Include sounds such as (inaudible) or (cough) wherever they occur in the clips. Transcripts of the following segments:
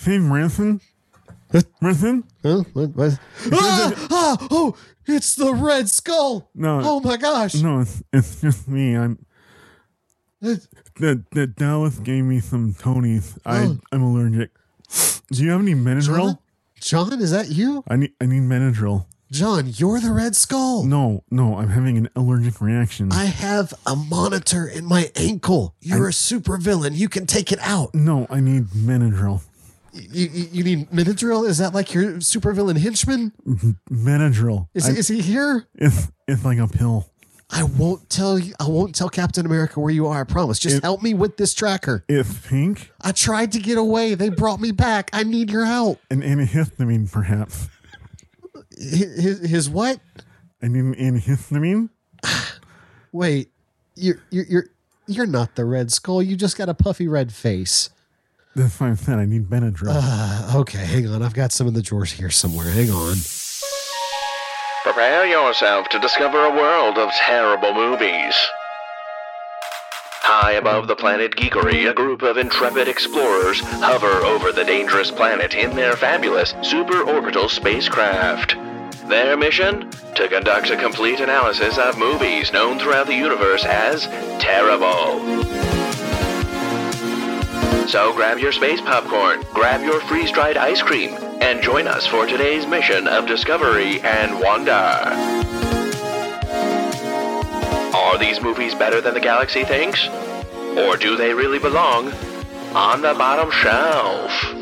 Save Ransom? Ransom? Huh? What, what? ah, ah, oh, it's the Red Skull. No. Oh my gosh. No, it's, it's just me. I'm. It- The, the Dallas gave me some Tonys. I Oh. I'm allergic. Do you have any John? Benadryl? John, is that you? I need I need Benadryl. John, you're the Red Skull. No, no, I'm having an allergic reaction. I have a monitor in my ankle. You're a supervillain. You can take it out. no, I need Benadryl. You, you, need Minidrill? Is that like your supervillain henchman? Benadryl. Is, I- is he here? it's it's like a pill. I won't tell you. I won't tell Captain America where you are. I promise. Just It- help me with this tracker. It's pink. I tried to get away. They brought me back. I need your help. An antihistamine, perhaps. His, his what? I need an antihistamine. (sighs) Wait, you're you're you're you're not the Red Skull. You just got a puffy red face. That's why I said I need Benadryl. Uh, okay, hang on. I've got some in the drawers here somewhere. Hang on. Prepare yourself to discover a world of terrible movies. High above the planet Geekery, a group of intrepid explorers hover over the dangerous planet in their fabulous superorbital spacecraft. Their mission? To conduct a complete analysis of movies known throughout the universe as terrible. So grab your space popcorn, grab your freeze dried ice cream, and join us for today's mission of discovery and wonder. Are these movies better than the galaxy thinks? Or do they really belong on the bottom shelf?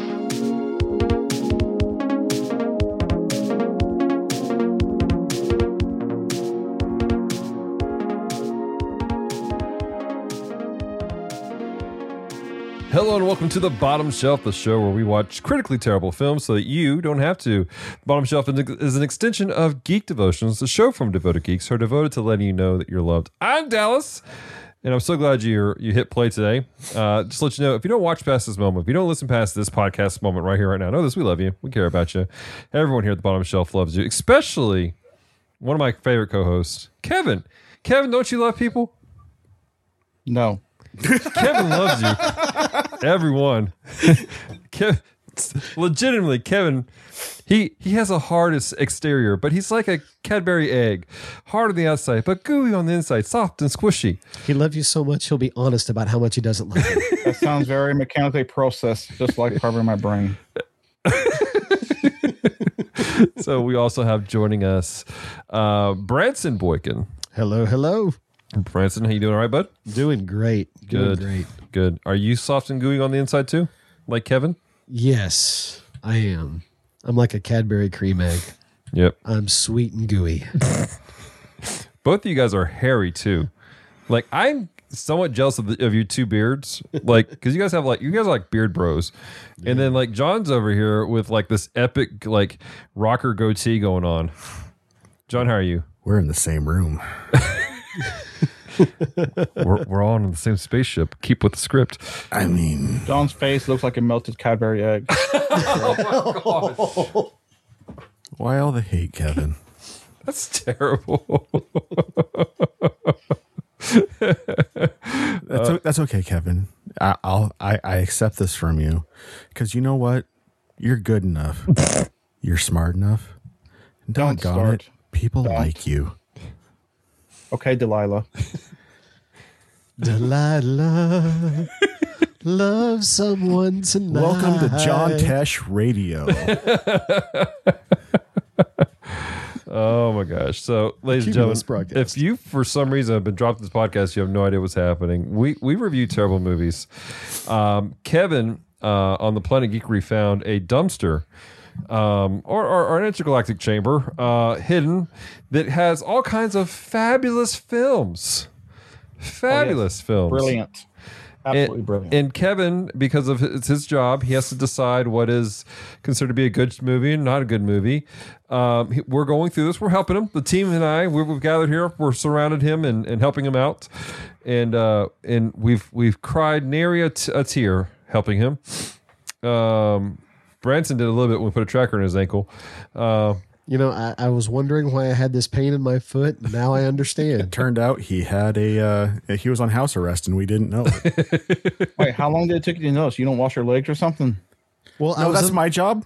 Hello and welcome to the Bottom Shelf, the show where we watch critically terrible films so that you don't have to. Bottom Shelf is an extension of Geek Devotions, the show from Devoted Geeks, who are devoted to letting you know that you're loved. I'm Dallas, and I'm so glad you you hit play today. Uh, just to let you know, if you don't watch past this moment, if you don't listen past this podcast moment right here, right now, know this: we love you, we care about you. Everyone here at the Bottom Shelf loves you, especially one of my favorite co-hosts, Kevin. Kevin, don't you love people? No. Kevin loves you. Everyone. (laughs) Kev, legitimately, Kevin, he he has a hard exterior, but he's like a Cadbury egg. Hard on the outside, but gooey on the inside, soft and squishy. He loves you so much, he'll be honest about how much he doesn't love you. That sounds very mechanically processed, just like part of my brain. (laughs) So we also have joining us uh Branson Boykin. hello, hello. Branson, how you doing all right, bud? Doing great. Doing Good. great. Good. Are you soft and gooey on the inside too? Like Kevin? Yes, I am. I'm like a Cadbury cream egg. Yep. I'm sweet and gooey. (laughs) both of you guys are hairy too. Like I'm somewhat jealous of, the, of your two beards, like because you guys have like you guys are like beard bros, and then like John's over here with like this epic like rocker goatee going on. John, how are you? We're in the same room. (laughs) We're, we're all on the same spaceship. Keep with the script. I mean, Don's face looks like a melted Cadbury egg. (laughs) why all the hate, Kevin? That's terrible. That's o- that's okay, Kevin. I, I'll I, I accept this from you because you know what? You're good enough. (laughs) You're smart enough. Don't Doggone start. it, People like you. Okay, Delilah. (laughs) Delilah, love someone tonight. Welcome to John Tesh Radio. (laughs) Oh my gosh! So, ladies and Keep gentlemen, broadcast. if you for some reason have been dropped this podcast, you have no idea what's happening. We we review terrible movies. Um, Kevin uh, on the Planet Geekery found a dumpster. Um, or, or, or an intergalactic chamber uh, hidden that has all kinds of fabulous films. Fabulous films. Brilliant. Absolutely And, brilliant. and Kevin, because of his, his job, he has to decide what is considered to be a good movie and not a good movie. Um, he- we're going through this. We're helping him. The team and I, we we've gathered here. We're surrounded him and, and helping him out. And uh, and we've we've cried nary a, t- a tear helping him. Um, Branson did a little bit when we put a tracker in his ankle. Uh, You know, I, I was wondering why I had this pain in my foot. Now I understand. (laughs) It turned out he had a uh, he was on house arrest and we didn't know. it. (laughs) Wait, how long did it take you to notice? You don't wash your legs or something? Well, I No, was that's in, my job.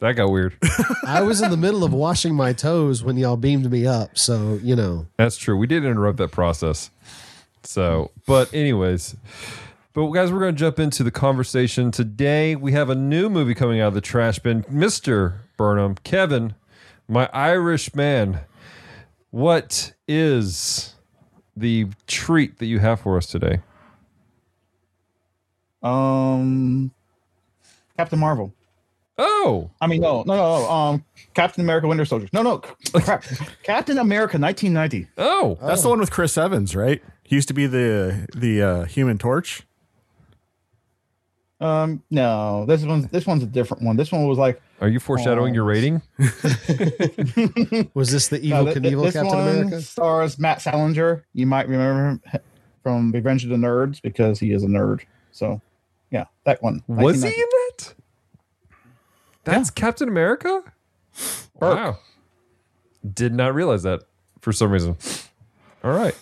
That got weird. (laughs) I was in the middle of washing my toes when y'all beamed me up. So you know, That's true. We did interrupt that process. So, but anyways, but guys, we're going to jump into the conversation today. We have a new movie coming out of the trash bin. Mr. Burnham, Kevin, my Irish man, what is the treat that you have for us today? Um, Captain Marvel. Oh, I mean, no, no, no. Um, Captain America: Winter Soldier. No, no, crap. (laughs) Captain America: 1990. oh, That's the one with Chris Evans, right? He used to be the the uh, Human Torch. Um, no, this one's this one's a different one. This one was like are you foreshadowing Oh. your rating? (laughs) was this the evil th- th- Knievel this Captain one America? stars Matt Salinger. You might remember him from Revenge of the Nerds because he is a nerd. So, yeah, that one. Was he in that? That's Captain America? Wow. Did not realize that for some reason. All right.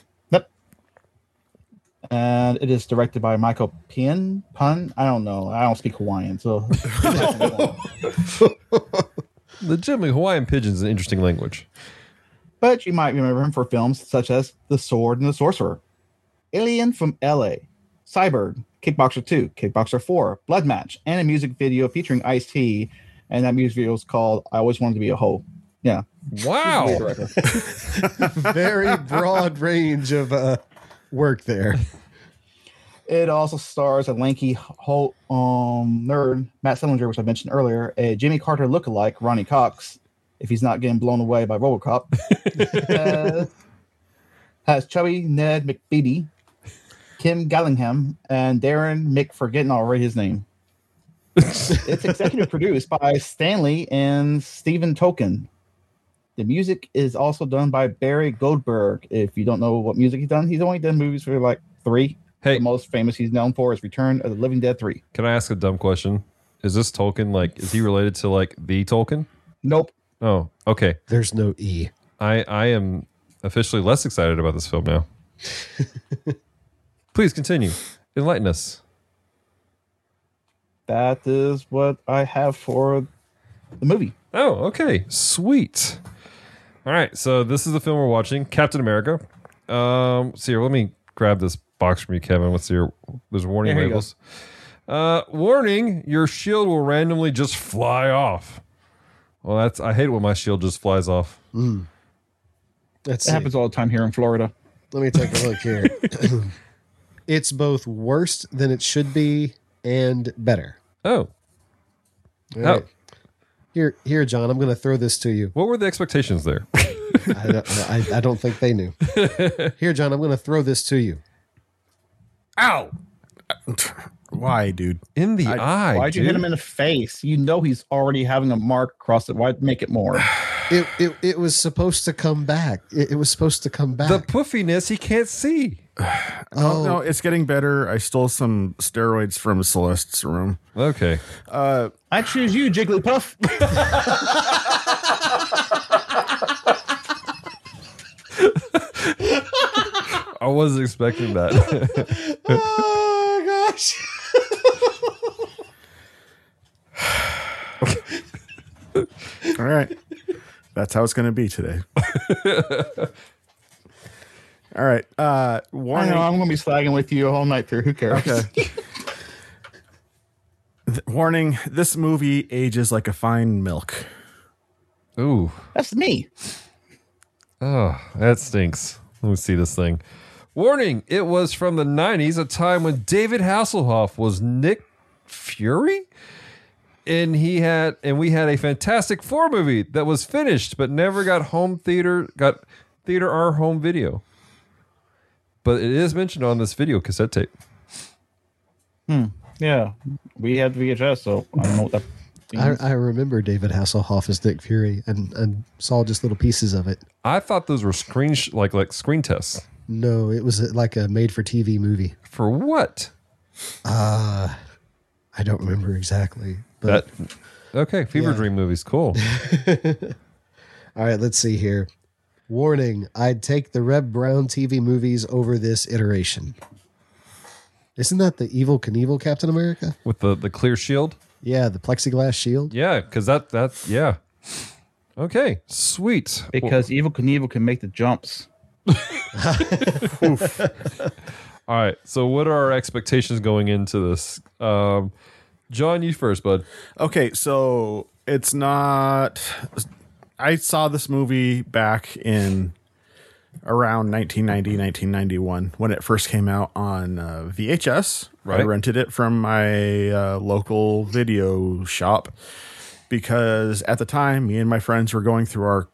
Yep. And it is directed by Michael Pin. Pun. I don't know. I don't speak Hawaiian, so. (laughs) Legitimately, Hawaiian pidgin is an interesting language. but you might remember him for films such as The Sword and the Sorcerer, Alien from L.A., Cyborg, Kickboxer 2, Kickboxer 4, Blood Match, and a music video featuring Ice T. And that music video is called "I Always Wanted to Be a Hoe." Yeah. Wow. (laughs) Very broad range of uh, work there. It also stars a lanky ho- um, nerd, Matt Salinger, which I mentioned earlier, a Jimmy Carter lookalike, Ronny Cox, if he's not getting blown away by Robocop. Uh, (laughs) has chubby Ned McBeady, Kim Gillingham, and Darren Mick, forgetting already his name. it's executive produced by Stanley and Stephen Tolkin. The music is also done by Barry Goldberg. If you don't know what music he's done, he's only done movies for like three. Hey, The most famous he's known for is Return of the Living Dead 3. can I ask a dumb question? Is this Tolkien like, is he related to like the Tolkien? Nope. Oh, okay. There's no E. I, I am officially less excited about this film now. (laughs) Please continue. Enlighten us. That is what I have for the movie. Oh, okay. Sweet. All right. So this is the film we're watching, Captain America. Um, see here, let me grab this box from you, Kevin. What's your there's warning Yeah, here you labels. Uh warning, your shield will randomly just fly off. Well, that's I hate it when my shield just flies off. Let's It see. happens all the time here in Florida. Let me take a look here. (laughs) (coughs) it's both worse than it should be and better. Oh. All right. Here, here, John. I'm going to throw this to you. What were the expectations there? (laughs) I don't, I, I don't think they knew. (laughs) Here, John. I'm going to throw this to you. Ow! Why, dude? In the eye. Why'd you hit him in the face? You know he's already having a mark across it. Why'd make it more? (sighs) It, it, it was supposed to come back. It, it was supposed to come back. the puffiness he can't see. (sighs) Oh no, it's getting better. I stole some steroids from Celeste's room. Okay. Uh, I choose you, Jigglypuff. (laughs) (laughs) I wasn't expecting that. (laughs) oh gosh. All right, that's how it's going to be today. All right. Uh, I warning. know I'm gonna be slagging with you all night through. Who cares? Okay. Th- warning: This movie ages like a fine milk. Ooh. That's me. Oh, that stinks. Let me see this thing. Warning, it was from the 90s, a time when David Hasselhoff was Nick Fury. And he had and we had a fantastic four movie that was finished but never got home theater got theater or home video. But it is mentioned on this video cassette tape. Hmm. Yeah, we had VHS, so I don't know what that. I. I remember David Hasselhoff as Nick Fury and, and saw just little pieces of it. I thought those were screen sh- like like screen tests. No, it was like a made for TV movie. For what? Uh, I don't remember exactly. But That Okay, Fever Yeah. Dream movies, cool. (laughs) all right, let's see here. Warning, I'd take the Reb Brown TV movies over this iteration. Isn't that the Evel Knievel Captain America? With the, the clear shield. Yeah, the plexiglass shield. Yeah, because that that yeah. Okay, sweet. Because Evel Knievel can make the jumps. (laughs) (laughs) All right. So, what are our expectations going into this? Um, John, you first, bud. Okay, so it's not. I saw this movie back in around 1990, 1991 when it first came out on uh, VHS. I rented it from my uh, local video shop because at the time, me and my friends were going through our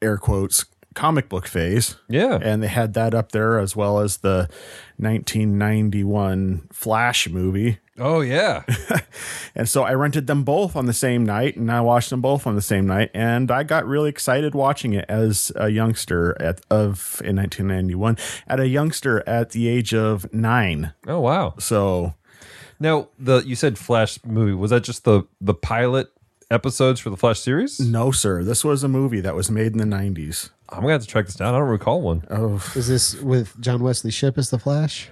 air quotes comic book phase. Yeah. And they had that up there as well as the 1991 Flash movie. Oh yeah. (laughs) And so I rented them both on the same night and I watched them both on the same night. And I got really excited watching it as a youngster at of in 1991 at a youngster at the age of nine. Oh wow. So Now the you said Flash movie was that just the the pilot episodes for the Flash series? no, sir, this was a movie that was made in the 90s. I'm gonna have to track this down. I don't recall one. Oh, Is this with John Wesley Shipp as the Flash?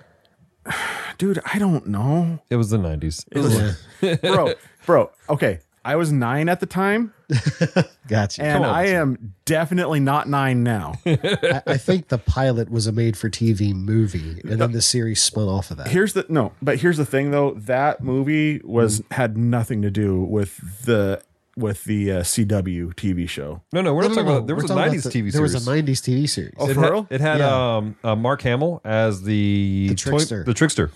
(sighs) dude, I don't know. It was the 90s. It was- (laughs) bro, bro, okay. I was nine at the time, (laughs) Gotcha. and on. I am definitely not nine now. (laughs) I, I think the pilot was a made-for-TV movie, and then the series spun off of that. here's the no, but here's the thing though. That movie was hmm. had nothing to do with the with the uh, CW TV show. No, no, we're not No, no, talking no, about. There we're was a 90s the- TV series. There was a 90s TV series. Oh, it for had, real? it had Yeah. um, uh, Mark Hamill as the The toy- trickster. the trickster.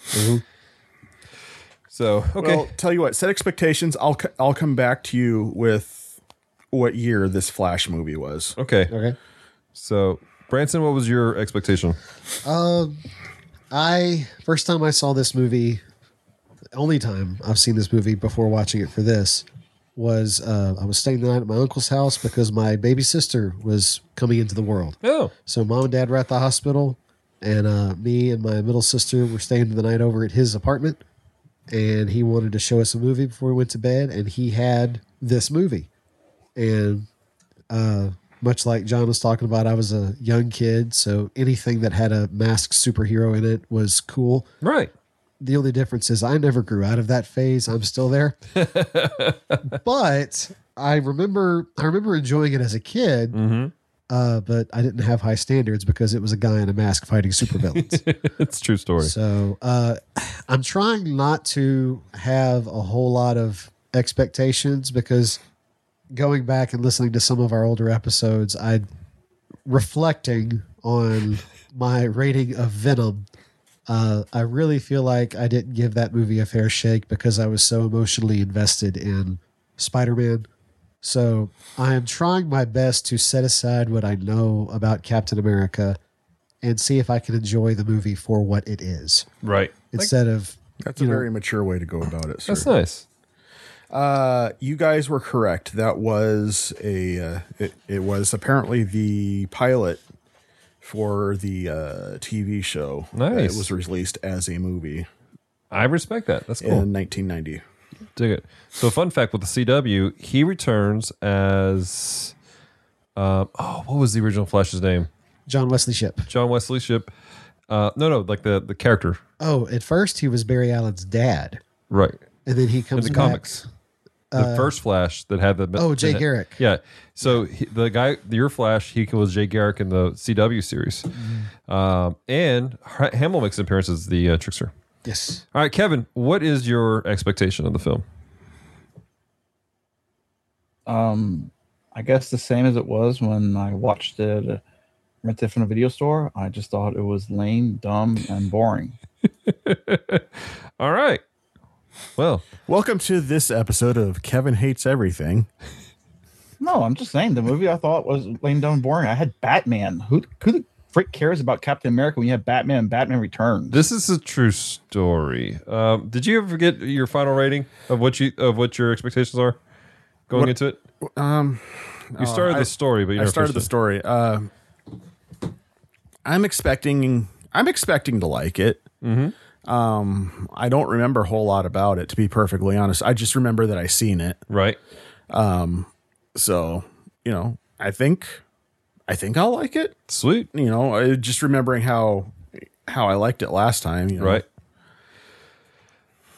So okay, Well, tell you what, set expectations. I'll c- I'll come back to you with what year this Flash movie was. okay. Okay. So Branson, what was your expectation? Um, I first time I saw this movie, only time I've seen this movie before watching it for this was uh, I was staying the night at my uncle's house because my baby sister was coming into the world. Oh, So mom and dad were at the hospital, and uh, me and my middle sister were staying the night over at his apartment. And he wanted to show us a movie before we went to bed, and he had this movie. And uh, much like John was talking about, I was a young kid, so anything that had a masked superhero in it was cool. right. The only difference is I never grew out of that phase. I'm still there. (laughs) but I remember I remember enjoying it as a kid. Uh, but I didn't have high standards because it was a guy in a mask fighting supervillains. (laughs) it's a true story. so uh, I'm trying not to have a whole lot of expectations because going back and listening to some of our older episodes, I reflecting on my rating of Venom. Uh, I really feel like I didn't give that movie a fair shake because I was so emotionally invested in Spider Man. So I am trying my best to set aside what I know about Captain America and see if I can enjoy the movie for what it is Right. instead of That's a very mature way to go about it, sir. That's nice. Uh, you guys were correct. That was a uh, it, it was apparently the pilot for the uh, TV show. Nice. It was released as a movie I respect that. That's cool. in 1990. Dig it. So, fun fact with the CW, he returns as. Um, oh, what was the original Flash's name? John Wesley Shipp. John Wesley Shipp. Uh, no, no, like the the character. Oh, at first he was Barry Allen's dad, Right. and then he comes In the back. comics. The first Flash that had the Oh, Jay that- Garrick. Yeah. So he, the guy, your Flash, he was Jay Garrick in the CW series, um, and Ha- Hamill makes an appearance as the uh, trickster. Yes. All right, Kevin, what is your expectation of the film? Um, I guess the same as it was when I watched it, uh, rented it from a video store. I just thought it was lame, dumb, and boring. (laughs) All right. Well, Welcome to this episode of Kevin Hates Everything. No, I'm just saying the movie I thought was lame, dumb, boring. I had Batman. Who who the frick cares about Captain America when you have Batman and Batman Returns? this is a true story. Um, did you ever get your final rating of what you of what your expectations are going What- into it? Um, You started I- the story, but you I started the it. story. Uh, I'm expecting. I'm expecting to like it. Mm-hmm. Um, I don't remember a whole lot about it, to be perfectly honest. I just remember that I seen it. right. So you know, I think, I think I'll like it. Sweet. You know, I, just remembering how how I liked it last time. You know. Right.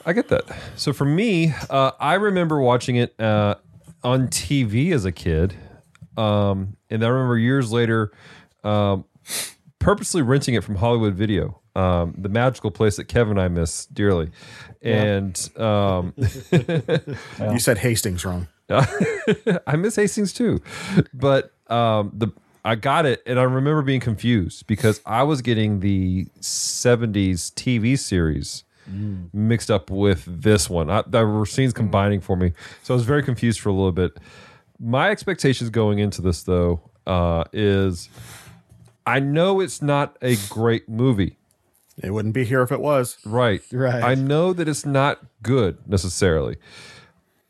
I get that. So for me, uh, I remember watching it uh, on TV as a kid, um, and I remember years later, um, purposely renting it from Hollywood Video, um, the magical place that Kevin and I miss dearly, and um, (laughs) You said Hastings wrong. (laughs) I miss Hastings too, but um, the I got it, and I remember being confused because I was getting the '70s TV series mixed up with this one. I, there were scenes combining for me, so I was very confused for a little bit. My expectations going into this, though, uh, is I know it's not a great movie. It wouldn't be here if it was. Right. Right. I know that it's not good necessarily.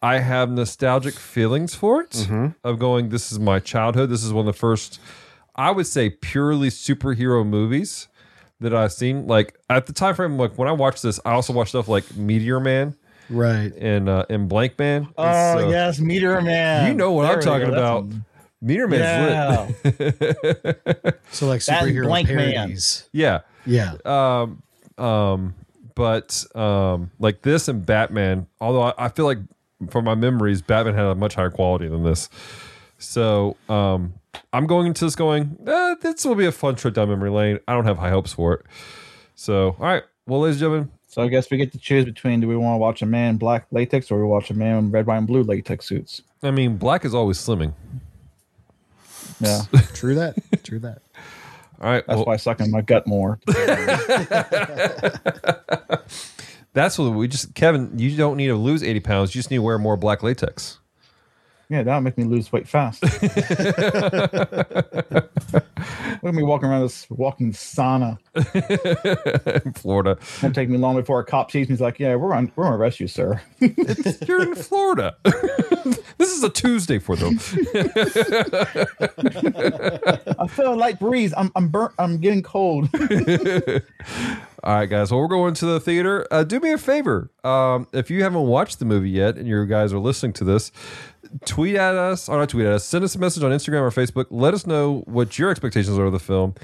I have nostalgic feelings for it of going, this is my childhood. This is one of the first, I would say, purely superhero movies that I've seen. Like at the time frame, like when I watched this, I also watched stuff like Meteor Man Right. and uh, and Blank Man. Oh So- yes, Meteor Man. You know what There I'm talking about. a- Meteor Man's Yeah. lit. So like (laughs) superhero Blank Man. yeah. Yeah. um um but um like this and batman although I, I feel like from my memories batman had a much higher quality than this so um i'm going into this going eh, this will be a fun trip down memory lane i don't have high hopes for it so all right well ladies and gentlemen So I guess we get to choose between do we want to watch a man in black latex or we watch a man in red, white, and blue latex suits? i mean black is always slimming Yeah, (laughs) True that. True that. all right that's well, why I suck in my gut more. (laughs) (laughs) that's what we just kevin you don't need to lose 80 pounds you just need to wear more black latex Yeah, that'll make me lose weight fast. (laughs) Look at me walking around this walking sauna. in (laughs) florida Won't take me long before a cop sees me. He's like, "Yeah, we're on, we're gonna arrest you, sir." you're in florida (laughs) this is a tuesday for them I feel a light breeze. I'm I'm burnt. I'm getting cold. All right, guys. Well, we're going to the theater. Uh, do me a favor. Um, if you haven't watched the movie yet and you guys are listening to this, tweet at us, or not tweet at us, send us a message on Instagram or Facebook. Let us know what your expectations are of the film,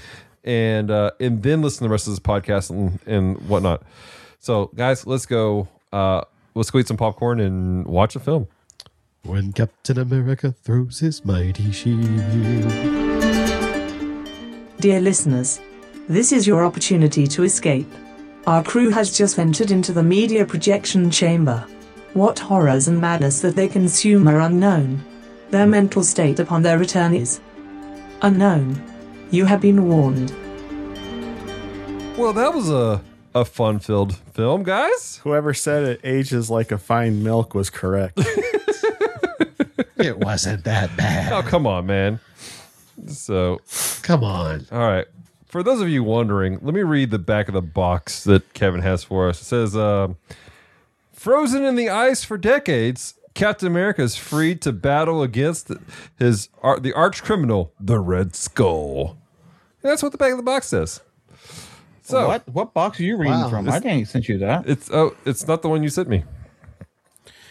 and uh, and then listen to the rest of this podcast and, and whatnot. So, guys, let's go. Uh, let's go eat some popcorn and watch a film. When Captain America throws his mighty shield. Dear listeners, this is your opportunity to escape. Our crew has just entered into the media projection chamber. What horrors and madness that they consume are unknown. Their mental state upon their return is unknown. You have been warned. Well, that was a a fun filled film, guys. Whoever said it ages like a fine milk was correct. (laughs) It wasn't that bad. Oh, come on, man. So, Come on. All right. For those of you wondering, let me read the back of the box that Kevin has for us. It says, um, "Frozen in the ice for decades, Captain America is freed to battle against his ar- the arch criminal, the Red Skull." And that's what the back of the box says. So what what box are you reading Wow. from? I didn't send you that. it's oh, it's not the one you sent me.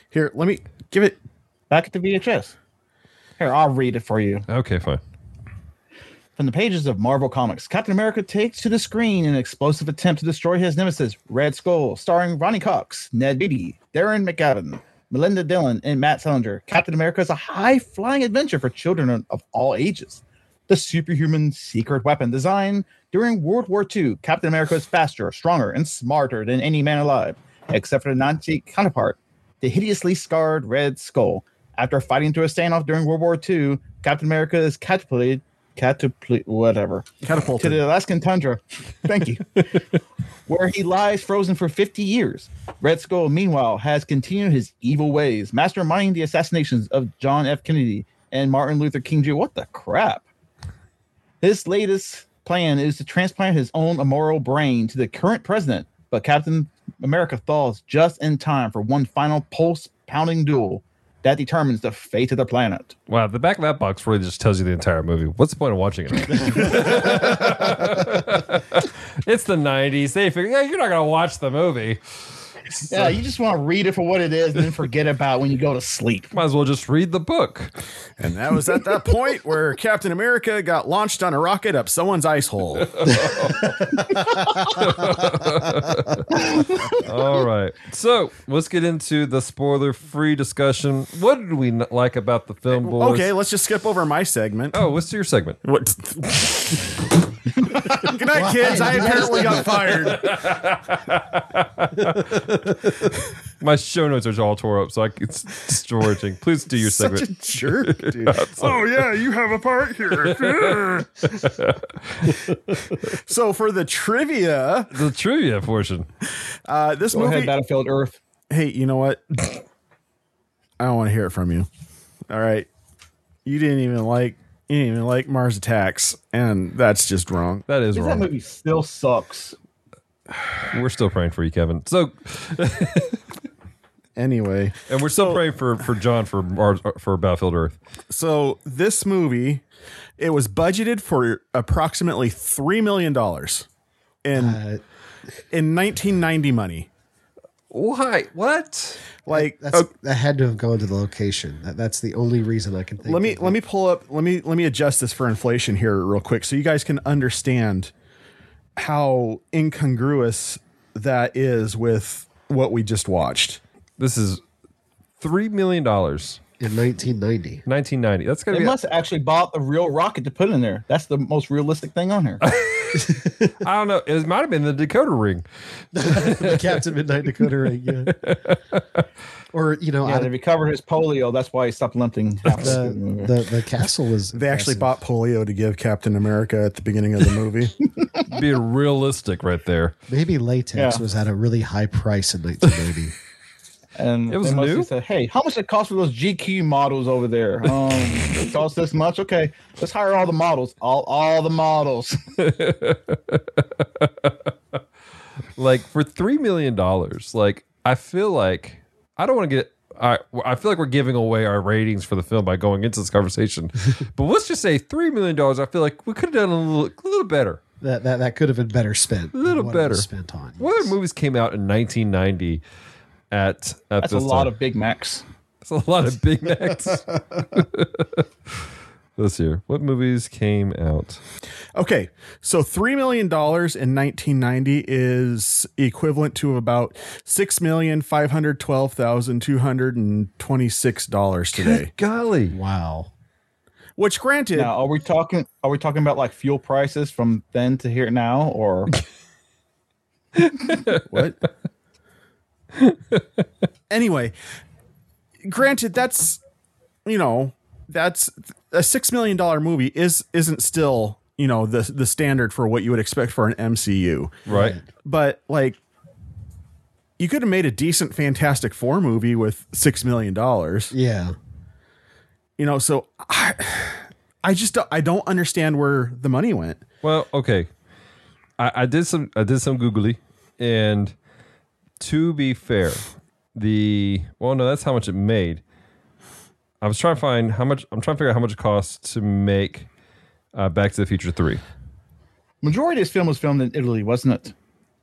Here, let me give it. Back at the VHS. Here, I'll read it for you. Okay, fine. From the pages of Marvel Comics, Captain America takes to the screen in an explosive attempt to destroy his nemesis, Red Skull, starring Ronny Cox, Ned Beatty, Darren McGavin, Melinda Dillon, and Matt Salinger. Captain America is a high flying adventure for children of all ages. The superhuman secret weapon design during World War II, Captain America is faster, stronger, and smarter than any man alive, except for the Nazi counterpart, the hideously scarred Red Skull. After fighting through a standoff during World War II, Captain America is catapulted, catapult, whatever, Catapulted. to the Alaskan tundra. Thank you. (laughs) Where he lies frozen for 50 years. Red Skull, meanwhile, has continued his evil ways, masterminding the assassinations of John F. Kennedy and Martin Luther King Jr. What the crap? His latest plan is to transplant his own immoral brain to the current president, but Captain America thaws just in time for one final pulse pounding duel that determines the fate of the planet. Wow, the back of that box really just tells you the entire movie. What's the point of watching it? (laughs) (laughs) it's the '90s. They figure, yeah, you're not gonna watch the movie. (laughs) Yeah, you just want to read it for what it is and then forget about when you go to sleep. Might as well just read the book. And that was at that point where (laughs) Captain America got launched on a rocket up someone's ice hole. (laughs) All right. So let's get into the spoiler free discussion. What did we like about the film, boys? Okay, let's just skip over my segment. Oh, what's your segment? What? (laughs) Good night, kids. I apparently got fired. (laughs) My show notes are all tore up, so I, it's distorting. Please do your Such segment. a jerk, (laughs) dude. oh yeah, you have a part here. so for the trivia, the trivia portion. uh, this Go movie. ahead, Battlefield Earth. hey, you know what? I don't want to hear it from you. All right, you didn't even like you didn't even like Mars Attacks, and that's just wrong. That is wrong. That wrong. movie still sucks. (sighs) We're still praying for you, Kevin. So, (laughs) Anyway, and we're still praying for for John for Mars, for Battlefield Earth. so this movie, it was budgeted for approximately three million dollars in Uh, in 1990 money. Why? What? Like, that's oh. that had to have gone to the location. That, that's the only reason I can think. let me of let me pull up let me let me adjust this for inflation here real quick so you guys can understand how incongruous that is with what we just watched This is three million dollars, in 1990. nineteen ninety. That's gonna They be. must have actually bought the real rocket to put in there. That's the most realistic thing on here. (laughs) (laughs) I don't know. It might have been the decoder ring. (laughs) the Captain Midnight decoder ring, yeah. (laughs) or you know, yeah, I- they recovered his polio. That's why he stopped limping. the, the the the castle was. they actually impressive. bought polio to give captain america at the beginning of the movie Be realistic, right there. Maybe latex Yeah. was at a really high price in 1980. And It was they must new? said, "Hey, how much it cost for those GQ models over there? Um, it costs this much. Okay, let's hire all the models. All all the models. (laughs) Like for three million dollars, like I feel like I don't want to get. I I feel like we're giving away our ratings for the film by going into this conversation, (laughs) but let's just say three million dollars. I feel like we could have done a little, a little better. that, that that could have been better spent. A little better. spent on. What other movies came out in 1990 at at That's a lot time? of Big Macs. That's a lot of Big (laughs) Macs. (laughs) this year. what movies came out. okay so $3 million in 1990 is equivalent to about $6512226 today Golly, Wow. which granted Now, are we talking? Are we talking about like fuel prices from then to here now, or (laughs) What? (laughs) anyway, granted, that's you know that's a six million dollar movie is isn't still you know the the standard for what you would expect for an MCU, right? but like you could have made a decent Fantastic Four movie with six million dollars. Yeah. You know, so I I just don't, I don't understand where the money went. Well, okay. I, I did some I did some googly, and to be fair, the well, no, that's how much it made. I was trying to find how much. I'm trying to figure out how much it costs to make uh, Back to the Future Three. majority of this film was filmed in Italy, wasn't it?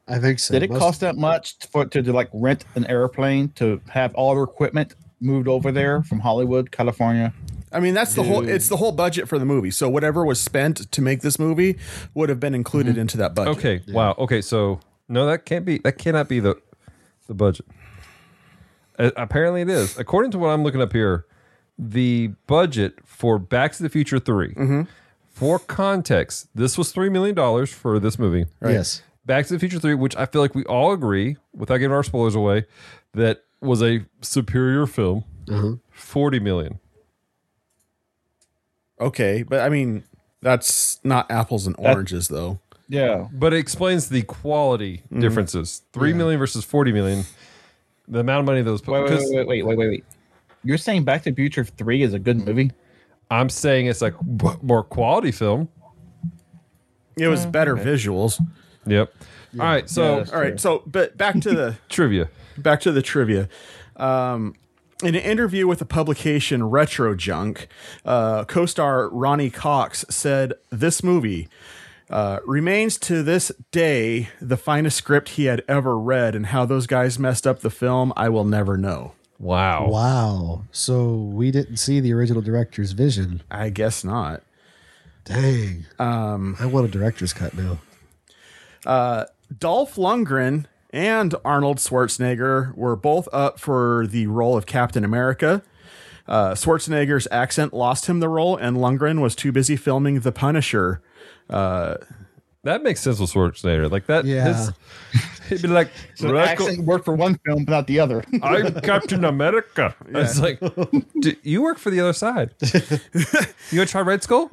I think so. Did it Most- cost that much for to, to like rent an airplane to have all their equipment moved over there from Hollywood, California? I mean, that's the whole it's the whole budget for the movie. So whatever was spent to make this movie would have been included into that budget. Okay. Wow. Okay. So no, that can't be. That cannot be the the budget. Uh, apparently, it is. According to what I'm looking up here, the budget for Back to the Future 3 For context, this was three million dollars for this movie. Yes. Back to the Future 3, which I feel like we all agree, without giving our spoilers away, that was a superior film. 40 million. Okay, but I mean, that's not apples and oranges, though. Yeah, But it explains the quality differences. Three million versus 40 million. The amount of money that was put. wait, wait, because wait, wait, wait, wait, wait. You're saying Back to the Future Three is a good movie? I'm saying it's like b- more quality film. It was better visuals. Yep. All right. So Yeah. All right, so but back to the (laughs) trivia. back to the trivia. Um, in an interview with the publication Retro Junk, uh, co-star Ronny Cox said this movie Uh, remains to this day the finest script he had ever read, and how those guys messed up the film, I will never know. Wow. Wow. So we didn't see the original director's vision. I guess not. Dang. Um, I want a director's cut now. Dolph Lundgren and Arnold Schwarzenegger were both up for the role of Captain America. Uh, Schwarzenegger's accent lost him the role, and Lundgren was too busy filming The Punisher. Uh, that makes sense with Schwarzenegger. Like that. Yeah. his- he'd be like, (laughs) So the "Rocco- accent worked for one film, but not the other. (laughs) I'm Captain America. It's like, you work for the other side. (laughs) you want to try Red Skull?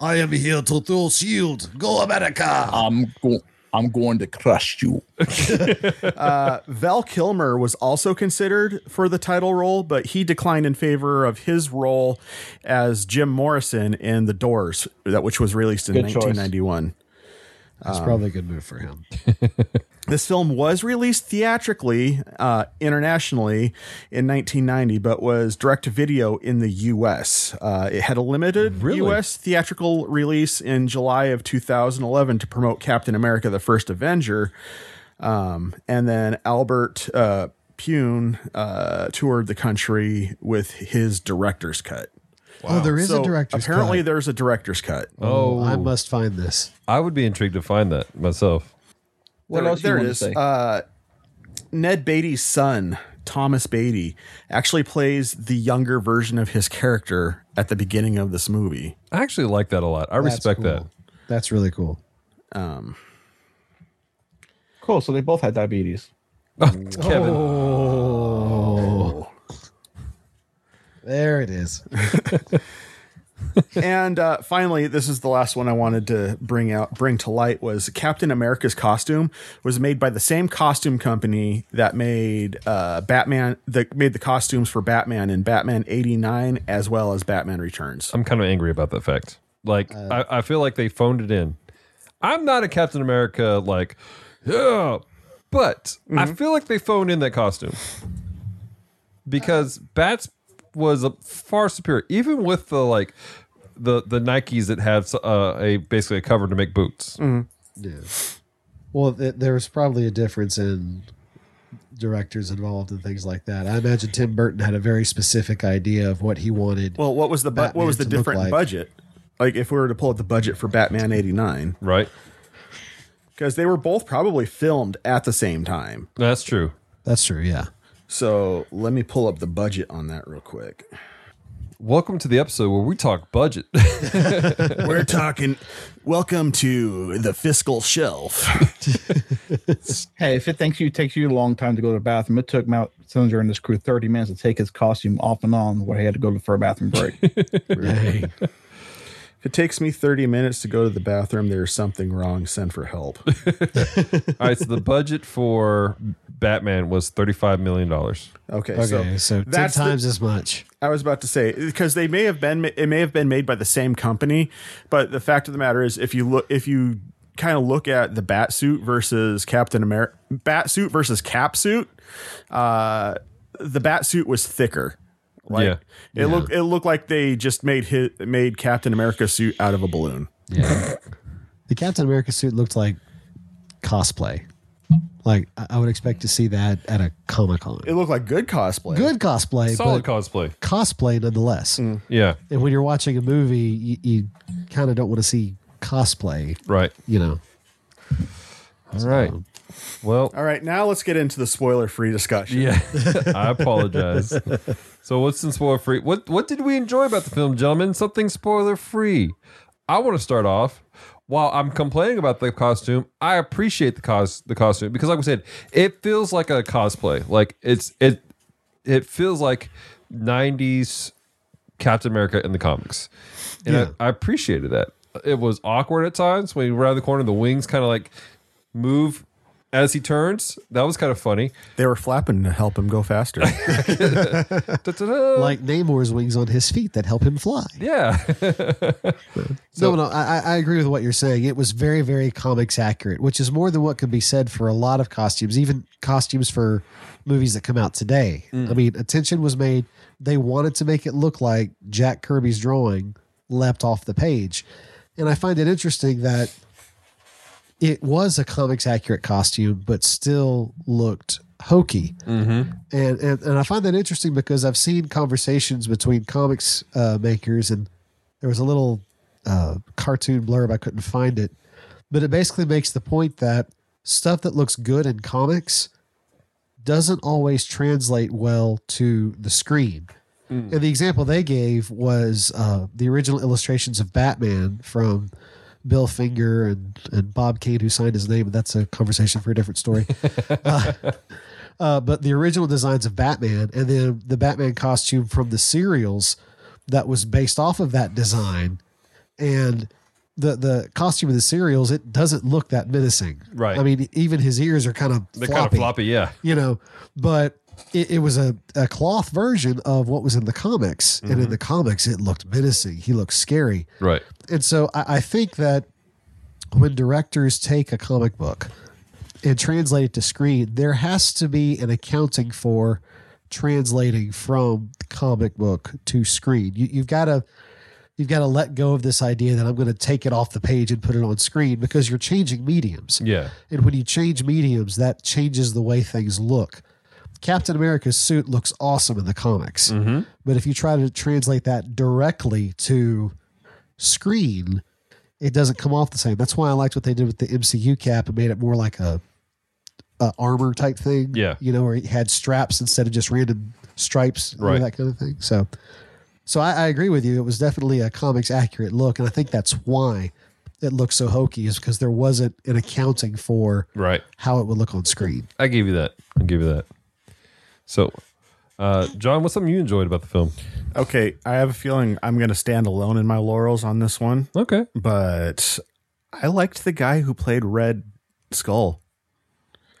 I am here to throw shield. Go America. I'm going. I'm going to crush you. (laughs) Uh, Val Kilmer was also considered for the title role, but he declined in favor of his role as Jim Morrison in The Doors, that which was released in Good choice. 1991. That's probably a good move for him. (laughs) This film was released theatrically uh, internationally in 1990, but was direct to video in the U.S. Uh, it had a limited Really? U.S. theatrical release in July of 2011 to promote Captain America: The First Avenger, um, and then Albert uh, Pyun uh, toured the country with his director's cut. Oh, there is So a director's cut. apparently, cut. there's a director's cut. Oh, I must find this. I would be intrigued to find that myself. What there, else there you is. say? Uh, Ned Beatty's son, Thomas Beatty, actually plays the younger version of his character at the beginning of this movie. I actually like that a lot. I That's respect cool. That's really cool. cool. So they both had diabetes. (laughs) Kevin. Oh. There it is. (laughs) (laughs) and uh, finally, this is the last one I wanted to bring out, bring to light was Captain America's costume was made by the same costume company that made uh, Batman, that made the costumes for Batman in Batman '89 as well as Batman Returns. I'm kind of angry about that fact. Like, I, I feel like they phoned it in. I'm not a Captain America, like, yeah, but I feel like they phoned in that costume because Bats was a far superior, even with the like the the Nikes that have uh, a basically a cover to make boots. Yeah. Well, th- there was probably a difference in directors involved and things like that. I imagine Tim Burton had a very specific idea of what he wanted. Well, what was the bu- what was the different like. budget? Like if we were to pull up the budget for Batman '89, Right? because they were both probably filmed at the same time. That's true. That's true. Yeah. So let me pull up the budget on that real quick. Welcome to the episode where we talk budget. (laughs) We're talking. Welcome to the fiscal shelf. (laughs) Hey, if it thinks you takes you a long time to go to the bathroom, it took Matt Salinger and his crew 30 minutes to take his costume off and on where he had to go to for a bathroom break. (laughs) Dang. If it takes me 30 minutes to go to the bathroom, there's something wrong. Send for help. (laughs) All right, so the budget for Batman was thirty-five million dollars. Okay, Okay. so, So, ten that's the- times as much. I was about to say because they may have been it may have been made by the same company, but the fact of the matter is if you look if you kind of look at the bat suit versus Captain America bat suit versus cap suit, uh, the bat suit was thicker. Like, Yeah. it looked it looked like they just made hit made Captain America suit out of a balloon. Yeah. (laughs) the Captain America suit looked like cosplay. Like I I would expect to see that at a Comic Con. It looked like good cosplay. Good cosplay, Solid but cosplay. cosplay nonetheless. Mm. Yeah. And when you're watching a movie, you, you kind of don't want to see cosplay. Right. You know. All right. Well, All right, now let's get into the spoiler free discussion. yeah. (laughs) I apologize. (laughs) So what's in spoiler free? What what did we enjoy about the film, gentlemen? Something spoiler free. I want to start off. While I'm complaining about the costume, I appreciate the cos the costume because, like we said, it feels like a cosplay. Like it's it it feels like '90s Captain America in the comics, and Yeah. I, I appreciated that. It was awkward at times when he around the corner, the wings kind of like move as he turns. That was kind of funny. They were flapping to help him go faster. (laughs) Like Namor's wings on his feet that help him fly. yeah, (laughs) no, no, I, I- I agree with what you're saying. It was very, very comics accurate, which is more than what could be said for a lot of costumes, even costumes for movies that come out today. Mm. I mean, attention was made. They wanted to make it look like Jack Kirby's drawing leapt off the page. And I find it interesting that it was a comics accurate costume, but still looked hokey. Mm-hmm. And, and and I find that interesting because I've seen conversations between comics uh, makers, and there was a little uh, cartoon blurb I couldn't find it, but it basically makes the point that stuff that looks good in comics doesn't always translate well to the screen. And the example they gave was uh, the original illustrations of Batman from Bill Finger and, and Bob Kane, who signed his name. But that's a conversation for a different story. (laughs) uh, uh, but the original designs of Batman and then the Batman costume from the serials that was based off of that design. And the, the costume of the serials, it doesn't look that menacing. Right. I mean, even his ears are kind of They're floppy kind of floppy, yeah. you know, but it, it was a, a cloth version of what was in the comics. And in mm-hmm. the comics, it looked menacing. He looked scary. Right. And so I, I think that when directors take a comic book and translate it to screen, there has to be an accounting for translating from comic book to screen. You, you've got to you've got to let go of this idea that I'm going to take it off the page and put it on screen because you're changing mediums. Yeah. And when you change mediums, that changes the way things look. Captain America's suit looks awesome in the comics. Mm-hmm. But if you try to translate that directly to screen, it doesn't come off the same. That's why I liked what they did with the MCU cap and made it more like a, a armor type thing. Yeah. You know, where it had straps instead of just random stripes, you know, Right. that kind of thing. So so I, I agree with you. It was definitely a comics accurate look, and I think that's why it looks so hokey is because there wasn't an accounting for Right. how it would look on screen. I give you that. I give you that. So, uh, John, what's something you enjoyed about the film? Okay, I have a feeling I'm going to stand alone in my laurels on this one, Okay. but I liked the guy who played Red Skull.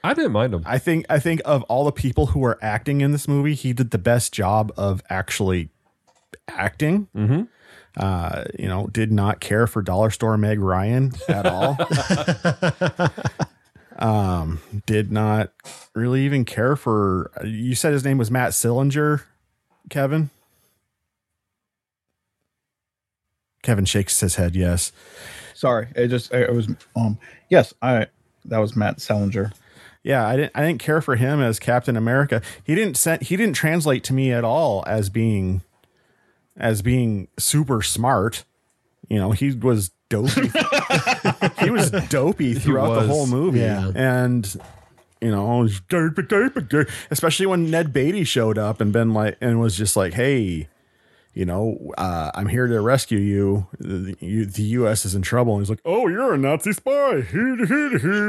I didn't mind him. I think I think of all the people who were acting in this movie, he did the best job of actually acting. Mm-hmm. Uh, you know, did not care for Dollar Store Meg Ryan at all. (laughs) (laughs) um, did not really even care for. You said his name was Matt Sillinger, Kevin. Kevin shakes his head. Yes. Sorry, it just it was um yes, I that was Matt Salinger. Yeah, I didn't. I didn't care for him as Captain America. He didn't send. He didn't translate to me at all as being, as being super smart. You know, he was dopey. (laughs) he was dopey throughout the whole movie, Yeah. and you know, especially when Ned Beatty showed up and been like, and was just like, hey. You know, uh, I'm here to rescue you. The, you. the U.S. is in trouble. And he's like, "Oh, you're a Nazi spy." (laughs)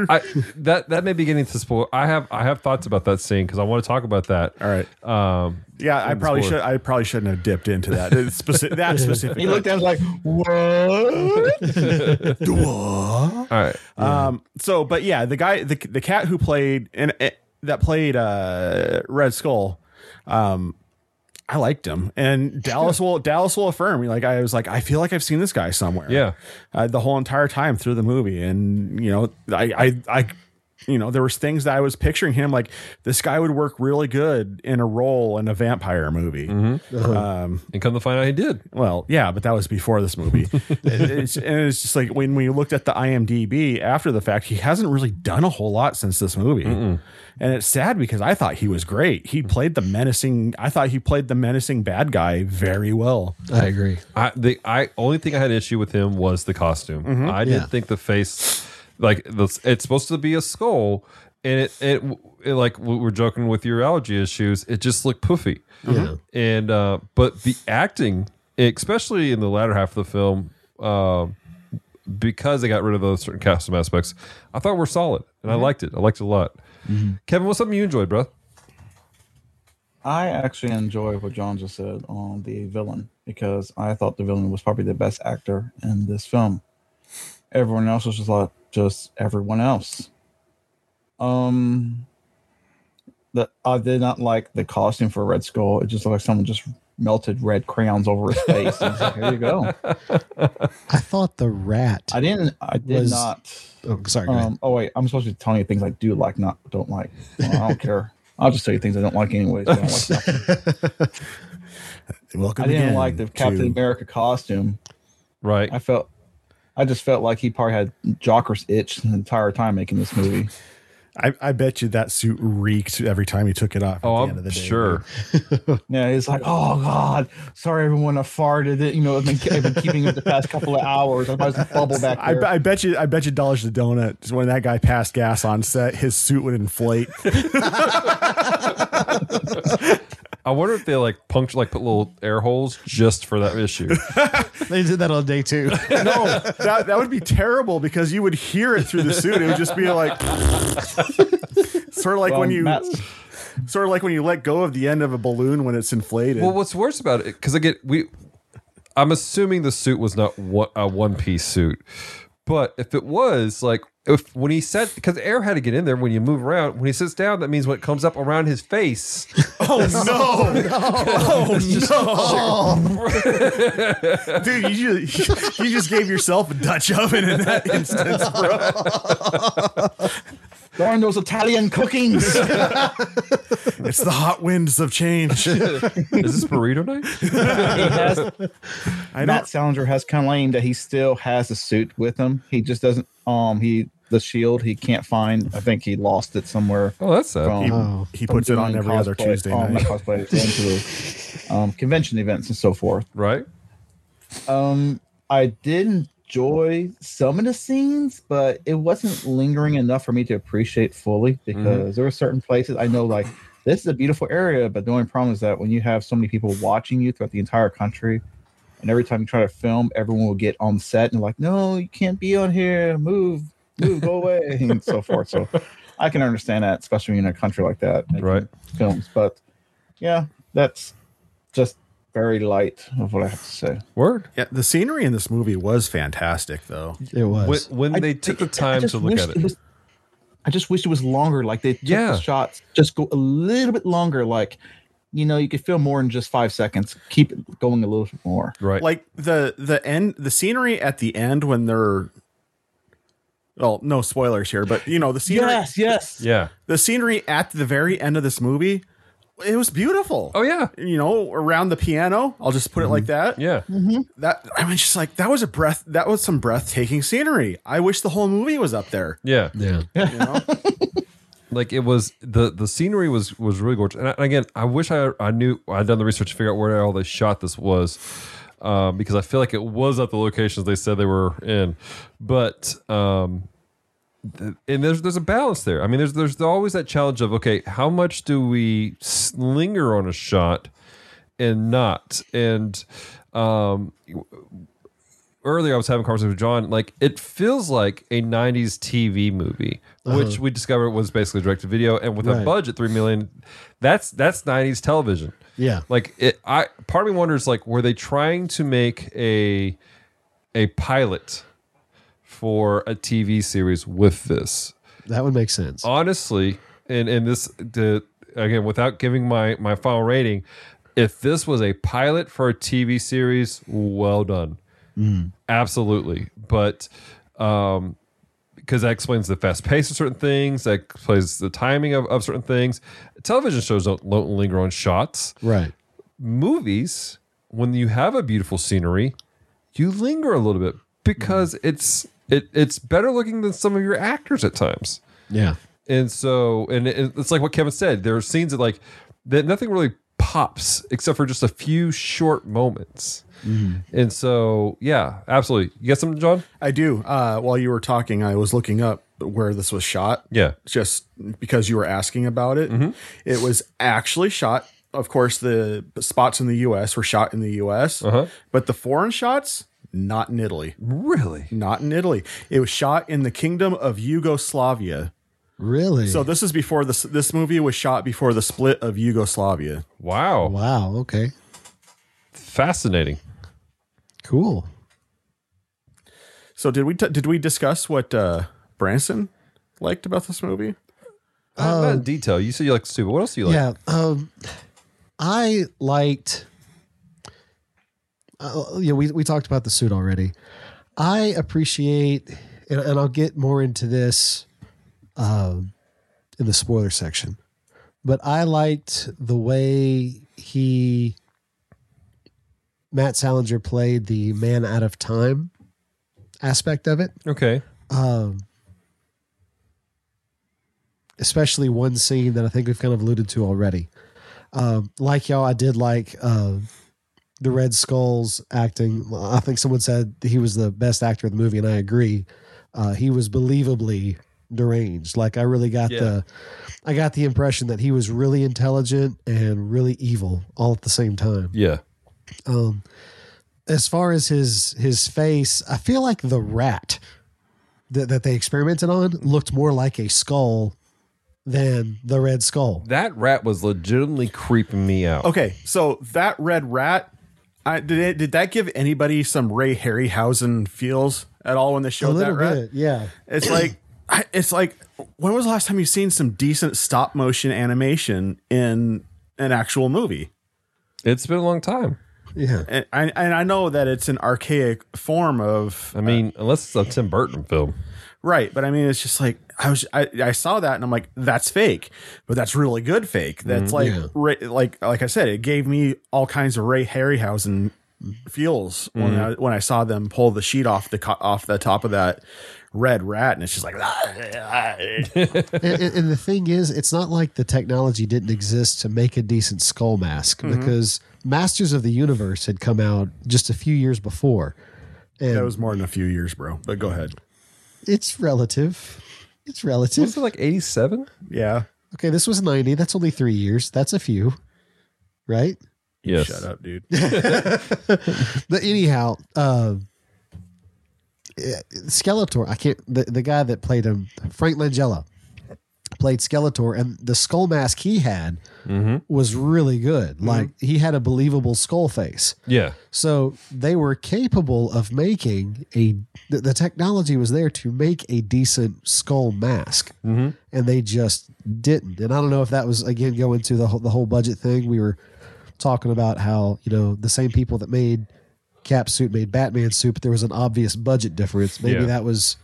I that that may be getting to spoil. I have I have thoughts about that scene because I want to talk about that. All right. Um, Yeah, I probably should. I probably shouldn't have dipped into that. It's speci- (laughs) that specific. He looked at us like, (laughs) what? all right. Um. So, but yeah, the guy, the the cat who played and uh, that played uh Red Skull, um, I liked him, and (laughs) Dallas will Dallas will affirm. Like I was like, I feel like I've seen this guy somewhere. Yeah. uh, the whole entire time through the movie, and you know, I I I. You know, there was things that I was picturing him like this guy would work really good in a role in a vampire movie. Mm-hmm. Uh-huh. Um, And come to find out, he did. Well, yeah, but that was before this movie. (laughs) It's, and it's just like when we looked at the IMDb after the fact, he hasn't really done a whole lot since this movie. And it's sad because I thought he was great. He played the menacing, I thought he played the menacing bad guy very well. I agree. I the I only thing I had issue with him was the costume. Mm-hmm. I didn't Yeah. think the face like it's supposed to be a skull, and it, it it like we we're joking with your allergy issues. It just looked poofy. Yeah. and uh, but the acting, especially in the latter half of the film, uh, because they got rid of those certain costume aspects, I thought were solid, and I liked it. I liked it a lot. Kevin, what's something you enjoyed, bro? I actually enjoy what John just said on the villain because I thought the villain was probably the best actor in this film. Everyone else was just like just everyone else. Um, that I did not like the costume for Red Skull. It just looked like someone just melted red crayons over his face. And like, Here you go. (laughs) I thought the rat. I didn't. I did Was- not. oh, sorry. Um, oh wait, I'm supposed to be telling you things I do like, not don't like. Well, I don't care. I'll just tell you things I don't like anyways. I, don't like. (laughs) Welcome I didn't again like the Captain to- America costume. Right. I felt I just felt like he probably had Jocker's itch the entire time making this movie. I, I bet you that suit reeked every time he took it off. At Oh, the end of I'm the day. sure. (laughs) Yeah, he's like, oh god, sorry everyone, I farted. It, you know, I've been, I've been keeping it the past couple of hours. I was bubble back I, there. be- I bet you. I bet you dollars to donut. When that guy passed gas on set, his suit would inflate. (laughs) I wonder if they like puncture, like put little air holes just for that issue. (laughs) They did that on day two. (laughs) no, that that would be terrible because you would hear it through the suit. It would just be like, (laughs) sort of like Well, when you, Matt's- sort of like when you let go of the end of a balloon when it's inflated. well, what's worse about it? Because I get we, I'm assuming the suit was not one, a one piece suit, but if it was, like if when he said because air had to get in there when you move around. When he sits down, that means when it comes up around his face. (laughs) Oh, (laughs) oh no! oh no! (laughs) Dude, you just you just gave yourself a Dutch oven in that instance, bro. Darn those Italian cookings. (laughs) It's the hot winds of change. Is this burrito night? (laughs) has, I Matt don't. Salinger has claimed that he still has the suit with him. He just doesn't. Um, he the shield he can't find. I think he lost it somewhere. Oh, that's sad. from- Oh. He puts it on doing every other Tuesday um, night. Not cosplay, going um, convention events and so forth. right? Um, I did enjoy some of the scenes, but it wasn't lingering enough for me to appreciate fully mm-hmm. because there were certain places I know like this is a beautiful area, but the only problem is that when you have so many people watching you throughout the entire country, and every time you try to film, everyone will get on set and like, no, you can't be on here, move, move, go away, (laughs) and so forth. So I can understand that, especially in a country like that, Right. Films, but yeah, that's just very light of what I have to say. Word. Yeah, the scenery in this movie was fantastic, though. It was. When, when I- they took the time to look at it. was- I just wish it was longer. Like they took Yeah. the shots, just go a little bit longer. Like, you know, you could feel more in just five seconds. Keep it going a little bit more. right. Like the the end, the scenery at the end when they're. Well, no spoilers here, but you know the scenery. Yes, yes. yeah. The scenery at the very end of this movie, it was beautiful. Oh yeah. you know, around the piano. I'll just put it like that. Yeah. That I mean, just like that was a breath. That was some breathtaking scenery. I wish the whole movie was up there. Yeah. Yeah. You know, (laughs) like it was the the scenery was was really gorgeous and, I, and again i wish i i knew i'd done the research to figure out where all they shot this was um, because i feel like it was at the locations they said they were in but um th- and there's there's a balance there i mean there's there's always that challenge of okay how much do we linger on a shot and not and um earlier I was having a conversation with John. Like it feels like a '90s TV movie, which we discovered was basically direct to video, and with a budget three million, that's that's '90s television. Yeah. Like it, I part of me wonders like were they trying to make a a pilot for a TV series with this? That would make sense. honestly, and and this the again without giving my my final rating, if this was a pilot for a TV series, well done, absolutely. But um, because that explains the fast pace of certain things, that explains the timing of, of certain things. Television shows don't, don't linger on shots. Right. Movies, when you have a beautiful scenery, you linger a little bit because it's it it's better looking than some of your actors at times. Yeah. And so, and it, it's like what Kevin said. There are scenes that like that nothing really pops except for just a few short moments. And so, yeah, absolutely. You got something, John? I do. Uh, while you were talking, I was looking up where this was shot. Yeah. just because you were asking about it. It was actually shot. Of course, the spots in the U.S. were shot in the U.S., Uh-huh. but the foreign shots not in Italy. Really? Not in Italy. It was shot in the Kingdom of Yugoslavia. Really? So this is before this. This movie was shot before the split of Yugoslavia. Wow. wow. Okay. Fascinating. Cool. So did we t- did we discuss what uh, Branson liked about this movie? Uh, not in detail. You said you like stupid. What else do you like? Yeah. Um, I liked. Uh, yeah, we we talked about the suit already. I appreciate, and, and I'll get more into this um, in the spoiler section. But I liked the way he Matt Salinger played the man out of time aspect of it. Okay. Um, especially one scene that I think we've kind of alluded to already. Um, like y'all, I did like uh, the Red Skull's acting. I think someone said he was the best actor in the movie, and I agree. Uh, he was believably deranged. Like I really got Yeah. the, I got the impression that he was really intelligent and really evil all at the same time. Yeah. Um, as far as his his face, I feel like the rat that, that they experimented on looked more like a skull than the red skull. That rat was legitimately creeping me out. Okay, so that red rat, I, did it, did that give anybody some Ray Harryhausen feels at all when they A showed that little rat? bit, yeah. It's like I- it's like when was the last time you seen some decent stop motion animation in an actual movie? It's been a long time. Yeah. And I, and I know that it's an archaic form of I mean, uh, unless it's a Tim Burton film. Right, but I mean it's just like I was I, I saw that and I'm like that's fake, but that's really good fake. Mm-hmm. That's like Yeah. Ray, like like I said, it gave me all kinds of Ray Harryhausen feels when mm-hmm. I when I saw them pull the sheet off the off the top of that red rat, and it's just like (laughs) (laughs) and, and, and the thing is, it's not like the technology didn't exist to make a decent skull mask mm-hmm. because Masters of the Universe had come out just a few years before. And that was more than a few years, bro. But go ahead. It's relative. It's relative. Was it like 87? Yeah, Okay, this was 90. That's only three years. That's a few, right? Yes. shut up, dude. (laughs) But anyhow, uh, Skeletor, I can't, the, the guy that played him, Frank Langella, played Skeletor, and the skull mask he had was really good. Like, he had a believable skull face. Yeah. So they were capable of making a, the, the technology was there to make a decent skull mask. Mm-hmm. And they just didn't. And I don't know if that was, again, going to the whole, the whole budget thing. We were talking about how, you know, the same people that made Cap suit made Batman suit, but there was an obvious budget difference. Maybe Yeah. that was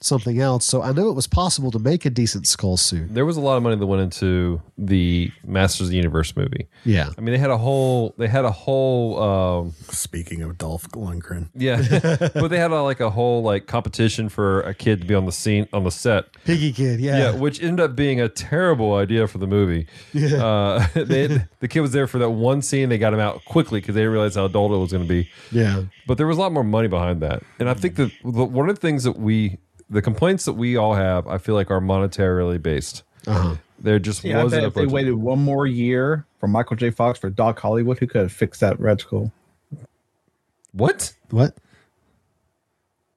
something else. So I know it was possible to make a decent skull suit. There was a lot of money that went into the Masters of the Universe movie. Yeah. I mean, they had a whole, they had a whole, um, Speaking of Dolph Lundgren, yeah, (laughs) but they had a, like a whole like competition for a kid to be on the scene on the set. Piggy Kid. Yeah, Yeah. which ended up being a terrible idea for the movie. Yeah, uh, (laughs) they, the kid was there for that one scene. They got him out quickly because they realized how adult it was going to be. Yeah. But there was a lot more money behind that, and I think that one of the things that we, the complaints that we all have, I feel like are monetarily based. Uh-huh. There just Yeah, wasn't bet a if they waited one more year for Michael J. Fox for Doc Hollywood, who could have fixed that Red Skull? What? What?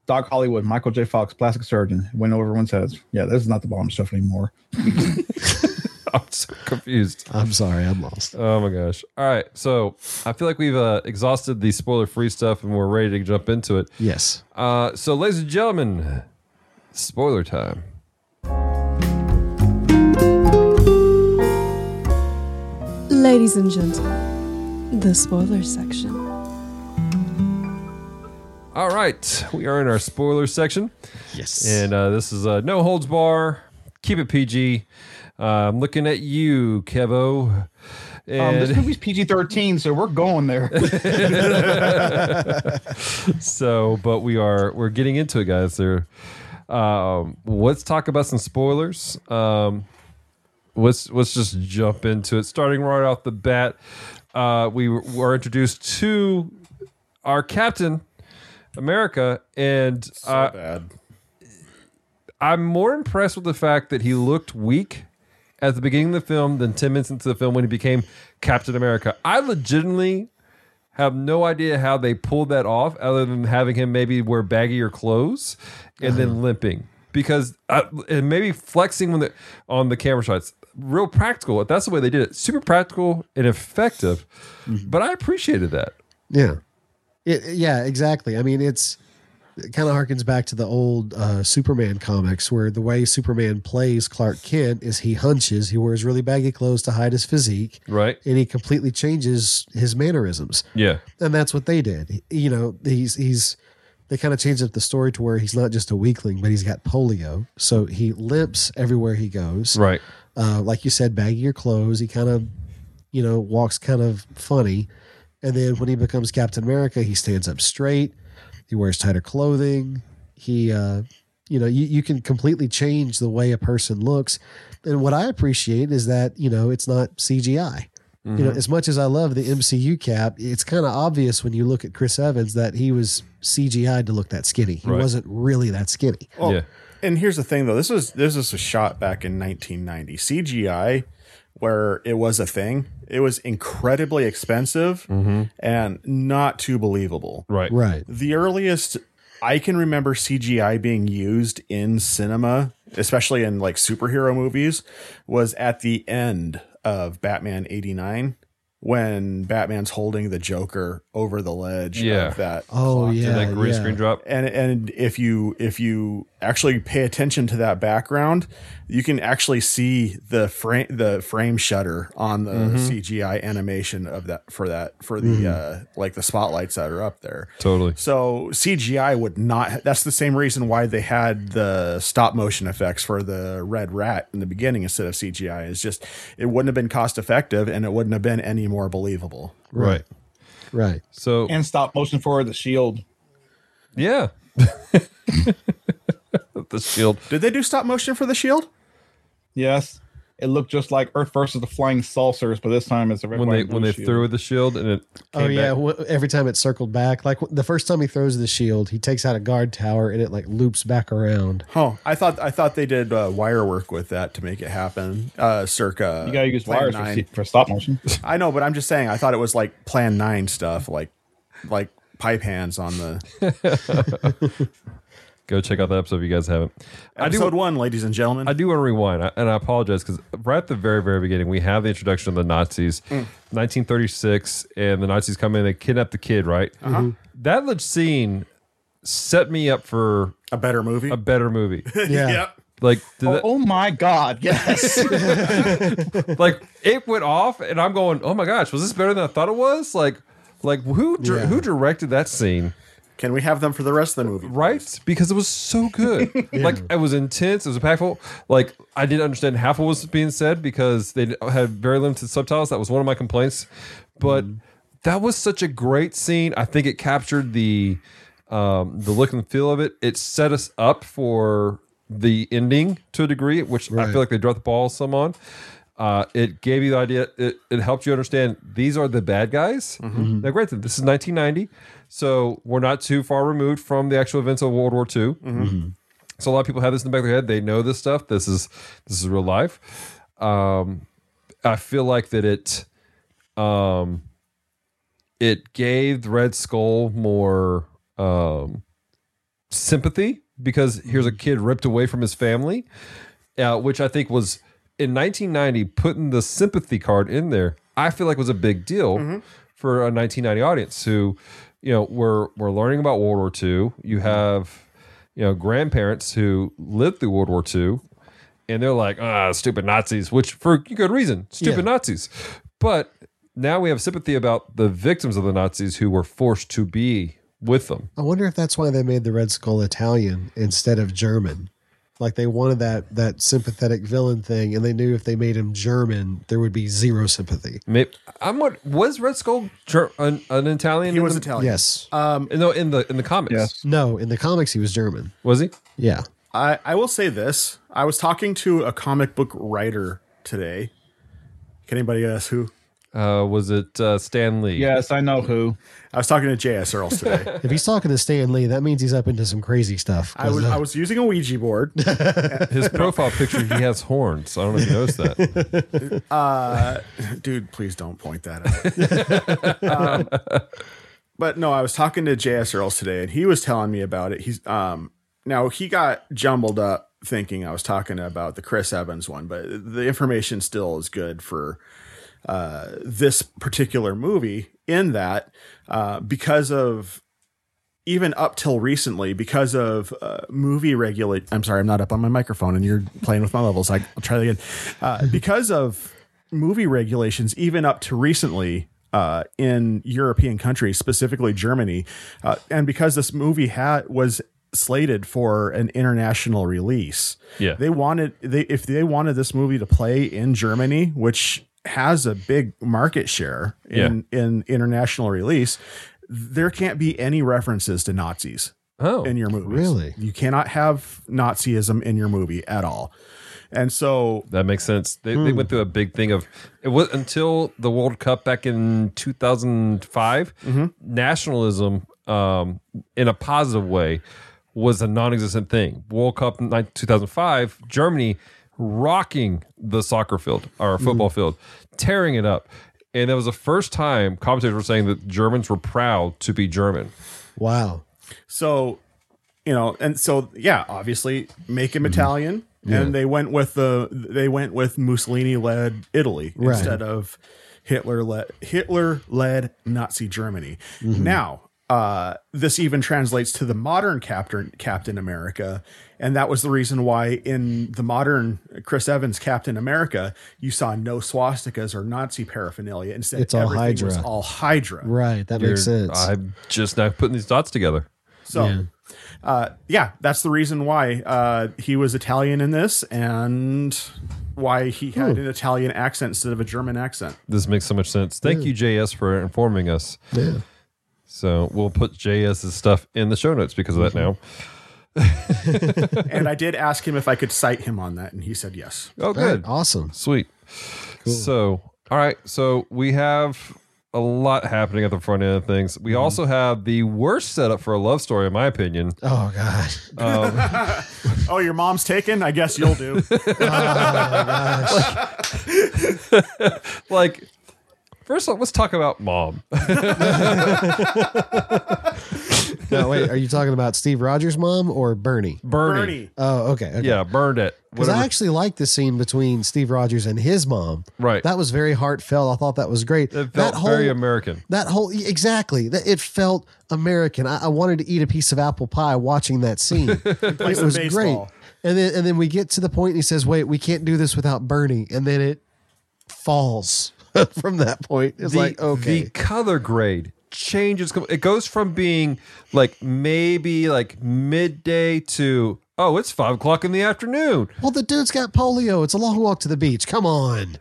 Doc Hollywood, Michael J. Fox, plastic surgeon, went over everyone says, "Yeah, this is not the bottom stuff anymore." (laughs) I'm so confused. I'm sorry. I'm lost. Oh my gosh! All right, so I feel like we've uh, exhausted the spoiler-free stuff, and we're ready to jump into it. Yes. Uh, so, ladies and gentlemen, spoiler time. Ladies and gentlemen, the spoiler section. All right, we are in our spoiler section, Yes. and uh, this is uh, no holds bar. Keep it PG. Uh, I'm looking at you, Kevo. Um, this movie's PG thirteen, so we're going there. (laughs) so, but we are we're getting into it, guys. There. Um, let's talk about some spoilers. Um, let's let's just jump into it. Starting right off the bat, uh, we were introduced to our Captain America, and so uh, bad. I'm more impressed with the fact that he looked weak at the beginning of the film than 10 minutes into the film when he became Captain America. I legitimately have no idea how they pulled that off other than having him maybe wear baggier clothes and then limping. Because uh, and maybe flexing when the, on the camera shots. Real practical. That's the way they did it. Super practical and effective. But i appreciated that. Yeah. It, yeah, exactly. I mean, it's it kind of harkens back to the old uh, Superman comics where the way Superman plays Clark Kent is he hunches, he wears really baggy clothes to hide his physique, right and he completely changes his mannerisms. yeah And that's what they did. You know, he's he's they kind of changed up the story to where he's not just a weakling, but he's got polio. So he limps everywhere he goes. right uh, like you said, baggier clothes. He kind of, you know, walks kind of funny. And then when he becomes Captain America, he stands up straight. He wears tighter clothing. he, uh, you know, you, you can completely change the way a person looks. And what I appreciate is that, you know, it's not CGI. You Mm-hmm. know, as much as I love the MCU cap, it's kind of obvious when you look at Chris Evans that he was CGI'd to look that skinny. He Right. wasn't really that skinny. Well, Yeah. And here's the thing, though. This was this was a shot back in 1990. CGI, where it was a thing, it was incredibly expensive mm-hmm. and not too believable. Right. Right. The earliest I can remember CGI being used in cinema, especially in like superhero movies, was at the end of Batman 89 when Batman's holding the Joker over the ledge Yeah. of that Oh, clock. yeah. And that green yeah. screen drop. and and if you if you actually pay attention to that background, you can actually see the frame the frame shutter on the Mm-hmm. CGI animation of that for that for the uh like the spotlights that are up there. Totally. So CGI would not. That's the same reason why they had the stop motion effects for the red rat in the beginning instead of CGI. Is just it wouldn't have been cost effective and it wouldn't have been any more believable. Right. Right. So And stop motion for the shield. yeah. (laughs) the shield. Did they do stop motion for the Shield? Yes. It looked just like Earth versus the Flying Saucers, but this time it's a red When they when they shield. threw the shield and it Oh yeah, back. every time it circled back, like the first time he throws the shield, he takes out a guard tower and it like loops back around. Oh, I thought I thought they did uh, wire work with that to make it happen. Uh, circa You gotta use wires for, for stop motion. (laughs) I know, but I'm just saying. I thought it was like Plan Nine stuff, like like pipe hands on the (laughs) Go check out that episode if you guys haven't. I do episode one, ladies and gentlemen. I do want to rewind, and I apologize because right at the very, very beginning, we have the introduction of the Nazis, Mm. 1936, and the Nazis come in, they kidnap the kid, right? Uh-huh. That little scene set me up for a better movie. a better movie. (laughs) Yeah. Yep. like, oh, that- oh my god, yes. (laughs) like it went off, and I'm going, oh my gosh, was this better than I thought it was? Like, like who dir- Yeah. who directed that scene? Can we have them for the rest of the movie? right? Because it was so good. (laughs) Like it was intense. It was impactful. Like I didn't understand half of what was being said because they had very limited subtitles. That was one of my complaints. But that was such a great scene. I think it captured the um, the look and feel of it. It set us up for the ending to a degree, which I feel like they dropped the ball some on. Uh, it gave you the idea. It, it helped you understand these are the bad guys. Now, granted, this is 1990, so we're not too far removed from the actual events of World War II. So a lot of people have this in the back of their head. They know this stuff. This is this is real life. Um, I feel like that it um, it gave the Red Skull more um, sympathy because here's a kid ripped away from his family, uh, which I think was in 1990 putting the sympathy card in there. I feel like was a big deal for a 1990 audience who, you know, we're we're learning about World War II. You have, you know, grandparents who lived through World War II, and they're like, ah, stupid Nazis, which for good reason, stupid Yeah. Nazis. But now we have sympathy about the victims of the Nazis who were forced to be with them. I wonder if that's why they made the Red Skull Italian instead of German. Like they wanted that that sympathetic villain thing, and they knew if they made him German, there would be zero sympathy. Maybe, I'm what was Red Skull Ger- an, an Italian? He was the, Italian. Yes. Um, No, in the in the comics. yes. No, in the comics he was German. Was he? Yeah. I, I will say this. I was talking to a comic book writer today. Can anybody guess who? Uh, was it uh, Stan Lee? Yes, I know who. I was talking to J.S. Earls today. (laughs) If he's talking to Stan Lee, that means he's up into some crazy stuff. I was I was using a Ouija board. (laughs) His profile picture, he has horns. I don't know if you noticed that. (laughs) Dude, please don't point that out. um, but no, I was talking to J.S. Earls today, and he was telling me about it. He's um now he got jumbled up thinking I was talking about the Chris Evans one, but the information still is good for uh, this particular movie. In that, uh, because of even up till recently, because of uh, movie regulate. I'm sorry, I'm not up on my microphone, and you're playing with my levels. I, I'll try that again. Uh, (laughs) because of movie regulations, even up to recently. Uh, in European countries, specifically Germany, uh, and because this movie had was slated for an international release, Yeah. they wanted they if they wanted this movie to play in Germany, which has a big market share in in international release, there can't be any references to Nazis. Oh, in your movies. Really? You cannot have Nazism in your movie at all. And so That makes sense. They, they went through a big thing of it was until the World Cup back in 2005. Nationalism, um, in a positive way, was a non-existent thing. World Cup 2005, Germany rocking the soccer field or football mm. field, tearing it up, and that was the first time commentators were saying that Germans were proud to be German. Wow. So, you know, and so yeah, obviously make him mm-hmm. Italian, and they went with the they went with Mussolini led Italy Right. instead of Hitler led Hitler led Nazi Germany. Mm-hmm. Now, uh, this even translates to the modern Captain Captain America, and that was the reason why in the modern Chris Evans Captain America, you saw no swastikas or Nazi paraphernalia. Instead, It's all everything was Hydra. all Hydra. Right. That makes You're- sense. I'm just now putting these dots together. So, Yeah. uh, yeah, that's the reason why uh, he was Italian in this, and why he had an Italian accent instead of a German accent. This makes so much sense. Thank you, JS, for informing us. yeah. So we'll put JS's stuff in the show notes because of that now. (laughs) and I did ask him if I could cite him on that, and he said yes. Oh, good. right. Awesome. Sweet. So, all right. So we have a lot happening at the front end of things. We mm-hmm. also have the worst setup for a love story, in my opinion. Oh God. Um, (laughs) oh, your mom's taken? I guess you'll do. (laughs) Oh, like, first off, let's talk about mom. No, wait. Are you talking about Steve Rogers' mom or Bernie? Bernie. Bernie. Oh, okay. okay. Yeah, burned it. Because I actually liked the scene between Steve Rogers and his mom. Right. That was very heartfelt. I thought that was great. It that felt very American. That whole exactly. That it felt American. I, I wanted to eat a piece of apple pie watching that scene. (laughs) it some was great. And then and then we get to the point and he says, "Wait, we can't do this without Bernie." And then it falls (laughs) from that point. It's the, like okay, the color grade changes. com- It goes from being like maybe like midday to oh, it's five o'clock in the afternoon. well, the dude's got polio. It's a long walk to the beach. Come on.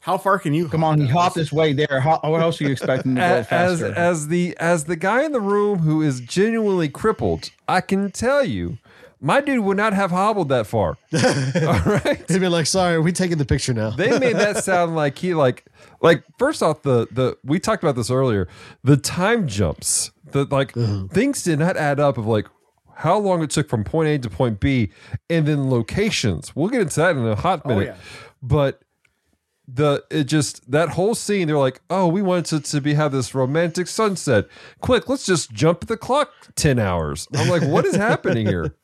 How far can you? Come on, he hopped his way there. How, what else are you expecting to go (laughs) as faster? as the as the guy in the room who is genuinely crippled, I can tell you, my dude would not have hobbled that far. (laughs) All right. They'd be like, "Sorry, we taking the picture now." They made that (laughs) sound like he like like first off the the we talked about this earlier. The time jumps. The like uh-huh. things did not add up of like how long it took from point A to point B and then locations. We'll get into that in a hot oh, minute. yeah. But the it just that whole scene they're like oh we wanted to, to be have this romantic sunset quick let's just jump the clock 10 hours i'm like what is happening here (laughs)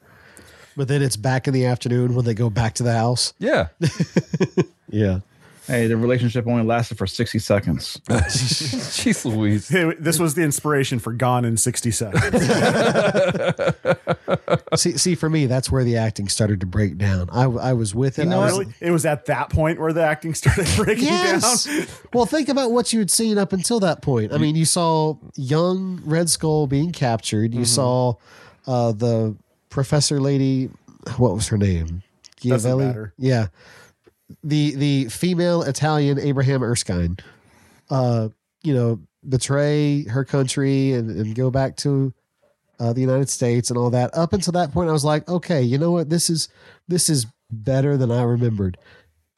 But then it's back in the afternoon when they go back to the house. yeah (laughs) Yeah. hey, the relationship only lasted for 60 seconds. (laughs) (laughs) jeez louise Hey, this was the inspiration for Gone in 60 Seconds. see, see, for me, that's where the acting started to break down. I, I was with it. know I was- really? It was at that point where the acting started breaking Yes. down. well, think about what you had seen up until that point. I mean, you saw young Red Skull being captured. Mm-hmm. You saw uh, the professor lady. What was her name? Matter. Yeah. The the female Italian Abraham Erskine. Uh, you know, betray her country and, and go back to uh, the United States and all that. Up until that point, I was like, okay, you know what? This is this is better than I remembered.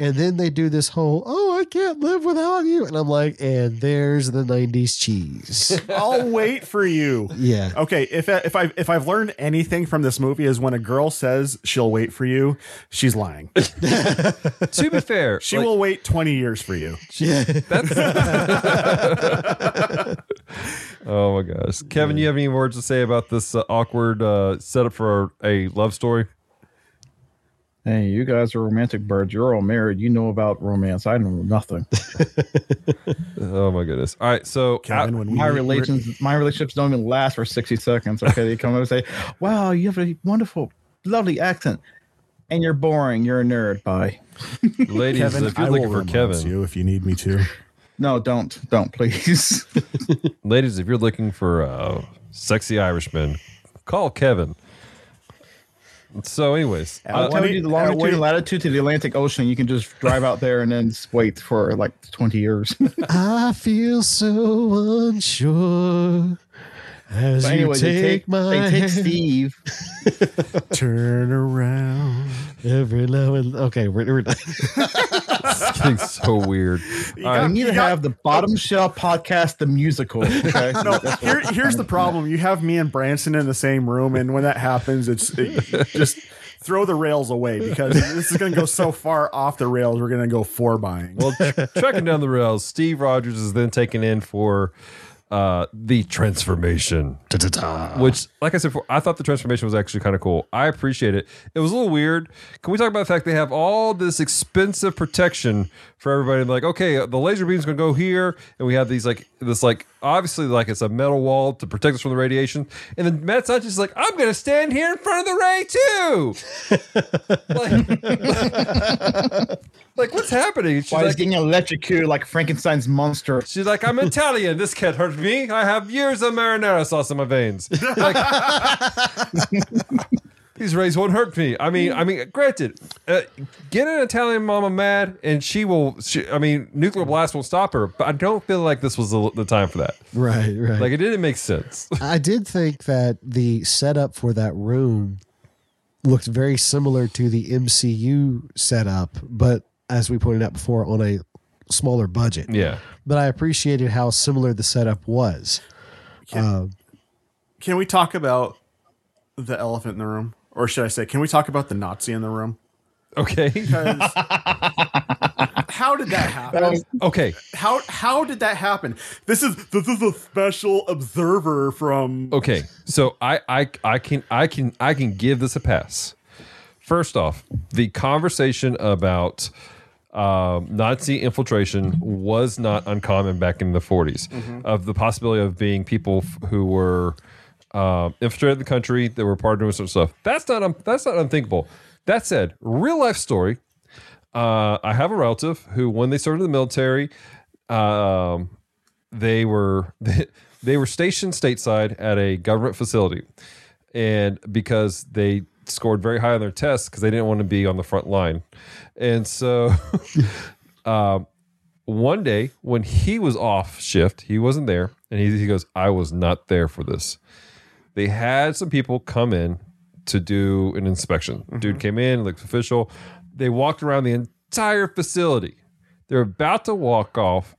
And then they do this whole, oh, I can't live without you. And I'm like, and there's the 90s cheese. (laughs) I'll wait for you. yeah. Okay, if if I if I've learned anything from this movie is when a girl says she'll wait for you, she's lying. (laughs) to be fair She like, will wait 20 years for you. (laughs) Yeah. That's. oh my gosh, Kevin, you have any words to say about this uh, awkward uh, setup for a love story? Hey, you guys are romantic birds. You're all married. You know about romance. I know nothing. (laughs) Oh my goodness! All right, so Kevin, uh, when we My relations, my relationships don't even last for 60 seconds. Okay, they come up and say, "Wow, you have a wonderful, lovely accent," and you're boring. You're a nerd. Bye. (laughs) ladies, Kevin, if you're I looking for Kevin, you if you need me to. No, don't, don't, please. (laughs) ladies, if you're looking for a sexy Irishman, call Kevin. So, anyways, At uh, I'll tell wait- you the longitude wait. and latitude to the Atlantic Ocean. You can just drive out there and then wait for like 20 years. (laughs) I feel so unsure. As But you anyway, they take take, my they take Steve. (laughs) Turn around. Every now and okay, we're, we're It's getting so weird. All I right. need to got- have the Bottom Shelf podcast, the musical. Okay? (laughs) No, here, here's the problem. You have me and Branson in the same room, and when that happens, it's it, (laughs) just throw the rails away because this is going to go so far off the rails. We're going to go four buying. Well, tr- tracking down the rails, Steve Rogers is then taken in for uh, the transformation. Which, like I said, before, I thought the transformation was actually kind of cool. I appreciate it. It was a little weird. Can we talk about the fact they have all this expensive protection for everybody? Like, okay, the laser beam's going to go here, and we have these like this like obviously like it's a metal wall to protect us from the radiation. And then Matt Sanchez is like, I'm going to stand here in front of the ray too. (laughs) like, (laughs) like, what's happening? She's Why he's like, getting electrocuted like Frankenstein's monster. (laughs) She's like, I'm Italian. This can't hurt me. I have years of marinara sauce in my veins. Like, these rays won't hurt me. I mean, I mean, granted, uh, get an Italian mama mad, and she will. She, I mean, nuclear blast won't stop her. But I don't feel like this was the, the time for that. right, right. Like, it didn't make sense. (laughs) I did think that the setup for that room looked very similar to the MCU setup, but as we pointed out before, on a smaller budget. yeah. But I appreciated how similar the setup was. Uh, Can we talk about the elephant in the room? Or should I say, can we talk about the Nazi in the room? Okay. (laughs) How did that happen? Okay. How how did that happen? This is this is a special observer from Okay, so I, I I can I can I can give this a pass. First off, the conversation about um, Nazi infiltration was not uncommon back in the 40s. Of the possibility of being people f- who were um, infiltrated the country that were part of doing some stuff. That's not un- that's not unthinkable. That said, real life story. Uh, I have a relative who, when they started the military, um, they were (laughs) they were stationed stateside at a government facility, and because they scored very high on their tests because they didn't want to be on the front line, and so. (laughs) um, one day when he was off shift, he wasn't there, and he, he goes, "I was not there for this." They had some people come in to do an inspection. Dude mm-hmm. came in, looked official. They walked around the entire facility. They're about to walk off,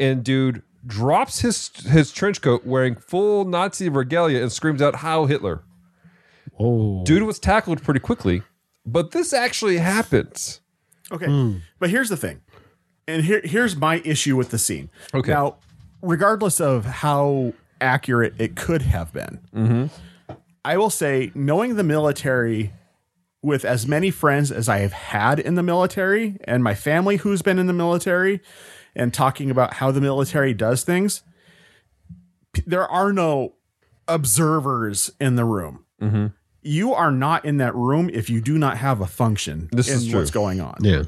and dude drops his his trench coat wearing full Nazi regalia and screams out "Heil Hitler." oh, Dude was tackled pretty quickly, but this actually happens. Okay. Hmm. But here's the thing. And here here's my issue with the scene. Okay. Now, regardless of how accurate it could have been, I will say, knowing the military with as many friends as I have had in the military and my family who's been in the military and talking about how the military does things, there are no observers in the room. You are not in that room if you do not have a function This in is true. what's going on. yeah.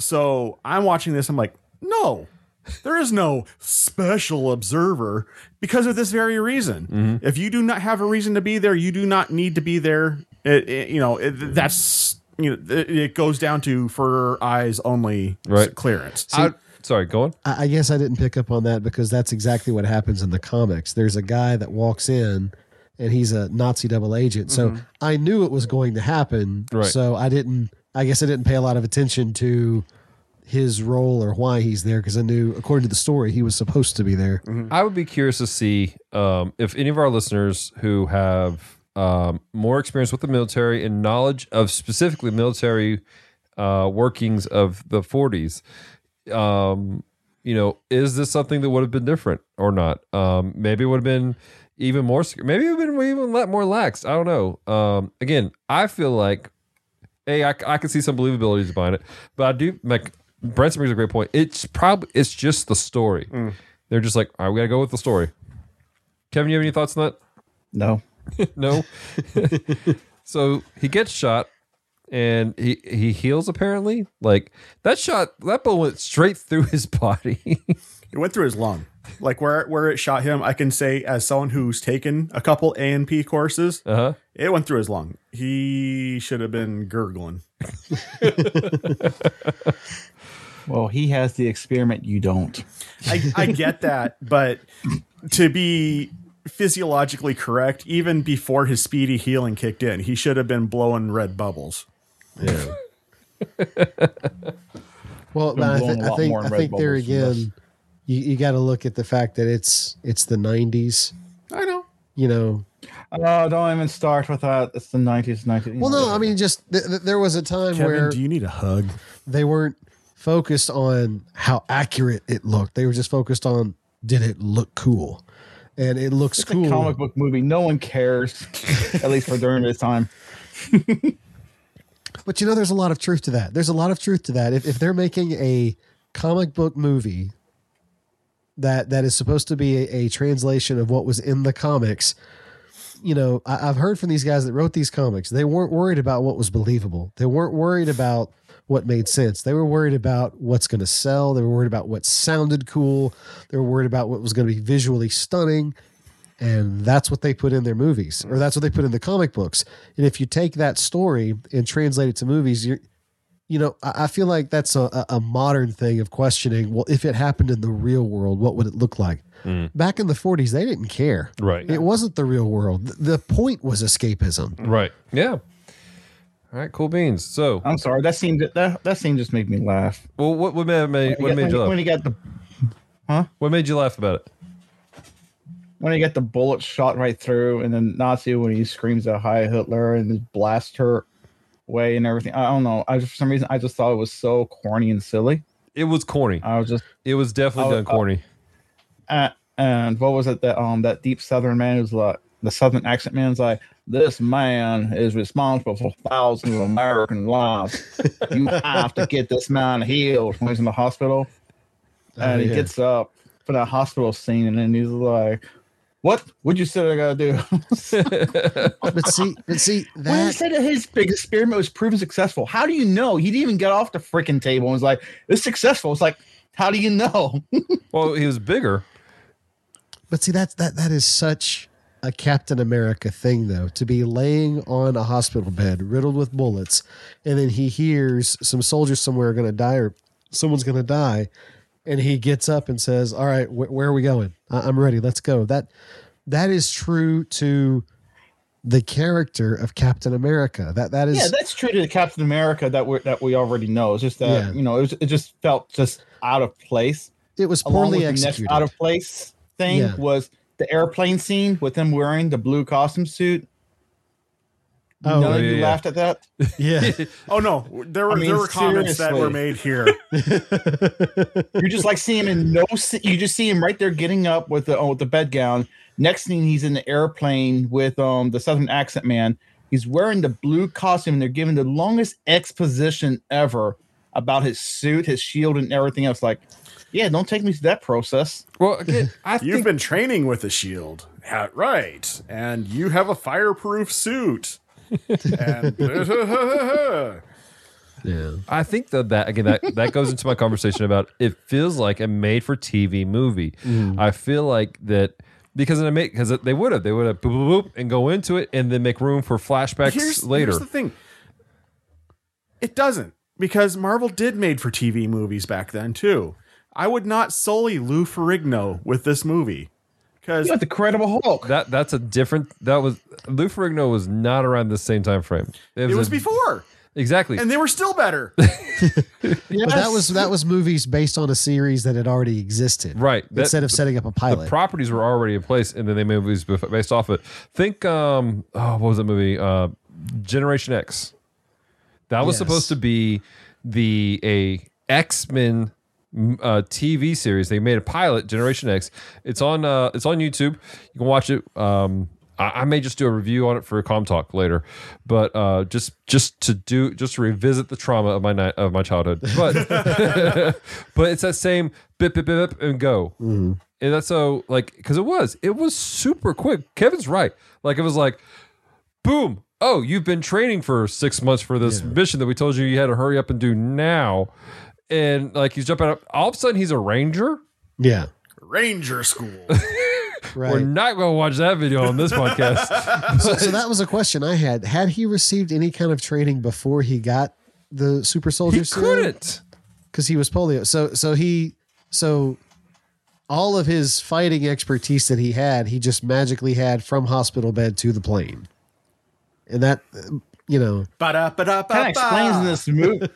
So I'm watching this. I'm like, no, there is no special observer because of this very reason. Mm-hmm. If you do not have a reason to be there, you do not need to be there. It, it- you know, it, that's you know, it, it goes down to for eyes only Right. clearance. I, sorry, go on. I I guess I didn't pick up on that because that's exactly what happens in the comics. There's a guy that walks in and he's a Nazi double agent. So I knew it was going to happen. Right. So I didn't, I guess I didn't pay a lot of attention to his role or why he's there because I knew, according to the story, he was supposed to be there. I would be curious to see um, if any of our listeners who have um, more experience with the military and knowledge of specifically military uh, workings of the 40s, um, you know, is this something that would have been different or not? Um, maybe it would have been even more. sec- Maybe it would have been even let more lax. I don't know. Um, again, I feel like, hey, I, I can see some believability behind it, but I do like. Branson brings a great point. It's probably it's just the story. They're just like, all right, we gotta go with the story. Kevin, you have any thoughts on that? No. (laughs) No. (laughs) so he gets shot and he he heals apparently. Like that shot, that bullet went straight through his (laughs) body. It went through his lung. Like where where it shot him, I can say as someone who's taken a couple A and P courses, uh huh. it went through his lung. He should have been gurgling. Well, he has the experiment. You don't. I, I get that, (laughs) but to be physiologically correct even before his speedy healing kicked in. He should have been blowing red bubbles. Yeah. (laughs) well, Been I, blown thi- a I lot think I think there again, you, you got to look at the fact that it's it's the '90s. I know. You know, Oh, don't even start with that. It's the nineties, nineties. well, no, I mean, just th- th- there was a time Kevin, where do you need a hug? they weren't focused on how accurate it looked. They were just focused on did it look cool, and it looks it's cool. a comic book movie. No one cares, at least for during this time. (laughs) But you know, there's a lot of truth to that. There's a lot of truth to that. If, if they're making a comic book movie that that is supposed to be a, a translation of what was in the comics, you know, I, I've heard from these guys that wrote these comics. They weren't worried about what was believable. They weren't worried about what made sense. They were worried about what's going to sell. They were worried about what sounded cool. They were worried about what was going to be visually stunning. And that's what they put in their movies, or that's what they put in the comic books. And if you take that story and translate it to movies, you're, you know, I, I feel like that's a, a- modern thing of questioning. Well, if it happened in the real world, what would it look like? Mm. Back in the 40s, they didn't care. Right. It wasn't the real world. The point was escapism. Right. Yeah. All right. Cool beans. So, I'm sorry. That scene that that scene just made me laugh. well, what what made, what when, made you when laugh? he got the huh? What made you laugh about it? when he got the bullet shot right through, and then Nazi when he screams at Hi Hitler and then blasts her way and everything. I don't know. I just for some reason I just thought it was so corny and silly. It was corny. I was just It was definitely Oh, done uh, corny. uh, and what was it that um that deep Southern man was like the Southern accent man's like this man is responsible for thousands of American lives. you (laughs) have to get this man healed when he's in the hospital. Oh, and he yeah. gets up for that hospital scene, and then he's like, "What would you say I gotta do?" (laughs) But see, but see when he said that his big experiment was proven successful, how do you know? He didn't even get off the freaking table and was like, "It's successful." It's like, how do you know? (laughs) Well, he was bigger. But see, that's that that is such a Captain America thing, though, to be laying on a hospital bed riddled with bullets, and then he hears some soldiers somewhere are going to die or someone's going to die, and he gets up and says, "All right, wh- where are we going? I- I'm ready. Let's go." That that is true to the character of Captain America. That that is yeah, that's true to the Captain America that we that we already know. It's just that Yeah. you know it, was, it just felt just out of place. it was poorly with the next executed. out of place thing Yeah. was the airplane scene with him wearing the blue costume suit. Oh, None of you yeah. laughed at that. (laughs) yeah, (laughs) Oh no, there were I mean, there were comments that were made here. (laughs) You just like see him in no. You just see him right there getting up with the oh, with the bed gown. Next thing he's in the airplane with um the Southern accent man. He's wearing the blue costume, and they're giving the longest exposition ever about his suit, his shield, and everything else. Like, yeah, don't take me through that process. Well, again, (laughs) I You've think been training with a shield, yeah, right? And you have a fireproof suit. and (laughs) (laughs) yeah. I think that that again that that goes into my conversation about it feels like a made for TV movie. Mm. I feel like that because it make because they would have they would have boop, boop, boop, and go into it and then make room for flashbacks here's later. Here's the thing. It doesn't because Marvel did made for TV movies back then too. I would not sully Lou Ferrigno with this movie because the Credible Hulk. that that's a different that was Lou Ferrigno was not around the same time frame. it was a- before, exactly and they were still better. (laughs) But that was that was movies based on a series that had already existed, Right. That- Instead of setting up a pilot. the properties were already in place and then they made movies based off it. Think um oh what was that movie? Uh Generation X. That was Yes. supposed to be the a X-Men uh, TV series. They made a pilot, Generation X. It's on uh it's on YouTube. You can watch it. Um I, I may just do a review on it for a com talk later, but uh, just just to do just to revisit the trauma of my night of my childhood. But (laughs) but it's that same bip bip bip, bip and go. And that's so like because it was it was super quick. Kevin's right. Like it was like boom. Oh, you've been training for six months for this mission that we told you you had to hurry up and do now. And like he's jumping up. All of a sudden he's a ranger. yeah, Ranger School. (laughs) right. We're not going to watch that video on this podcast. (laughs) so, so that was a question I had. Had he received any kind of training before he got the super soldier he couldn't. because he was polio. So so he so all of his fighting expertise that he had, he just magically had from hospital bed to the plane. And that, you know, Ba-da-ba-da-ba-ba. Kind of explains in this movie.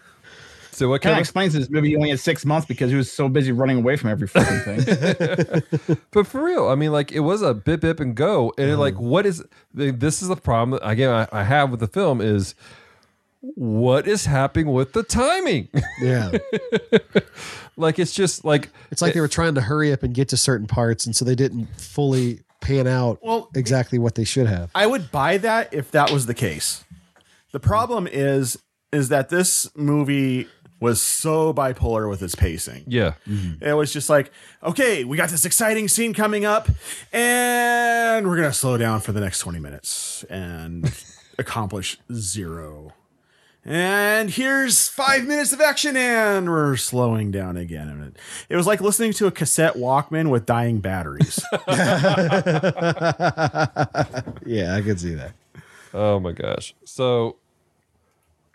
So what Kind kind of explains this movie. He only had six months because he was so busy running away from every fucking thing. (laughs) But for real, I mean, like it was a bip bip and go, and it, like what is this is the problem again I, I have with the film is what is happening with the timing? yeah. (laughs) like it's just like It's like they were trying to hurry up and get to certain parts, and so they didn't fully pan out Well, exactly what they should have. I would buy that if that was the case. The problem is is that this movie was so bipolar with its pacing. yeah, mm-hmm. It was just like, okay, we got this exciting scene coming up, and we're gonna slow down for the next 20 minutes and (laughs) accomplish zero. And here's five minutes of action, and we're slowing down again. And it, it was like listening to a cassette Walkman with dying batteries. (laughs) (laughs) Yeah, I could see that. Oh my gosh. So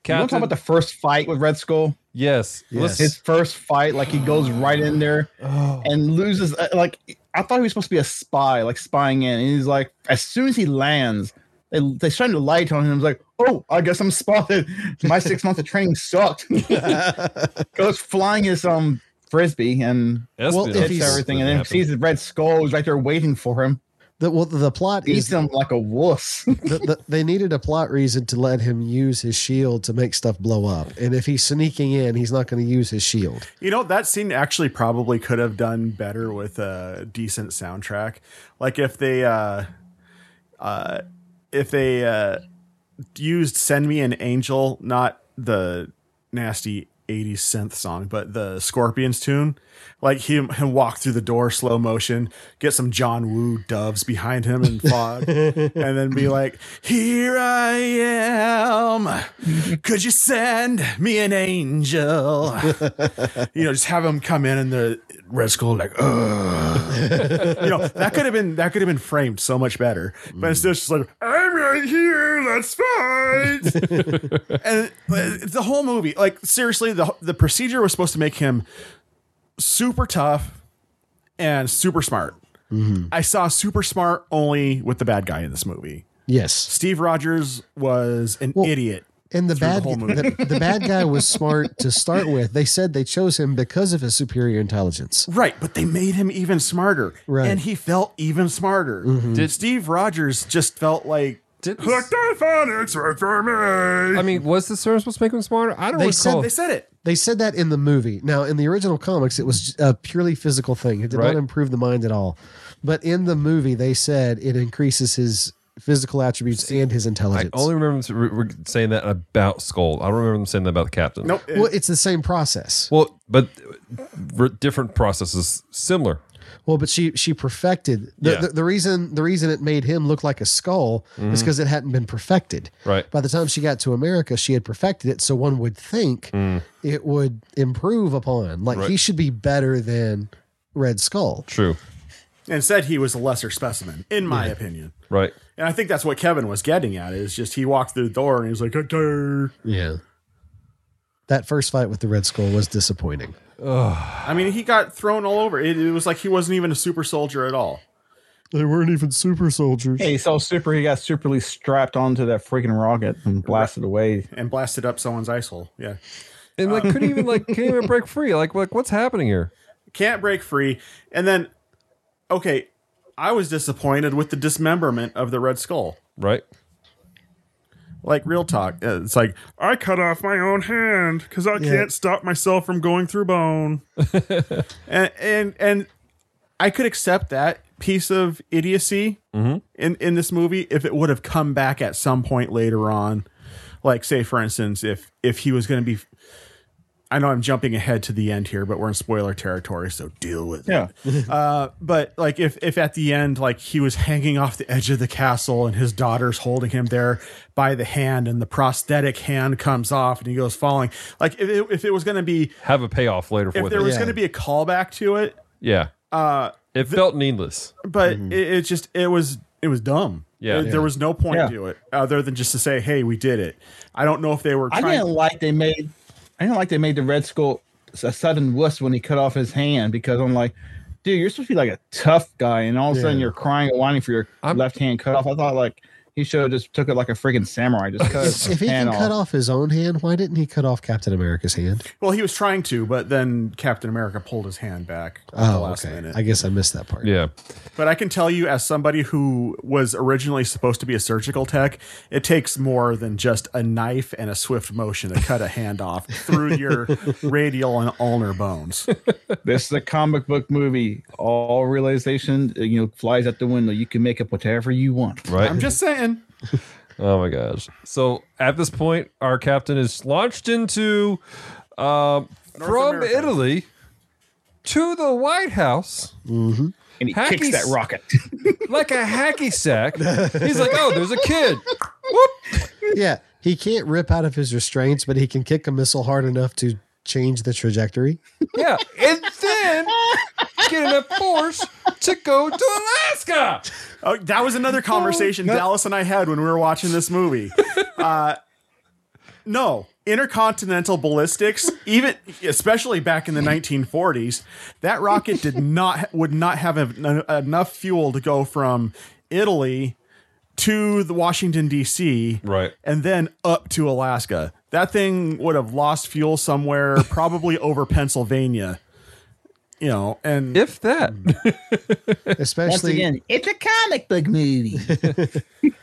You want to talk about the first fight with Red Skull? yes, let's- His first fight, like he goes right in there and loses. uh, Like I thought he was supposed to be a spy, like spying in, and he's like, as soon as he lands, they they shine the light on him. He's like, oh, I guess I'm spotted. (laughs) My six months of training sucked. (laughs) (laughs) goes flying his um frisbee and Well, if espionage he's- hits everything, and doesn't then happen. sees the Red Skull is right there waiting for him. The, well, the plot Eats is him like a wuss. (laughs) the, the, they needed a plot reason to let him use his shield to make stuff blow up. And if he's sneaking in, he's not going to use his shield. You know, that scene actually probably could have done better with a decent soundtrack. Like if they uh uh if they uh used Send Me an Angel, not the nasty 80s synth song, but the Scorpions tune. Like him him walk through the door slow motion, get some John Woo doves behind him and fog, (laughs) and then be like, Here I am. Could you send me an angel? (laughs) you know, just have him come in and the Red Skull like, Ugh. (laughs) you know, that could have been that could have been framed so much better. But instead, it's just like, I'm right here, let's fight. (laughs) and uh, the whole movie, like seriously, the the procedure was supposed to make him super tough and super smart. I saw super smart only with the bad guy in this movie. Yes. Steve Rogers was an Well, idiot. And the through the bad the, the bad guy was smart to start with. They said they chose him because of his superior intelligence. Right, but they made him even smarter. Right. And he felt even smarter. Mm-hmm. Did Steve Rogers just felt like Did- Hooked on phonics work for me. I mean, was the serum supposed to make him smarter? I don't They recall. said they said it. They said that in the movie. Now, in the original comics, it was a purely physical thing. It did Right. not improve the mind at all. But in the movie, they said it increases his physical attributes and his intelligence. I only remember them re- re- saying that about Skull. I don't remember them saying that about the captain. Nope. well, it's the same process. Well, but r- different processes, similar. Well, but she she perfected the, Yeah. the, the reason the reason it made him look like a skull is mm-hmm. because it hadn't been perfected. Right. By the time she got to America, she had perfected it, so one would think mm. it would improve upon. Like Right. he should be better than Red Skull. True. Instead, he was a lesser specimen, in my opinion. Right. And I think that's what Kevin was getting at is just he walked through the door and he was like, "Okay." Yeah. That first fight with the Red Skull was disappointing. I mean, he got thrown all over. It, it was like he wasn't even a super soldier at all. They weren't even super soldiers. Hey, so super, he got superly strapped onto that freaking rocket and blasted away. And blasted up someone's ice hole. Yeah. And like, couldn't even like, can't even break free. Like, like, what's happening here? Can't break free. And then, okay, I was disappointed with the dismemberment of the Red Skull. Right. Like real talk, Uh, it's like I cut off my own hand because I can't stop myself from going through bone. (laughs) and and and I could accept that piece of idiocy in in this movie if it would have come back at some point later on. Like say for instance, if if he was going to be, I know I'm jumping ahead to the end here, but we're in spoiler territory, so deal with Yeah. it. (laughs) Uh, but like if if at the end like he was hanging off the edge of the castle and his daughter's holding him there by the hand and the prosthetic hand comes off and he goes falling, like if it, if it was going to be Have a payoff later for if there it. was Yeah. going to be a callback to it, yeah. uh, It felt needless. but it, it just it was it was dumb. Yeah. It- there was no point Yeah. to it other than just to say, "Hey, we did it." I don't know if they were I trying. didn't like they made. I didn't like they made the Red Skull a sudden wuss when he cut off his hand because I'm like, dude, you're supposed to be like a tough guy, and all of a sudden you're crying and whining for your I'm- left hand cut off. I thought like he should have just took it like a freaking samurai, just cut his If he hand can off. cut off his own hand, why didn't he cut off Captain America's hand? Well, he was trying to, but then Captain America pulled his hand back at the Oh, last okay. minute. I guess I missed that part. Yeah. But I can tell you, as somebody who was originally supposed to be a surgical tech, it takes more than just a knife and a swift motion to cut a hand off through (laughs) your radial and ulnar bones. This is a comic book movie. All realization, you know, flies out the window. You can make up whatever you want. Right. I'm just saying. (laughs) Oh my gosh. So at this point, our captain is launched into um, from America. Italy to the White House And he Hacky kicks that rocket. (laughs) like a hacky sack. He's like, oh, there's a kid. (laughs) Whoop. Yeah, he can't rip out of his restraints, but he can kick a missile hard enough to change the trajectory. Yeah. And then (laughs) get enough force to go to Alaska. Oh, that was another conversation Dallas and I had when we were watching this movie. (laughs) Uh, no, intercontinental ballistics, even especially back in the 1940s, that rocket did (laughs) not would not have en- enough fuel to go from Italy to the Washington D.C. Right. and then up to Alaska. That thing would have lost fuel somewhere, (laughs) probably over Pennsylvania. You know, and If that. (laughs) Especially it's a comic book movie. (laughs)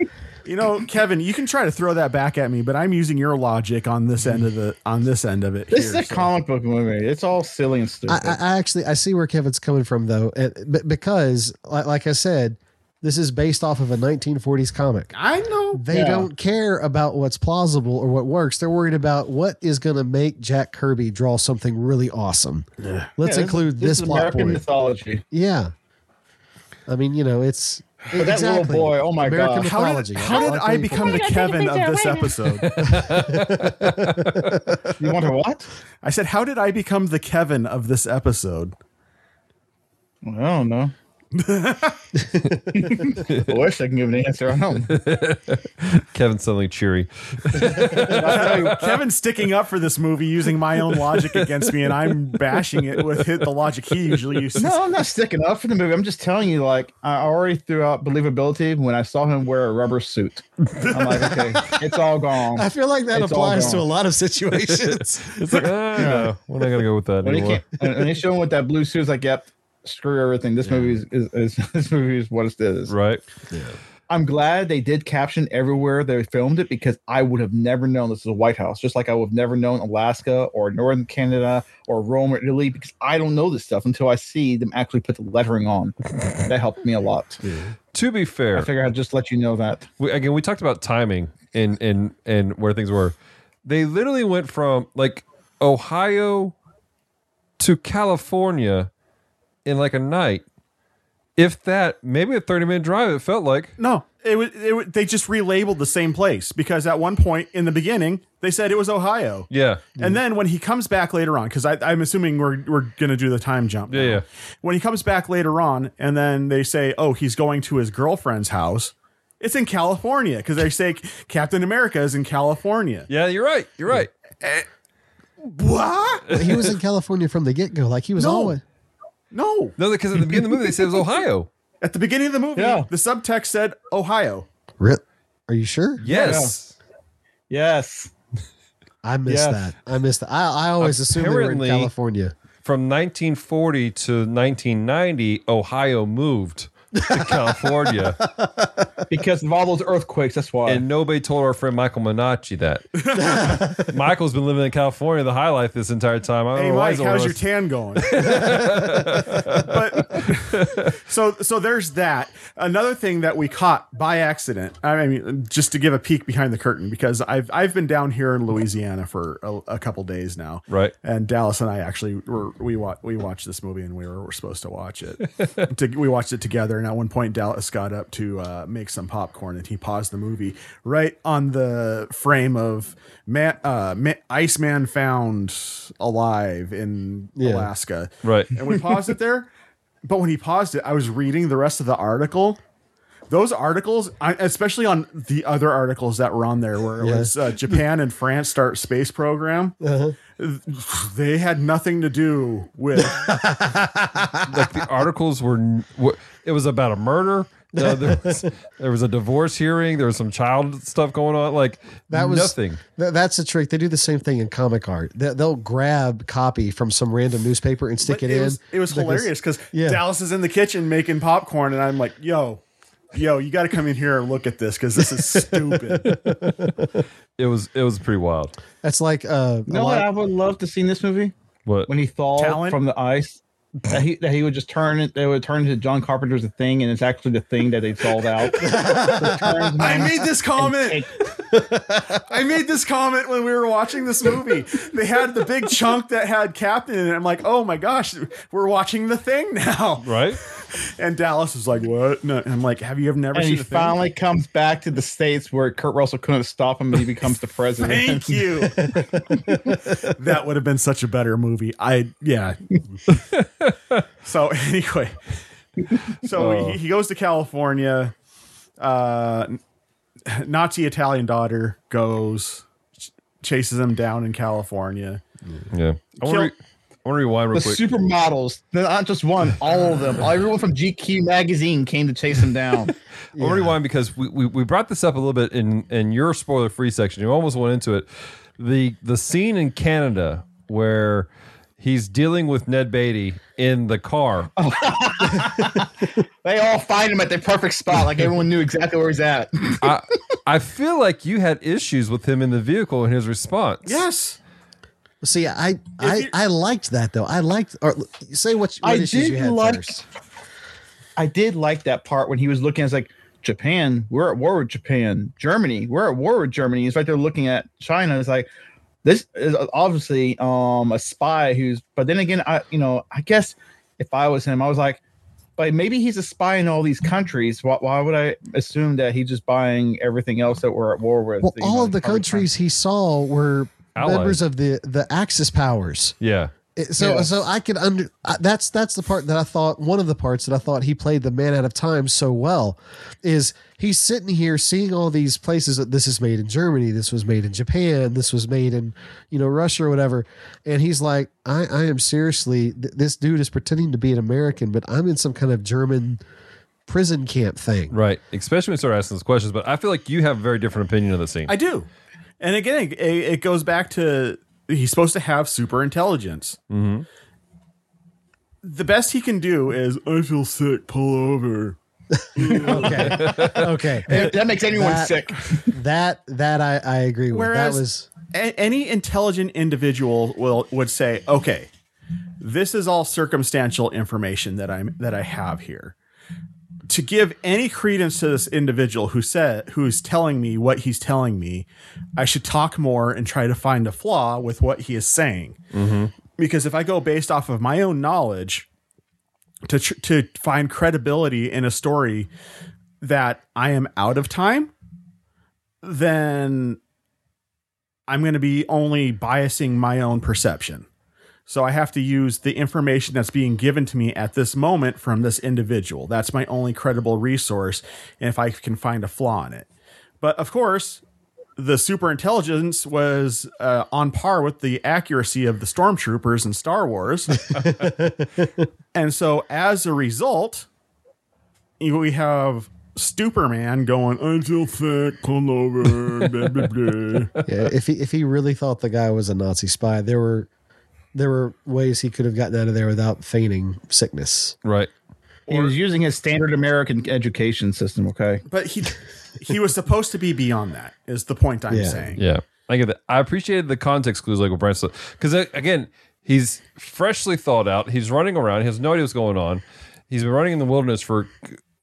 You know, Kevin, you can try to throw that back at me, but I'm using your logic on this end of the on this end of it. this here, is a so- comic book movie. It's all silly and stupid. I I actually I see where Kevin's coming from though, but because like, like I said, this is based off of a 1940s comic. I know. They Yeah. don't care about what's plausible or what works. They're worried about what is going to make Jack Kirby draw something really awesome. Let's Yeah, this- include this, is plot American point. mythology. Yeah. I mean, you know, it's But that little boy, oh my American God. How did, how did I become the Kevin of this episode? (laughs) You want to what? I said, how did I become the Kevin of this episode? I don't know. I wish I can give an answer. I don't. (laughs) Kevin suddenly cheery. (laughs) Kevin's sticking up for this movie using my own logic against me, and I'm bashing it with the logic he usually uses. No, I'm not sticking up for the movie. I'm just telling you, like, I already threw out believability when I saw him wear a rubber suit. I'm like, okay, (laughs) it's all gone. I feel like that It's applies to a lot of situations. It's like, ah, no, we're not going to go with that When he anymore. came, and, and they show him with that blue suit, it's like, yep, screw everything. This movie is, is, is (laughs) this movie is what it is. Right. I'm glad they did caption everywhere they filmed it because I would have never known this is a White House, just like I would have never known Alaska or Northern Canada or Rome or Italy because I don't know this stuff until I see them actually put the lettering on. (laughs) that helped me a lot. To be fair, I figure I'd just let you know that. we, again, we talked about timing and and and where things were. They literally went from like Ohio to California in like a night. If that, maybe a thirty minute drive. It felt like No, it was, it was, they just relabeled the same place because at one point in the beginning they said it was Ohio. yeah, And then when he comes back later on, because I'm assuming we're we're gonna do the time jump. Yeah, now. yeah. When he comes back later on, and then they say, "Oh, he's going to his girlfriend's house." It's in California because they say Captain America is in California. yeah. You're right. You're right. Eh, what? But he was in California from the get go. Like he was No. always. No. No, because at the beginning of the movie they said it was Ohio. (laughs) At the beginning of the movie, Yeah. the subtext said Ohio. Rip. Are you sure? Yes. Yes. I missed Yes. that. I missed that. I, I always assumed they were in Apparently- California. From 1940 to 1990, Ohio moved to California, (laughs) Because of all those earthquakes, that's why. and nobody told our friend Michael Minacci that. (laughs) Michael's been living in California the high life this entire time. I don't Hey know why Mike, he's how's your tan going? (laughs) but so so there's that. Another thing that we caught by accident. I mean, just to give a peek behind the curtain, because I've I've been down here in Louisiana for a, a couple days now, Right. And Dallas and I actually were we wa- we watched this movie and we were, were supposed to watch it. to, we watched it together, and at one point Dallas got up to uh, make some popcorn, and he paused the movie right on the frame of man, uh, Ma- Iceman found alive in Yeah. Alaska. Right. And we paused it there. But when he paused it, I was reading the rest of the article. Those articles, especially on the other articles that were on there, where it Yeah. was uh, Japan and France start space program, they had nothing to do with. (laughs) like the articles were it was about a murder Uh, there, (laughs) was, there was a divorce hearing there was some child stuff going on like That was nothing Th- that's the trick. They do the same thing in comic art. They, they'll grab copy from some random newspaper and stick But it, in. was, it was because- hilarious because Yeah. Dallas is in the kitchen making popcorn, and I'm like, "Yo, yo, you got to come in here and look at this because this is stupid." it was it was pretty wild That's like uh, You know what I would love to see in this movie? what When he thawed Talent? from the ice. That he, that he would just turn it, they would turn into John Carpenter's a thing, and it's actually the thing that they sold out. (laughs) I made this comment. Take- (laughs) I made this comment when we were watching this movie. They had the big chunk that had Captain in it. I'm like, oh my gosh, we're watching the thing now. right (laughs) And Dallas is like, what? No. And I'm like, have you ever never and seen he the thing? finally comes back to the states where Kurt Russell couldn't stop him, and he becomes the president. Thank you. that would have been such a better movie. I yeah. (laughs) so anyway, so Oh. he, he goes to California. Uh, Nazi Italian daughter goes ch- chases him down in California. yeah i want to Kill- I want to rewind real The quick supermodels, not just one, all of them. Everyone from GQ magazine came to chase him down. (laughs) I want to rewind because we, we, we brought this up a little bit in, in your spoiler free section. You almost went into it. The the scene in Canada where he's dealing with Ned Beatty in the car. (laughs) they all find him at the perfect spot, like everyone knew exactly where he's at. (laughs) I, I feel like you had issues with him in the vehicle and his response. Yes. See, I I, you- I liked that though. I liked. Or say what, what I issues you had like. first. I did like that part when he was looking. It's like Japan, we're at war with Japan. Germany, we're at war with Germany. He's right they're looking at China. It's like this is obviously um a spy who's. But then again, I you know I guess if I was him, I was like, but maybe he's a spy in all these countries. Why, why would I assume that he's just buying everything else that we're at war with? Well, all know, of the countries he saw were Allies. members of the the Axis powers. Yeah. It- So Yeah. so I could under that's that's the part that I thought one of the parts that I thought he played the man out of time so well is he's sitting here seeing all these places that this is made in Germany, this was made in Japan, this was made in you know Russia or whatever, and he's like, I I am seriously th- this dude is pretending to be an American, but I'm in some kind of German prison camp thing. Right. Especially when we start asking those questions. But I feel like you have a very different opinion of the scene. I do. And again, it, it goes back to he's supposed to have super intelligence. Mm-hmm. The best he can do is, I feel sick, pull over. (laughs) Okay, okay, (laughs) That that makes anyone That- sick. (laughs) that that I I agree with. Whereas that was a- any intelligent individual will would say, okay, this is all circumstantial information that I'm that I have here. To give any credence to this individual who said who's telling me what he's telling me, I should talk more and try to find a flaw with what he is saying. Mm-hmm. Because if I go based off of my own knowledge to tr- to find credibility in a story that I am out of time, then I'm going to be only biasing my own perception. So I have to use the information that's being given to me at this moment from this individual. That's my only credible resource. And if I can find a flaw in it. But of course, the super intelligence was uh, on par with the accuracy of the stormtroopers in Star Wars. (laughs) and so as a result, we have Superman going, until sick, pull over, blah, blah, blah. yeah, if he if he really thought the guy was a Nazi spy, there were there were ways he could have gotten out of there without feigning sickness. right. He was using his standard American education system. Okay. but he he was supposed to be beyond that is the point i'm Yeah. saying Yeah, I get that. I appreciated the context clues, like what Brian said, because uh, again, he's freshly thought out. He's running around. He has no idea what's going on. He's been running in the wilderness for.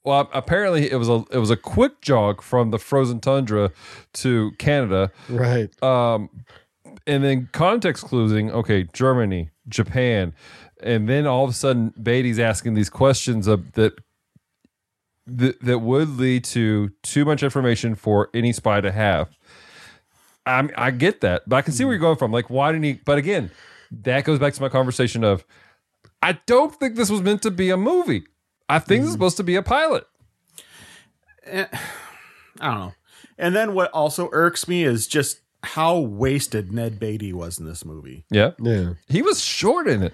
Well, apparently it was a it was a quick jog from the frozen tundra to Canada, Right. Um, and then context cluesing. Okay, Germany, Japan, and then all of a sudden Beatty's asking these questions of that that, that would lead to too much information for any spy to have. I I get that, but I can see where you're going from. Like, why didn't he? But again, that goes back to my conversation of, I don't think this was meant to be a movie. I think this is supposed to be a pilot. eh, I don't know. And then what also irks me is just how wasted Ned Beatty was in this movie. Yeah. Yeah. He was short in it.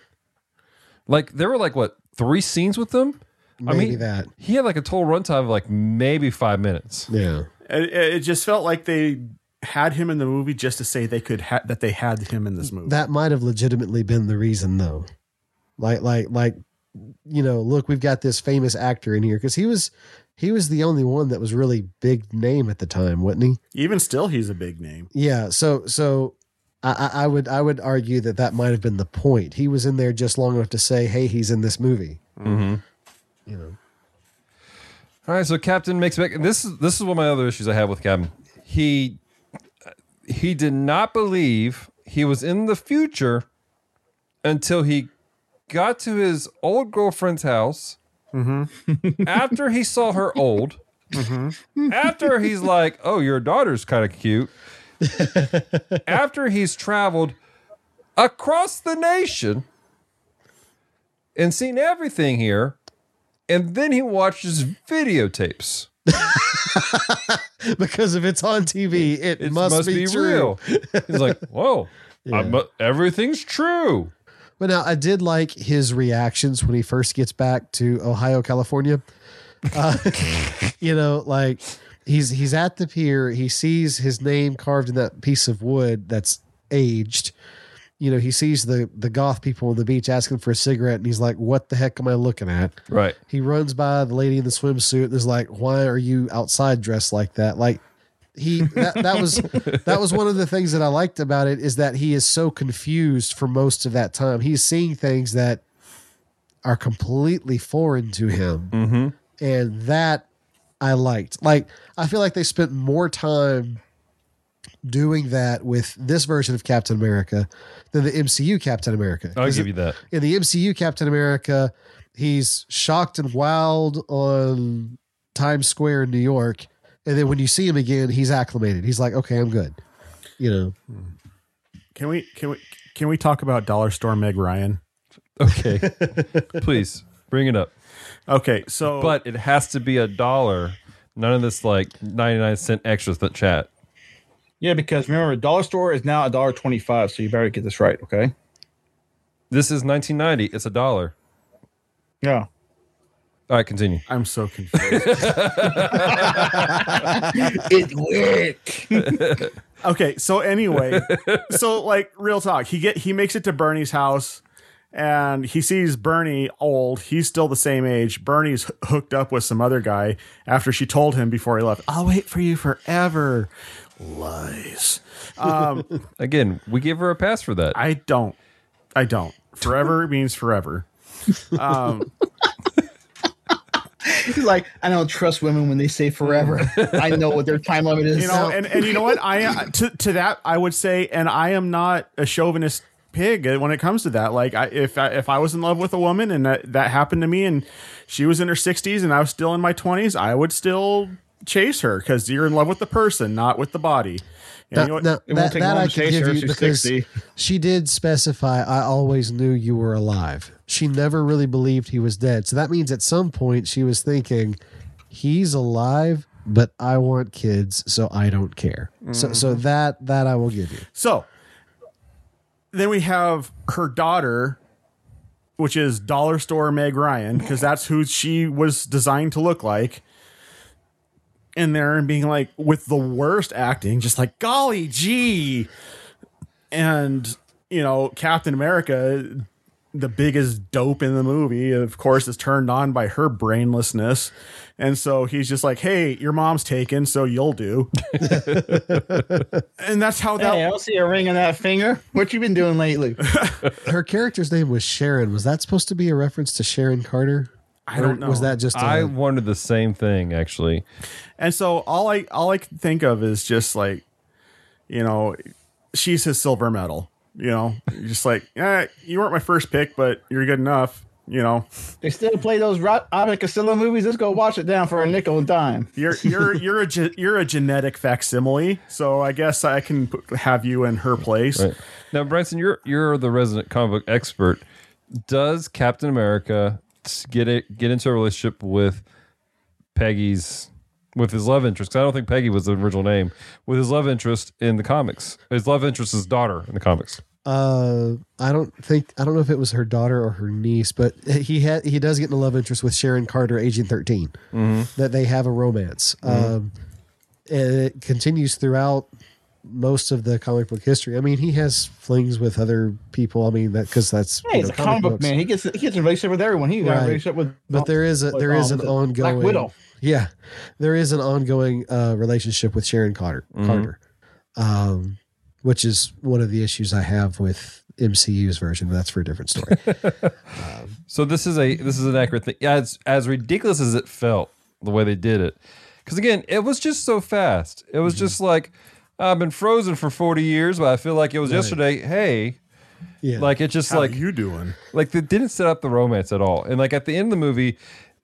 Like there were like what three scenes with him. Maybe I mean, that. he had like a total runtime of like maybe five minutes. Yeah. It, it just felt like they had him in the movie just to say they could ha- that they had him in this movie. That might have legitimately been the reason though. Like like like you know, look, we've got this famous actor in here because he was he was the only one that was really big name at the time, wasn't he? Even still, he's a big name. Yeah. So so I, I I would I would argue that that might have been the point. He was in there just long enough to say, "Hey, he's in this movie." Mm-hmm. You know. All right, so Captain makes back. This is this is one of my other issues I have with Captain. He he did not believe he was in the future until he got to his old girlfriend's house. Mm-hmm. after he saw her old. Mm-hmm. After he's like, "Oh, your daughter's kind of cute." (laughs) after he's traveled across the nation and seen everything here, and then he watches videotapes. (laughs) because if it's on TV, it, It must, be, true. real. He's like, "Whoa, (laughs) I'm- everything's true." But now I did like his reactions when he first gets back to Ohio, California. Uh, (laughs) you know, like he's he's at the pier, he sees his name carved in that piece of wood that's aged. You know, he sees the the goth people on the beach asking for a cigarette, and he's like, "What the heck am I looking at?" Right. He runs by the lady in the swimsuit and is like, "Why are you outside dressed like that?" Like he that, that was that was one of the things that I liked about it is that he is so confused for most of that time. He's seeing things that are completely foreign to him, Mm-hmm. and that I liked. Like I feel like they spent more time doing that with this version of Captain America than the MCU Captain America. I'll give you that. in the MCU Captain America, he's shocked and wild on Times Square in New York. And then when you see him again, he's acclimated. He's like, okay, I'm good. You know, Can we can we can we talk about Dollar Store Meg Ryan? Okay, (laughs) please bring it up. Okay, so But it has to be a dollar. None of this like ninety nine cent extras that chat. Yeah, because remember, dollar store is now a dollar twenty-five, so you better get this right, okay? This is nineteen ninety. It's a dollar. Yeah. All right, continue. I'm so confused. (laughs) it worked. (laughs) okay, so anyway, so like real talk, he get he makes it to Bernie's house and he sees Bernie old. He's still the same age. Bernie's hooked up with some other guy after she told him before he left, "I'll wait for you forever." Lies. Um, (laughs) Again, we give her a pass for that. I don't. I don't. Forever means forever. Um, He's (laughs) like, I don't trust women when they say forever. I know what their time limit is. you know, and, and you know what? I uh, to to that I would say, and I am not a chauvinist pig when it comes to that. Like, I, if I, if I was in love with a woman and that that happened to me, and she was in her sixties and I was still in my twenties, I would still chase her because you're in love with the person, not with the body. Now- you know what? now, It won't that, take that long I can give you because 60. she did specify, I always knew you were alive. She never really believed he was dead. So that means at some point she was thinking, he's alive, but I want kids, so I don't care. So, so Mm-hmm. that that I will give you. So then we have her daughter, which is Dollar Store Meg Ryan, because that's who she was designed to look like. In there and being like with the worst acting, just like golly gee. And, you know, Captain America, the biggest dope in the movie, of course, is turned on by her brainlessness. And so he's just like, hey, your mom's taken, so you'll do. (laughs) and that's how that Hey, I don't see a ring on that finger. What you been doing lately? (laughs) Her character's name was Sharon. Was that supposed to be a reference to Sharon Carter? I don't know. Was that just a, I wondered the same thing actually. And so all I all I can think of is just like, you know, she's his silver medal. You know, just like, eh, you weren't my first pick, but you're good enough. You know, They still play those Ro- Abbott Costello movies. Let's go watch it down for a nickel and dime. you're you're (laughs) you're a ge- you're a genetic facsimile. So I guess I can put, have you in her place. Right. Now, Branson, you're you're the resident comic book expert. Does Captain America get it get into a relationship with Peggy's with his love interest. 'cause I don't think Peggy was the original name. With his love interest in the comics, his love interest is daughter in the comics. Uh, I don't think I don't know if it was her daughter or her niece, but he had he does get in a love interest with Sharon Carter, Agent 13 That they have a romance, um, and it continues throughout most of the comic book history. I mean, he has flings with other people. I mean, that because that's Hey, you he's know, a comic book man. He gets he gets a relationship with everyone. He got Right. a relationship with. But there is a with, there is an the ongoing Black Widow. Yeah, there is an ongoing uh, relationship with Sharon Carter, Carter, um, which is one of the issues I have with MCU's version. But that's for a different story. (laughs) So this is a this is an accurate thing. As as ridiculous as it felt, the way they did it, because again, it was just so fast. It was just like I've been frozen for forty years, but I feel like it was yesterday. Hey, yeah, like it just How like you doing? like they didn't set up the romance at all. And like at the end of the movie,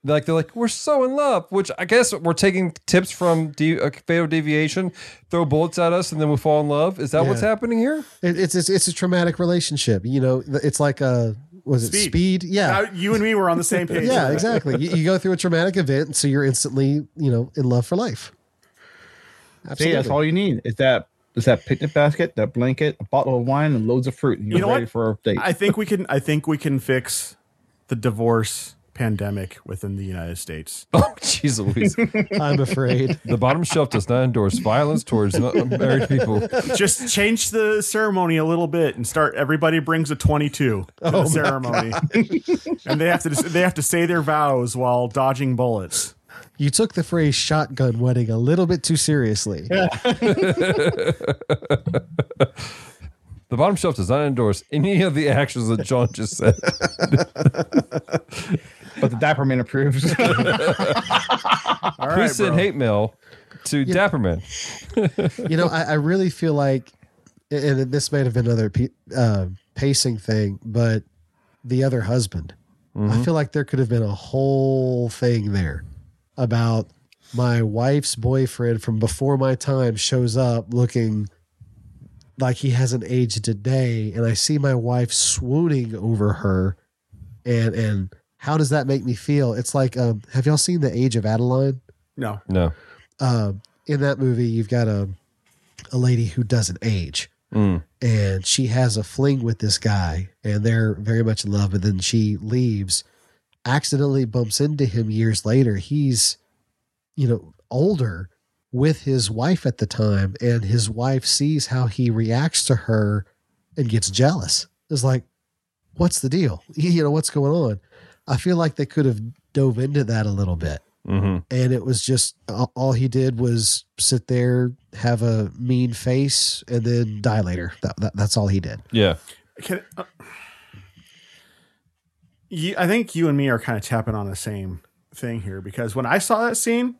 like they're like we're so in love, which I guess we're taking tips from de- uh, Fatal Deviation, throw bullets at us, and then we fall in love. Is that what's happening here? It, it's, it's it's a traumatic relationship. You know, it's like a was it Speed. speed? Yeah. Now, you and me were on the same (laughs) page. yeah, exactly. You, you go through a traumatic event, so you're instantly, you know, in love for life. See, that's all you need. Is that is that picnic basket, that blanket, a bottle of wine, and loads of fruit. And you're You know ready what? for a date. I think we can. I think we can fix the divorce pandemic within the United States. (laughs) Oh, jeez Louise. (laughs) I'm afraid. the bottom shelf does not endorse violence towards (laughs) married people. Just change the ceremony a little bit and start. Everybody brings a twenty-two to the oh ceremony, and they have to they have to say their vows while dodging bullets. You took the phrase "shotgun wedding" a little bit too seriously. The bottom shelf does not endorse any of the actions that John just said. But the Dapper Man approves. (laughs) All right, Please send bro. hate mail to Dapperman. you know, I, I really feel like, and this may have been another uh, pacing thing, but the other husband, I feel like there could have been a whole thing there about my wife's boyfriend from before my time shows up looking like he hasn't aged a day, and I see my wife swooning over her, and and how does that make me feel? It's like, um, have y'all seen the Age of Adaline? No, No. uh, in that movie, you've got a a lady who doesn't age, Mm. and she has a fling with this guy, and they're very much in love. But then she leaves, accidentally bumps into him years later. He's, you know, older with his wife at the time, and his wife sees how he reacts to her and gets jealous. It's like, what's the deal? (laughs) You know, what's going on? I feel like they could have dove into that a little bit hmm and it was just all all he did was sit there have a mean face and then die later that, that, that's all he did Yeah. Can, uh, you, I think you and me are kind of tapping on the same thing here because when I saw that scene,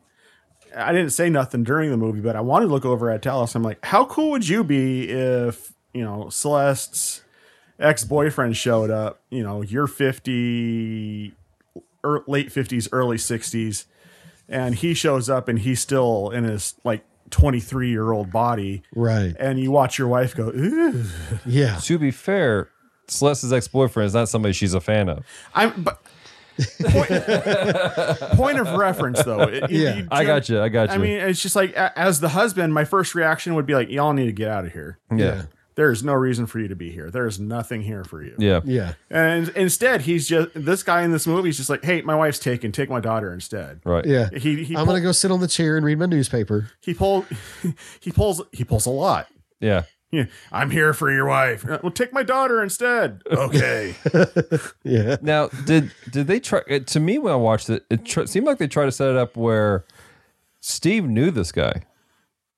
I didn't say nothing during the movie, but I wanted to look over at Dallas. I'm like, how cool would you be if you know Celeste's ex boyfriend showed up? You know, you're 50, er, late 50s, early 60s, and he shows up and he's still in his like 23 year old body, right and you watch your wife go, Ooh. yeah To be fair, Celeste's ex boyfriend is not somebody she's a fan of. I'm but point, (laughs) point of reference though. It- Yeah. you I got you. I got you. I mean, it's just like as the husband, my first reaction would be like, "Y'all need to get out of here. yeah. There is no reason for you to be here. There is nothing here for you." Yeah. yeah And instead, he's just this guy in this movie is just like, "Hey, my wife's taken. Take my daughter instead." Right. yeah He he i'm pull- gonna go sit on the chair and read my newspaper he pull (laughs) he pulls he pulls a lot. Yeah. Yeah, I'm here for your wife. Uh, Well, take my daughter instead. Okay. (laughs) yeah Now, did did they try? uh, To me, when I watched it, it tr- seemed like they tried to set it up where Steve knew this guy.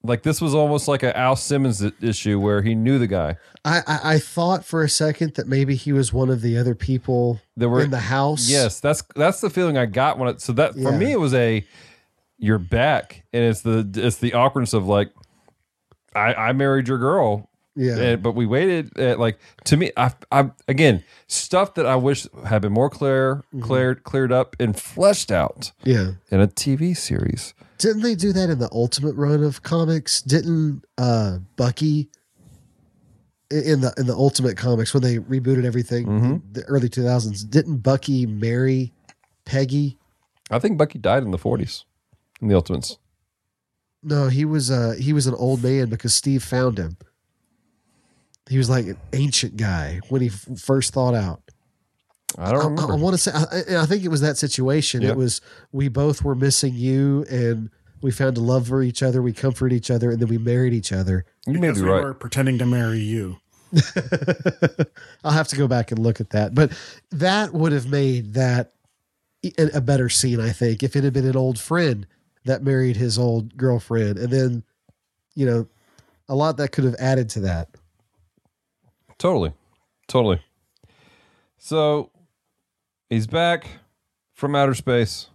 Like this was almost like a Al Simmons issue where he knew the guy. I, I i thought for a second that maybe he was one of the other people that were- in the house Yes, that's that's the feeling I got when it. So that for Yeah. me, it was a you're back, and it's the it's the awkwardness of like I I married your girl, yeah and, but we waited. Uh, like to me, I I again stuff that I wish had been more clear, Mm-hmm. cleared cleared up and fleshed out yeah in a TV series. Didn't they do that in the ultimate run of comics didn't uh bucky in the in the ultimate comics when they rebooted everything in the early 2000s didn't bucky marry peggy I think Bucky died in the 40s in the Ultimates. No, he was uh he was an old man because Steve found him. He was like an ancient guy when he f- first thought out. I don't I, remember. want to say, I, I think it was that situation. Yep. It was we both were missing you, and we found a love for each other. We comforted each other, and then we married each other. you may Because be we right. were pretending to marry you. (laughs) I'll have to go back and look at that, but that would have made that a a better scene, I think, if it had been an old friend that married his old girlfriend, and then, you know, a lot that could have added to that. Totally. Totally. So he's back from outer space.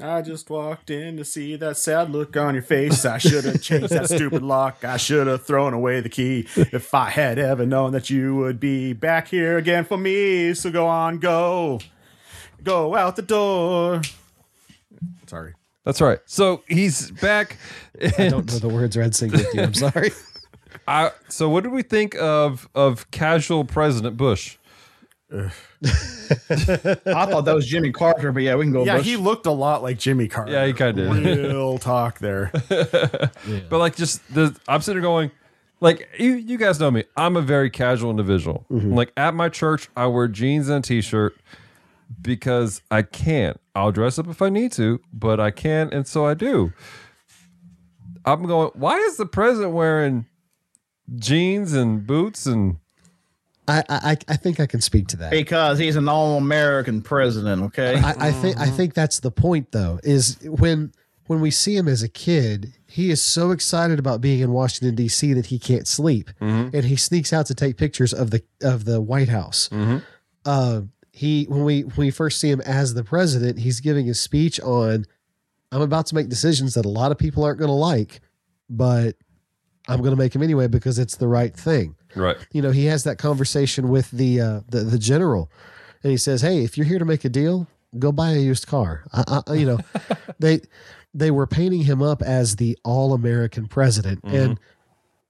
I just walked in to see that sad look on your face. I should have changed that stupid lock. I should have thrown away the key if I had ever known that you would be back here again for me. So go on, go. Go out the door. Sorry. That's right. So he's back. I don't know the words Red Sing with you. I'm sorry. (laughs) I, so what did we think of of casual President Bush? I thought that was Jimmy Carter, but yeah, we can go. Yeah, Bush. he looked a lot like Jimmy Carter. Yeah, he kinda did. Real talk there. (laughs) But like just the I'm sitting there going, like you, you guys know me. I'm a very casual individual. Mm-hmm. Like at my church, I wear jeans and a t-shirt because I can't. I'll dress up if I need to, but I can't, and so I do. I'm going. Why is the president wearing jeans and boots and? I, I I think I can speak to that. because he's an all-American president. Okay, I, I think I think that's the point though, is when when we see him as a kid, he is so excited about being in Washington D.C. that he can't sleep, and he sneaks out to take pictures of the of the White House. Uh, he when we when we first see him as the president, he's giving a speech on, "I'm about to make decisions that a lot of people aren't going to like, but I'm going to make them anyway because it's the right thing." Right. you know, he has that conversation with the uh, the the general, and he says, "Hey, if you're here to make a deal, go buy a used car." I, I, you know, (laughs) they they were painting him up as the all American president, and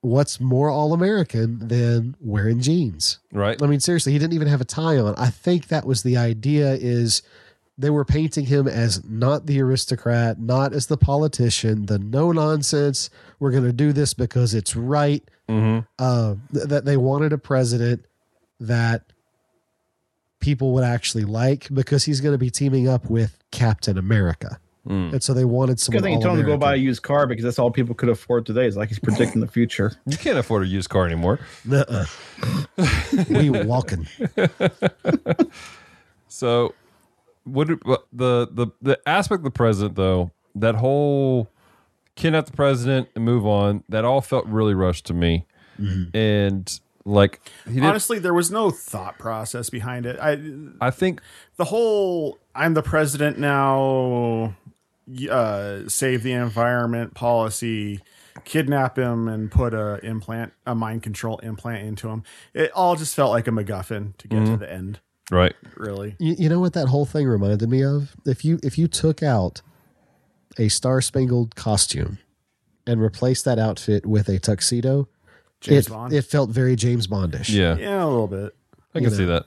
what's more all American than wearing jeans? Right. I mean, seriously, he didn't even have a tie on. I think that was the idea. Is they were painting him as not the aristocrat, not as the politician, the no nonsense. We're going to do this because it's right uh, th- that they wanted a president that people would actually like because he's going to be teaming up with Captain America. And so they wanted Good thing he told him to go buy a used car because that's all people could afford today. It's like he's predicting the future. (laughs) You can't afford a used car anymore. Nuh-uh. we walking. (laughs) So, what what- the the the aspect of the president though that whole kidnap the president and move on that all felt really rushed to me, and like he. Honestly, there was no thought process behind it. I I think the whole "I'm the president now," uh, save the environment policy, kidnap him and put a implant, a mind control implant into him. It all just felt like a MacGuffin to get to the end. right. Really, You, you know what that whole thing reminded me of? If you if you took out a star spangled costume and replaced that outfit with a tuxedo, James it, Bond. it felt very James Bondish. Yeah, yeah, a little bit. I can you see that.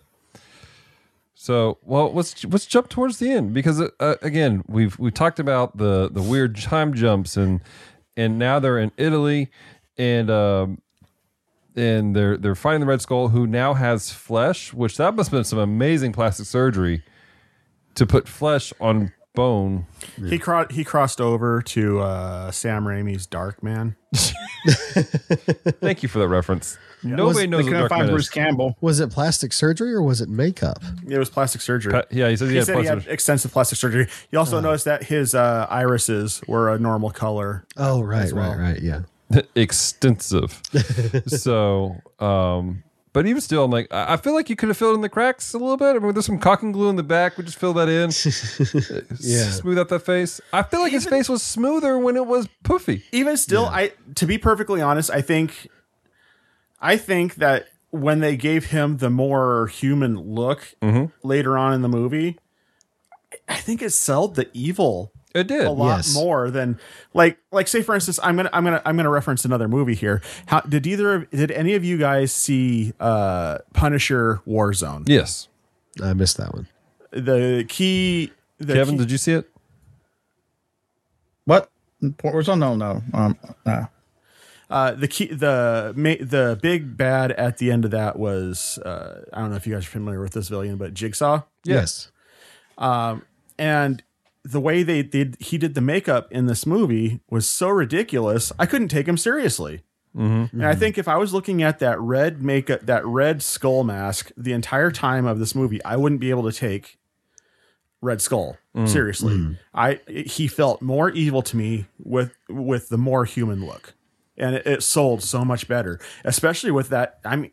So, well, let's let's jump towards the end because uh, again, we've we talked about the the weird time jumps and and now they're in Italy and um and they're they're fighting the Red Skull who now has flesh, which that must have been some amazing plastic surgery to put flesh on bone. He cro- he crossed over to uh, Sam Raimi's Dark Man. Thank you for that reference. Nobody They knows what couldn't Dark find Man Bruce is. Campbell. Was it plastic surgery or was it makeup? It was plastic surgery. Pa- yeah, he says he, he had said he had plastic. extensive plastic surgery. You also noticed that his uh, irises were a normal color. Oh, right, well. right, right. Yeah. (laughs) extensive. so, um, but even still, I'm like, I I feel like you could have filled in the cracks a little bit. I mean, there's some caulking glue in the back. We just fill that in. (laughs) Uh, yeah. Smooth out that face. I feel like his face was smoother when it was poofy. even still i to be perfectly honest i think i think that when they gave him the more human look mm-hmm. later on in the movie i think it sold the evil It did. a lot Yes. more than like like say for instance i'm gonna i'm gonna i'm gonna reference another movie here how did either of did any of you guys see uh punisher warzone Yes. I missed that one. the key the Kevin, key- did you see it? What? Port no, no, no. Um, nah. Uh, the key, the ma- the big bad at the end of that was uh, I don't know if you guys are familiar with this villain, but Jigsaw. Yes. Um, and the way they did he did the makeup in this movie was so ridiculous i couldn't take him seriously. Mm-hmm. And i think if i was looking at that red makeup that red skull mask the entire time of this movie i wouldn't be able to take red skull mm. seriously. Mm. I he felt more evil to me with with the more human look. And it, it sold so much better especially with that i mean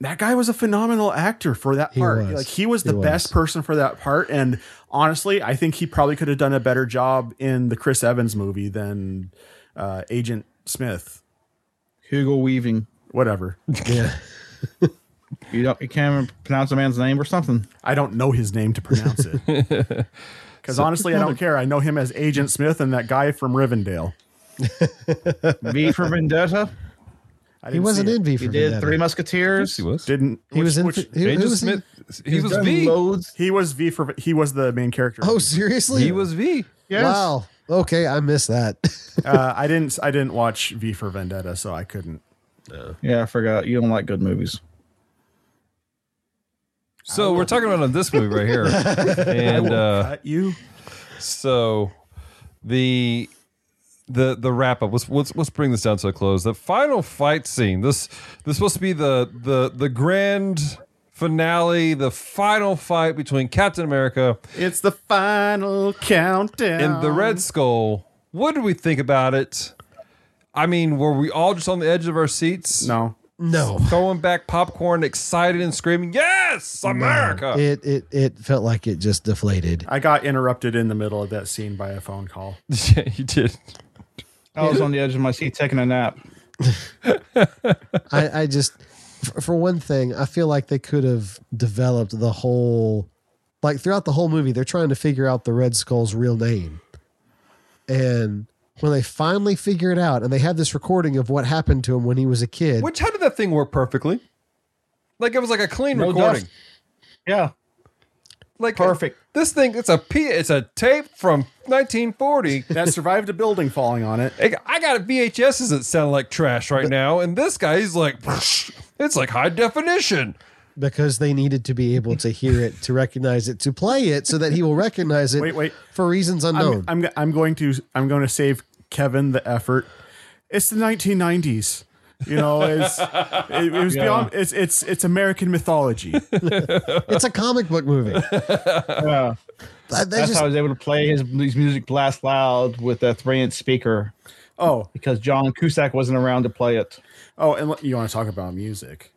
that guy was a phenomenal actor for that He part. was. Like he was He the was. best person for that part. And honestly, I think he probably could have done a better job in the Chris Evans movie than uh, Agent Smith. Hugo Weaving. Whatever. Yeah. (laughs) You don't. You can't pronounce a man's name or something. I don't know his name to pronounce it. (laughs) Because honestly, I don't care. I know him as Agent Smith and that guy from Rivendell. V for Vendetta. I He wasn't see in V for He did Three Musketeers. he was. Didn't He which- was in. which- who- who Agent was he? Smith. He, was V. Loads. he was V for he was the main character. Oh, seriously? He was V. Yes. Wow. Okay, I missed that. (laughs) uh, I didn't I didn't watch V for Vendetta, so I couldn't. Yeah, I forgot. You don't like good movies. So we're talking about this movie right here, (laughs) and uh, you. so the the the wrap up. Let's, let's let's bring this down to a close. The final fight scene. This this is supposed to be the the the grand finale, the final fight between Captain America It's the final countdown. and the Red Skull. What did we think about it? I mean, were we all just on the edge of our seats? No. no. Throwing back popcorn, excited and screaming, "Yes, America!" It it it felt like it just deflated. I got interrupted in the middle of that scene by a phone call. (laughs) yeah, you did. I was on the edge of my seat taking a nap. (laughs) I, I just, for, for one thing, I feel like they could have developed the whole, like throughout the whole movie, they're trying to figure out the Red Skull's real name. And when they finally figure it out, and they have this recording of what happened to him when he was a kid, Which how did that thing work perfectly? Like it was like a clean No recording. dust. Yeah. Like Perfect. This thing, it's a P, it's a tape from 1940. That (laughs) survived a building falling on it. I got a VHSs that sound like trash right now, and this guy, he's like, (laughs) it's like high definition. because they needed to be able to hear it, to recognize it, to play it, so that he will recognize it Wait, wait. for reasons unknown. I'm, I'm I'm going to I'm going to save Kevin the effort. It's the 1990s. You know, it's it, it was Yeah. beyond. It's it's it's American mythology. (laughs) it's a comic book movie. (laughs) Yeah. They That's just- how I was able to play his, his music blast loud with a three inch speaker Oh because John Cusack wasn't around to play it. oh, and you want to talk about music?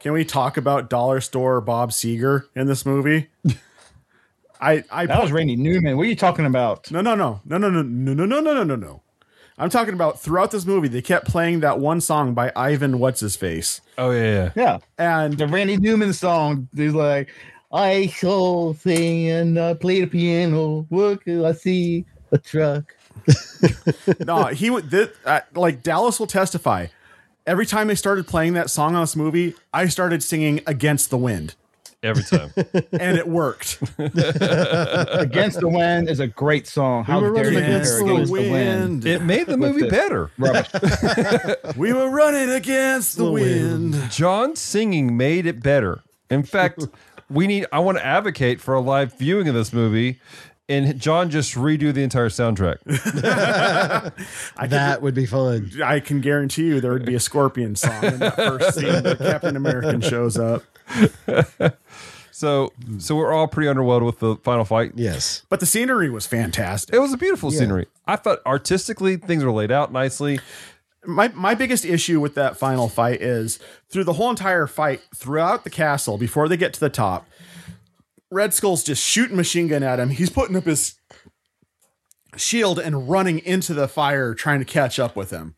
Can we talk about Dollar Store Bob Seger in this movie? (laughs) I I That was Randy Newman. What are you talking about? No, no, no, no, no, no, no, no, no, no, no, no, no. I'm talking about throughout this movie, they kept playing that one song by Ivan What's His Face, Oh, yeah, yeah. Yeah. and The Randy Newman song. He's like, I saw sing and I play the piano. Look, I see a truck. (laughs) no, he would th- uh, like Dallas will testify. Every time they started playing that song on this movie, I started singing "Against the Wind," Every time. (laughs) and it worked. (laughs) Against the Wind is a great song. How were dare running compare against Against the the Wind? it made the movie better. (laughs) We were running against the, wind. John singing made it better. In fact, we need, I want to advocate for a live viewing of this movie and John just redo the entire soundtrack. that would be fun. I can guarantee you there would be a Scorpion song in that first scene where Captain American shows up. (laughs) So, so we're all pretty underwhelmed with the final fight. Yes. But the scenery was fantastic. It was a beautiful scenery. I thought artistically things were laid out nicely. my my biggest issue with that final fight is through the whole entire fight throughout the castle before they get to the top red skull's just shooting machine gun at him he's putting up his shield and running into the fire trying to catch up with him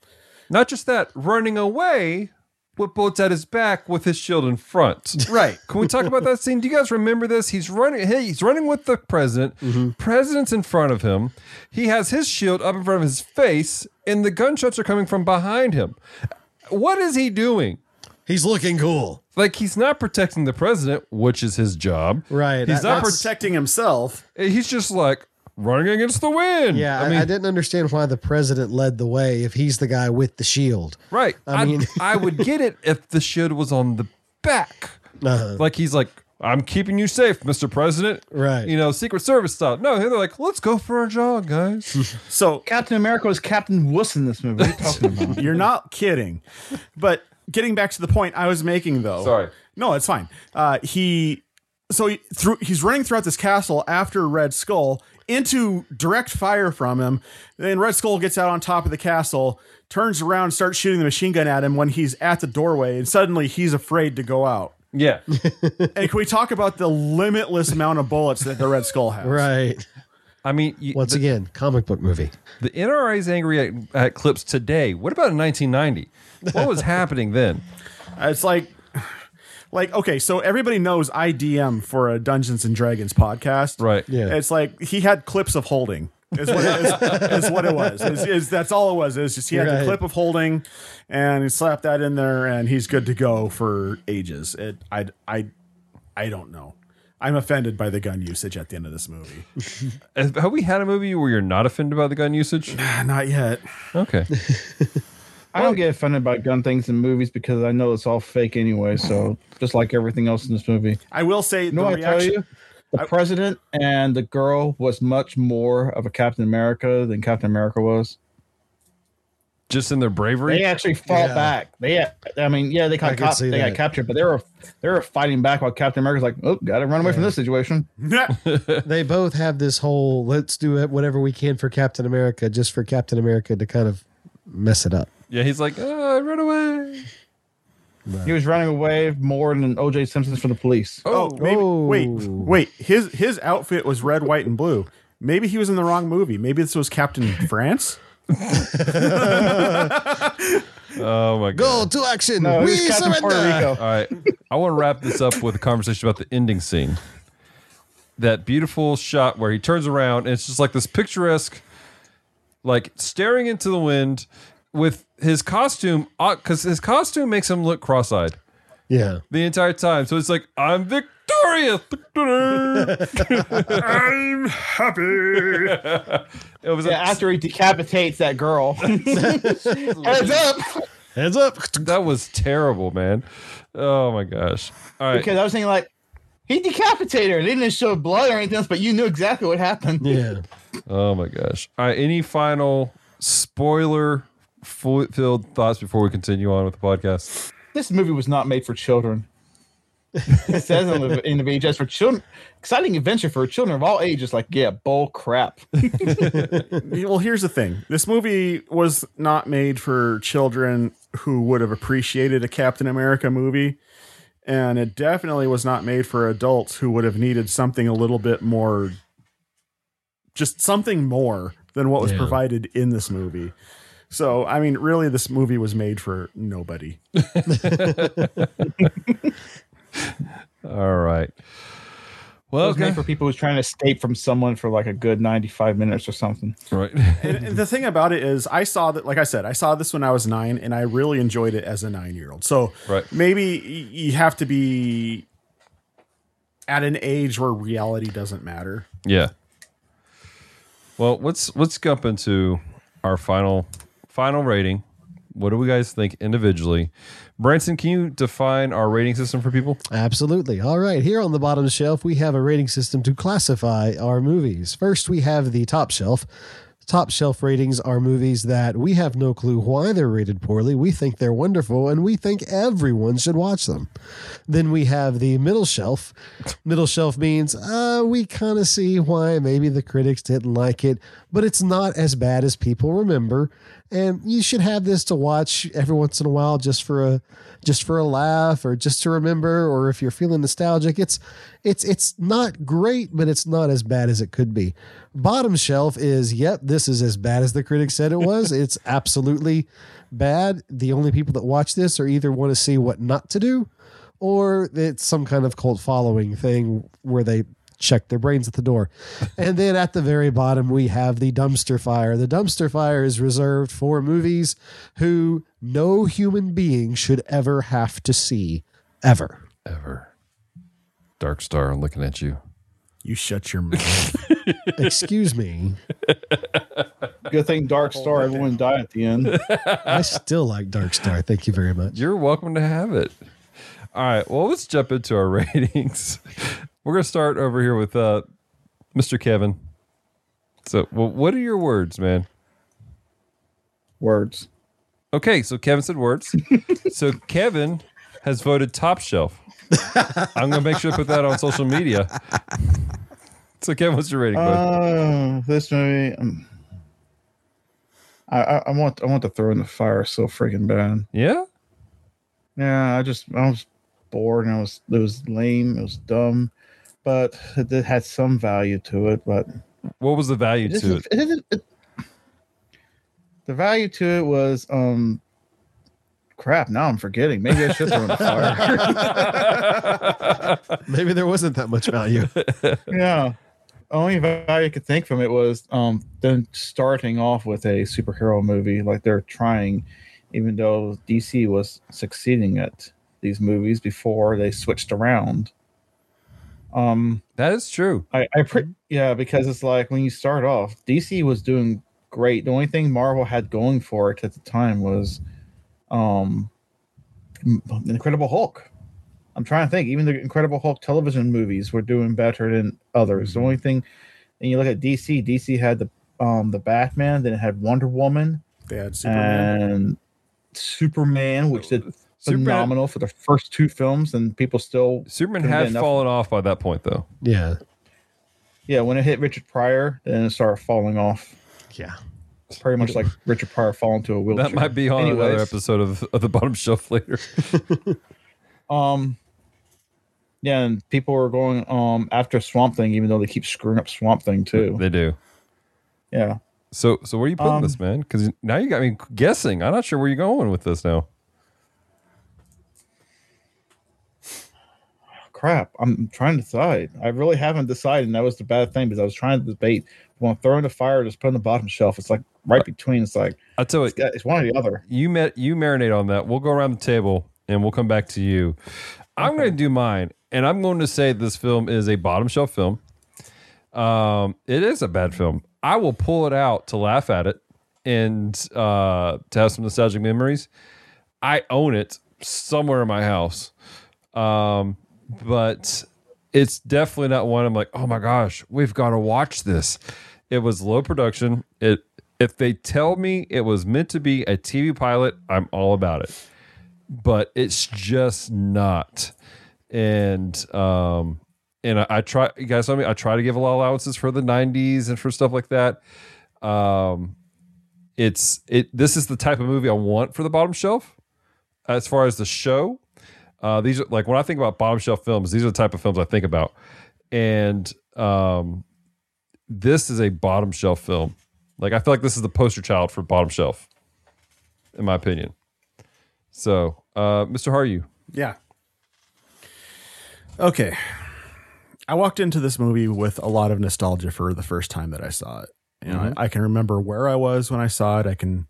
Not just that, running away with bullets at his back with his shield in front. (laughs) right Can we talk about that scene? Do you guys remember this? He's running. Hey, he's running with the president. Mm-hmm. President's in front of him. He has his shield up in front of his face, and the gunshots are coming from behind him. What is he doing? He's looking cool. Like he's not protecting the president, which is his job. Right. He's that- not protecting himself He's just like, running against the wind. Yeah, I, I mean, I didn't understand why the president led the way if he's the guy with the shield. right. I I mean- mean, I would get it if the shield was on the back. Uh-huh. Like he's like, I'm keeping you safe, Mr. President. Right. You know, Secret Service style. No, they're like, let's go for a jog, guys. (laughs) So Captain America was Captain Wuss in this movie. What are you are (laughs) not kidding. But getting back to the point I was making, though. Sorry. No, it's fine. Uh, he so he through he's running throughout this castle after Red Skull into direct fire from him. Then Red Skull gets out on top of the castle, turns around, starts shooting the machine gun at him when he's at the doorway, and suddenly he's afraid to go out. yeah. (laughs) And can we talk about the limitless amount of bullets that the Red Skull has? Right. I mean, you, Once the, again, comic book movie. the NRA is angry at, at clips today. What about in 1990? What was happening then? It's like, like okay, so everybody knows IDM for a Dungeons and Dragons podcast, Right. Yeah. It's like he had clips of holding. Is what it, is, (laughs) is what it was. Is, is that's all it was. It's just he had Right. the clip of holding, and he slapped that in there, and he's good to go for ages. It, I, I, I don't know. I'm offended by the gun usage at the end of this movie. Have (laughs) have we had a movie where you're not offended by the gun usage? Ah, Not yet. Okay. (laughs) I don't get offended by gun things in movies because I know it's all fake anyway. So just like everything else in this movie, I will say you know the what I tell you? The president and the girl was much more of a Captain America than Captain America was. Just in their bravery. They actually fought Yeah. back. They, I mean, yeah, they got caught, see they got captured, but they were they were fighting back while Captain America's like, oh, got to run away from this situation. (laughs) They both have this whole let's do it whatever we can for Captain America, just for Captain America to kind of mess it up. Yeah, he's like, oh, run away. He was running away more than O.J. Simpson's for the police. Oh, oh. maybe, Oh. wait, wait. His his outfit was red, white, and blue. Maybe he was in the wrong movie. Maybe this was Captain (laughs) France. Oh my god. Go to action. No, we was surrender. Rico. All right. I want to wrap this up with a conversation about the ending scene. That beautiful shot where he turns around and it's just like this picturesque, like staring into the wind with his costume, uh, because his costume makes him look cross eyed Yeah. the entire time. So it's like, I'm victorious. (laughs) I'm happy. (laughs) It was Yeah, after he decapitates that girl. (laughs) Heads up. Heads up. that was terrible, man. Oh my gosh. All right. Because I was thinking like he decapitated her. They didn't show blood or anything else, but you knew exactly what happened. Yeah. Oh my gosh. All right. Any final spoiler fu- filled thoughts before we continue on with the podcast? This movie was not made for children. it says on the in the (laughs) VHS for children. Exciting adventure for children of all ages. Like, yeah, bull crap. (laughs) well, here's the thing. This movie was not made for children who would have appreciated a Captain America movie. And it definitely was not made for adults who would have needed something a little bit more, just something more than what was Yeah. provided in this movie. So, I mean, really, this movie was made for nobody. (laughs) All right. It Well, was okay. made for people who's trying to escape from someone for like a good 95 minutes or something. right. and, and the thing about it is, I saw that, like I said, I saw this when I was nine, and I really enjoyed it as a nine year old. So Right. maybe you have to be at an age where reality doesn't matter. yeah. Well, let's let's jump into our final final rating. What do we guys think individually? Branson, can you define our rating system for people? Absolutely. All right. Here on the bottom shelf, we have a rating system to classify our movies. First, we have the top shelf. Top shelf ratings are movies that we have no clue why they're rated poorly. We think they're wonderful and we think everyone should watch them. Then we have the middle shelf. Middle shelf means uh, we kind of see why maybe the critics didn't like it, but it's not as bad as people remember. And you should have this to watch every once in a while just for a just for a laugh or just to remember or if you're feeling nostalgic. It's it's it's not great, but it's not as bad as it could be. Bottom shelf is yep, this is as bad as the critics said it was. (laughs) it's absolutely bad. The only people that watch this are either want to see what not to do or it's some kind of cult following thing where they check their brains at the door. (laughs) and then at the very bottom, we have the dumpster fire. The dumpster fire is reserved for movies who no human being should ever have to see, ever. Ever. Dark Star, looking at you. You shut your mouth. (laughs) Excuse me. Good thing Dark Star, everyone died at the end. I still like Dark Star. Thank you very much. You're welcome to have it. All right. Well, let's jump into our (laughs) ratings. We're gonna start over here with uh, Mr. Kevin. So, well, what are your words, man? Words. Okay, so Kevin said words. (laughs) so Kevin has voted top shelf. (laughs) I'm gonna make sure to put that on social media. (laughs) So Kevin, what's your rating? Uh, this movie. Um, I, I I want I want to throw in the fire so freaking bad. yeah. Yeah, I just I was bored and I was it was lame. It was dumb, but it, it had some value to it. But What was the value to it? it isn't- it- the value to it was um crap. Now I'm forgetting. Maybe I should throw in the fire. (laughs) Maybe there wasn't that much value. yeah. Only value I could think from it was um them starting off with a superhero movie like they're trying, even though DC was succeeding at these movies before they switched around. Um That is true. I, I pre- yeah, because it's like when you start off, DC was doing great. The only thing Marvel had going for it at the time was um Incredible Hulk. I'm trying to think, even the Incredible Hulk television movies were doing better than others. The only thing and you look at DC, DC had the um the Batman, then it had Wonder Woman They had Superman. and Superman, which did Superman, phenomenal for the first two films, and people still Superman couldn't had fallen off by that point, though. Yeah. Yeah, when it hit Richard Pryor, then it started falling off. Yeah. It's pretty much like Richard Pryor falling to a wheelchair. That might be on another episode of, of the bottom shelf later. (laughs) Um, yeah, and people are going um after Swamp Thing, even though they keep screwing up Swamp Thing too. they do. Yeah, So, so where are you putting Um, this, man? Because now you got me guessing. I'm not sure where you're going with this now. (sighs) crap. I'm trying to decide. I really haven't decided, and that was the bad thing because I was trying to debate. Want to throw in the fire, just put on the bottom shelf. It's like right between. It's like I tell you, it's, got- it's one or the other. you met you marinate on that. We'll go around the table and we'll come back to you. I'm going to do mine, and I'm going to say this film is a bottom shelf film. Um, it is a bad film. I will pull it out to laugh at it and uh, to have some nostalgic memories. I own it somewhere in my house, um, but it's definitely not one. I'm like, oh my gosh, we've got to watch this. It was low production. It if they tell me it was meant to be a TV pilot, I'm all about it. But it's just not. And um and I, I try you guys know me, I try to give a lot of allowances for the 90s and for stuff like that. Um it's it this is the type of movie I want for the bottom shelf. As far as the show, uh, these are like when I think about bottom shelf films, these are the type of films I think about. And um, this is a bottom shelf film. Like I feel like this is the poster child for bottom shelf, in my opinion. So, uh, Mr. You? Yeah. Okay. I walked into this movie with a lot of nostalgia for the first time that I saw it. You know, I, I can remember where I was when I saw it. I can,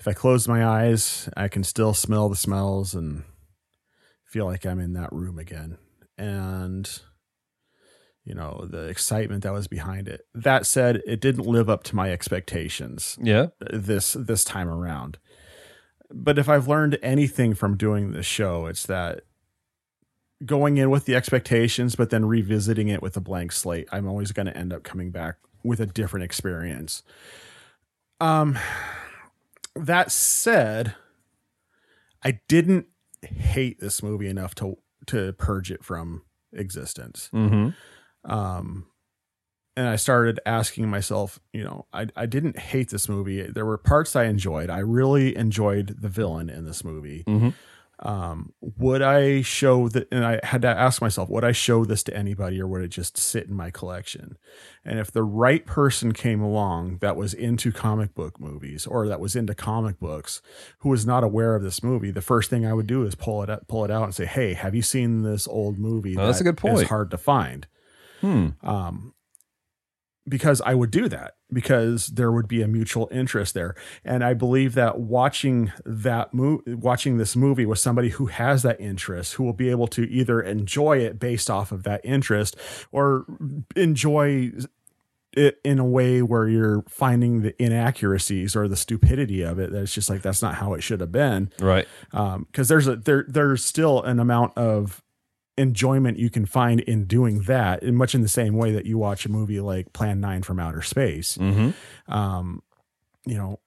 if I close my eyes, I can still smell the smells and feel like I'm in that room again. And, you know, the excitement that was behind it. That said, it didn't live up to my expectations Yeah. this this time around. But if I've learned anything from doing this show, it's that going in with the expectations, but then revisiting it with a blank slate, I'm always going to end up coming back with a different experience. Um, that said, I didn't hate this movie enough to to purge it from existence Mm-hmm. Um and i started asking myself you know I, I didn't hate this movie. There were parts i enjoyed. I really enjoyed the villain in this movie. Mhm. um would i show that and i had to ask myself would i show this to anybody or would it just sit in my collection? And if the right person came along that was into comic book movies or that was into comic books who was not aware of this movie the first thing i would do is pull it out pull it out and say hey have you seen this old movie Oh, that's a good is point. hard to find Hmm. um, because I would do that because there would be a mutual interest there. And I believe that watching that movie, watching this movie with somebody who has that interest, who will be able to either enjoy it based off of that interest or enjoy it in a way where you're finding the inaccuracies or the stupidity of it. That's just like, that's not how it should have been Right. because there's a there there's still an amount of enjoyment you can find in doing that in much in the same way that you watch a movie like plan 9 from outer space Mm-hmm. um you know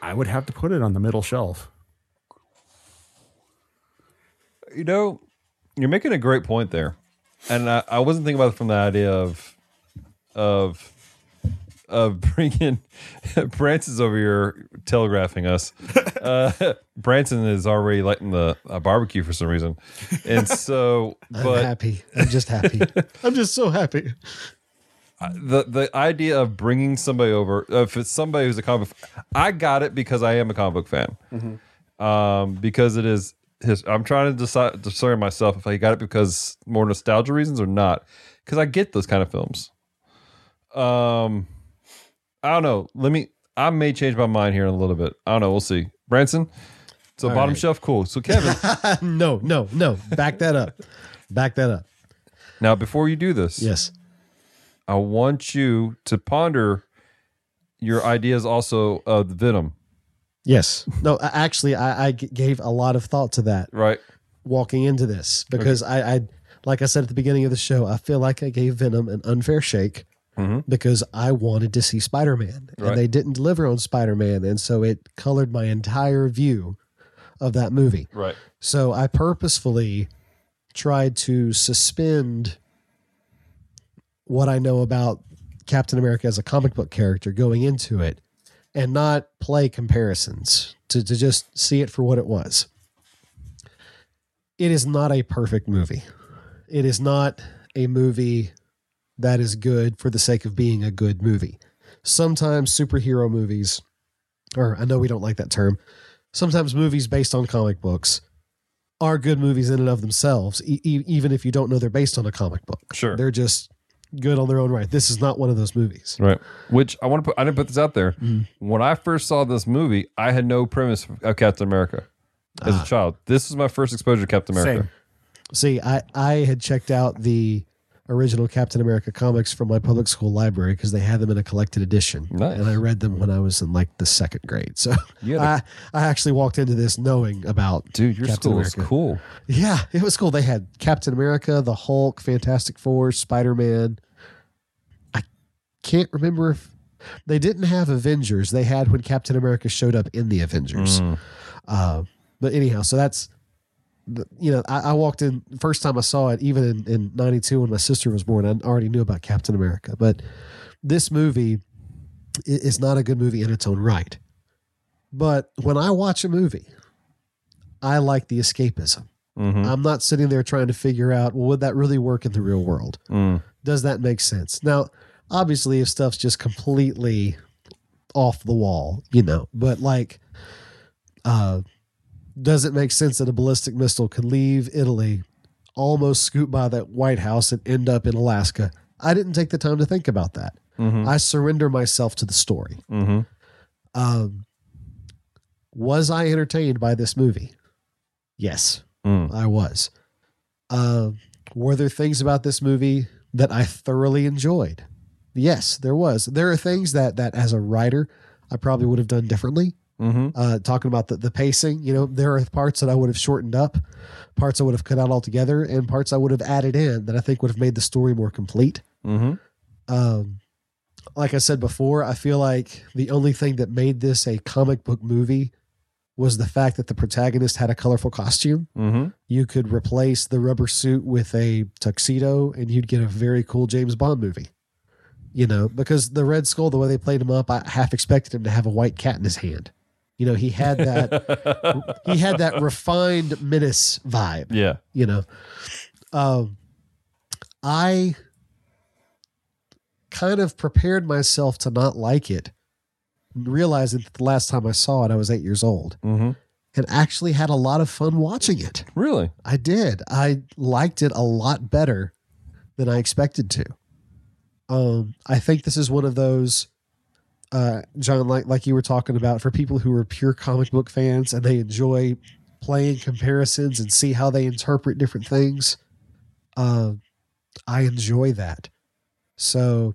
i would have to put it on the middle shelf You know, you're making a great point there, and I, I wasn't thinking about it from the idea of of of bringing (laughs) Branson's over here telegraphing us. (laughs) Uh, Branson is already lighting the uh, barbecue for some reason, and so (laughs) I'm but happy. I'm just happy. I'm just so happy. the the idea of bringing somebody over if it's somebody who's a comic i got it because i am a comic book fan um because it is his i'm trying to decide discern myself if i got it because more nostalgia reasons or not because i get those kind of films um i don't know let me i may change my mind here in a little bit i don't know we'll see branson so All bottom right. shelf cool so kevin (laughs) no, no, no. Back that up. Back that up. now before you do this Yes. I want you to ponder your ideas also of Venom, Yes. No, actually, I gave a lot of thought to that right? walking into this because I, I, like I said at the beginning of the show, I feel like I gave Venom an unfair shake Mhm. because I wanted to see Spider Man Right. and they didn't deliver on Spider Man. And so it colored my entire view of that movie. Right. So I purposefully tried to suspend what I know about Captain America as a comic book character going into it and not play comparisons to, to just see it for what it was. It is not a perfect movie. It is not a movie that is good for the sake of being a good movie. Sometimes superhero movies, or I know we don't like that term, sometimes movies based on comic books are good movies in and of themselves, e- even if you don't know they're based on a comic book. Sure. They're just good on their own right. This is not one of those movies. Right. Which I want to put. I didn't put this out there. Mm-hmm. When I first saw this movie, I had no premise of Captain America as Ah. a child. This was my first exposure to Captain America. Same. See, I, I had checked out the original Captain America comics from my public school library because they had them in a collected edition. Nice. And I read them when I was in like the second grade. So I, I actually walked into this knowing about Dude, your Captain school America. cool. Yeah, it was cool. They had Captain America, the Hulk, Fantastic Four, Spider Man. I can't remember if they didn't have Avengers. They had when Captain America showed up in the Avengers. Mm. Uh, but anyhow, so that's you know I, I walked in first time I saw it even in, in 92 when my sister was born I already knew about Captain America but this movie is not a good movie in its own right but when I watch a movie I like the escapism Mhm. I'm not sitting there trying to figure out, well, would that really work in the real world? Mm. Does that make sense? Now, obviously, if stuff's just completely off the wall, you know, but like, uh, does it make sense that a ballistic missile can leave Italy, almost scoot by that White House, and end up in Alaska? I didn't take the time to think about that. Mhm. I surrender myself to the story. Mhm. Um, was I entertained by this movie? Yes. Mm. I was. Um, were there things about this movie that I thoroughly enjoyed? Yes, there was. There are things that that as a writer I probably would have done differently. Mhm. Uh, talking about the, the pacing, you know, there are parts that I would have shortened up, parts I would have cut out altogether, and parts I would have added in that I think would have made the story more complete. Mhm. Um, like I said before, I feel like the only thing that made this a comic book movie was the fact that the protagonist had a colorful costume Mhm. you could replace the rubber suit with a tuxedo and you'd get a very cool James Bond movie. You know, because the Red Skull, the way they played him up, I half expected him to have a white cat in his hand. You know, he had that (laughs) he had that refined menace vibe, Yeah. you know. Um I kind of prepared myself to not like it, realizing that the last time I saw it I was 8 years old Mhm. and actually had a lot of fun watching it. Really? I did. I liked it a lot better than I expected to. Um, I think this is one of those, uh, John, like like you were talking about, for people who are pure comic book fans and they enjoy playing comparisons and see how they interpret different things. Uh, I enjoy that. So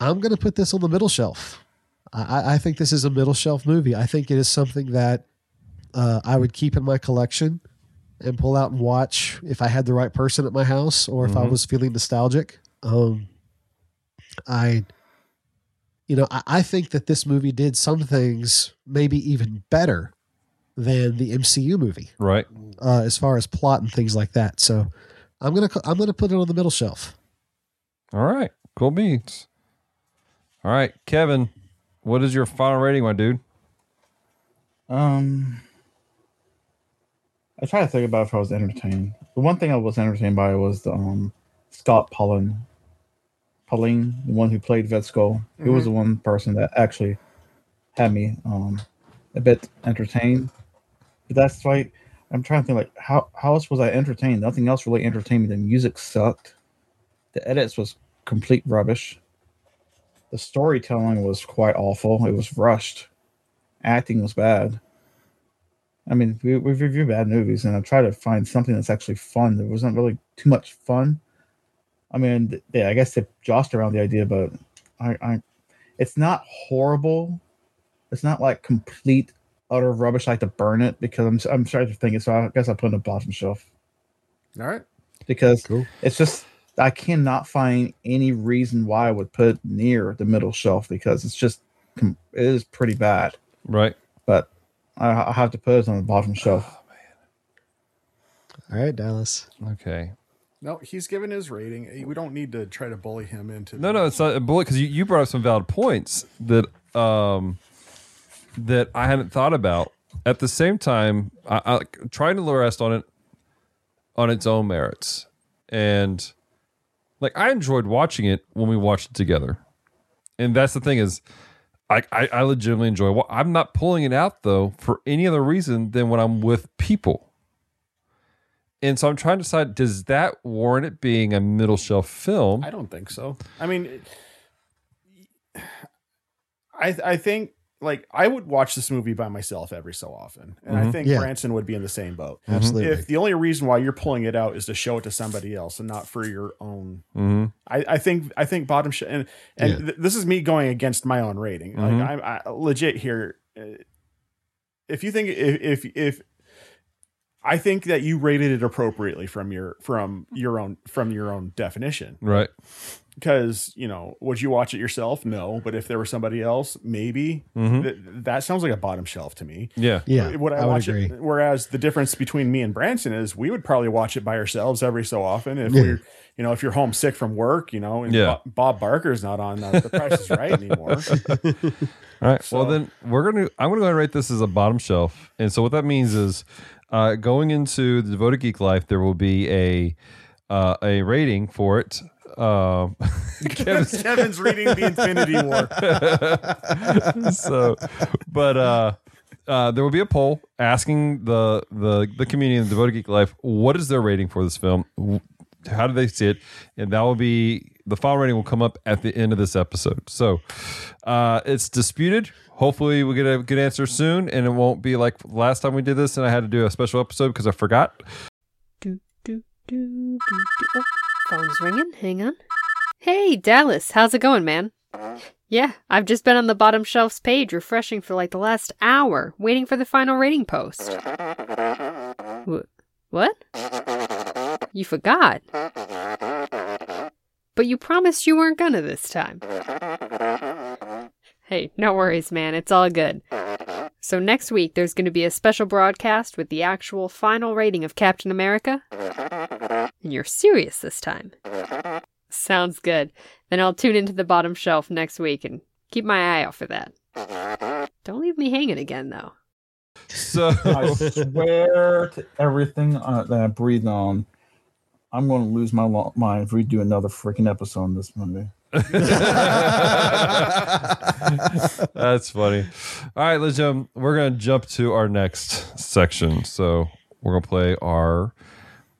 I'm going to put this on the middle shelf. I, I think this is a middle shelf movie. I think it is something that uh, I would keep in my collection and pull out and watch if I had the right person at my house or if I Mhm. was feeling nostalgic. Um, I, you know, I, I think that this movie did some things maybe even better than the MCU movie Right. uh, as far as plot and things like that. So I'm gonna I'm gonna put it on the middle shelf. All right. Cool beans. All right, Kevin, what is your final rating, my dude? Um, I try to think about if I was entertained. The one thing I was entertained by was the um Scott Pauline, Paulin, the one who played Red Skull. He was the one person that actually had me um a bit entertained. But that's why I'm trying to think like how how else was I entertained? Nothing else really entertained me. The music sucked. The edits was complete rubbish. The storytelling was quite awful. It was rushed. Acting was bad. I mean, we, we've reviewed bad movies, and I try to find something that's actually fun. There wasn't really too much fun. I mean, yeah, I guess they jostled around the idea, but I, I, it's not horrible. It's not like complete utter rubbish. I like to burn it because I'm I'm starting to think it. So I guess I put it on the bottom shelf All right. because Cool. it's just I cannot find any reason why I would put it near the middle shelf because it's just it is pretty bad. Right. But I, I have to put it on the bottom shelf. Oh, All right, Dallas. Okay. No, he's given his rating. We don't need to try to bully him into. No, no, it's not a bully because you, you brought up some valid points that um that I hadn't thought about. At the same time, I, I trying to rest on it on its own merits, and like I enjoyed watching it when we watched it together, and that's the thing is. I, I, I legitimately enjoy. wa- I'm not pulling it out though for any other reason than when I'm with people. And so I'm trying to decide: does that warrant it being a middle shelf film? I don't think so. I mean, I I think like I would watch this movie by myself every so often, and I Mhm. think Yeah. Branson would be in the same boat. Absolutely. If the only reason why you're pulling it out is to show it to somebody else and not for your own, hmm I, I think I think bottom sh- and and Yeah. th- this is me going against my own rating. Mhm. Like I'm I, legit here. uh, If you think if if if I think that you rated it appropriately from your from your own from your own definition Right. because you know would you watch it yourself no but if there were somebody else maybe Mhm. Th- that sounds like a bottom shelf to me Yeah. yeah, would I, I would watch agree. it whereas the difference between me and Branson is we would probably watch it by ourselves every so often if Yeah. we're you know if you're homesick from work you know and Yeah. Bob Barker's not on uh, the price is right anymore (laughs) All right. So- well, then we're gonna. I'm gonna go ahead and rate this as a bottom shelf. And so what that means is, uh, going into the devoted geek life, there will be a uh, a rating for it. Um, (laughs) (laughs) Kevin's- Kevin's reading the Infinity War (laughs) so, but uh, uh, there will be a poll asking the the the community in the devoted geek life what is their rating for this film. How do they see it? And that will be the final rating will come up at the end of this episode. So uh, it's disputed. Hopefully, we get a good answer soon, and it won't be like last time we did this, and I had to do a special episode because I forgot. Do, do, do, do, do. Oh, phone's ringing. Hang on. Hey, Dallas. How's it going, man? Yeah, I've just been on the bottom shelf's page refreshing for like the last hour, waiting for the final rating post. Wh- what? You forgot. But you promised you weren't gonna this time. Hey, no worries, man. It's all good. So next week there's going to be a special broadcast with the actual final rating of Captain America. And you're serious this time. Sounds good. Then I'll tune into the bottom shelf next week and keep my eye out for that. Don't leave me hanging again though. So (laughs) I swear to everything uh, that I breathe on, I'm going to lose my lo- mind if we do another freaking episode on this movie. (laughs) That's funny. All right, let's jump. We're gonna jump to our next section. So we're gonna play our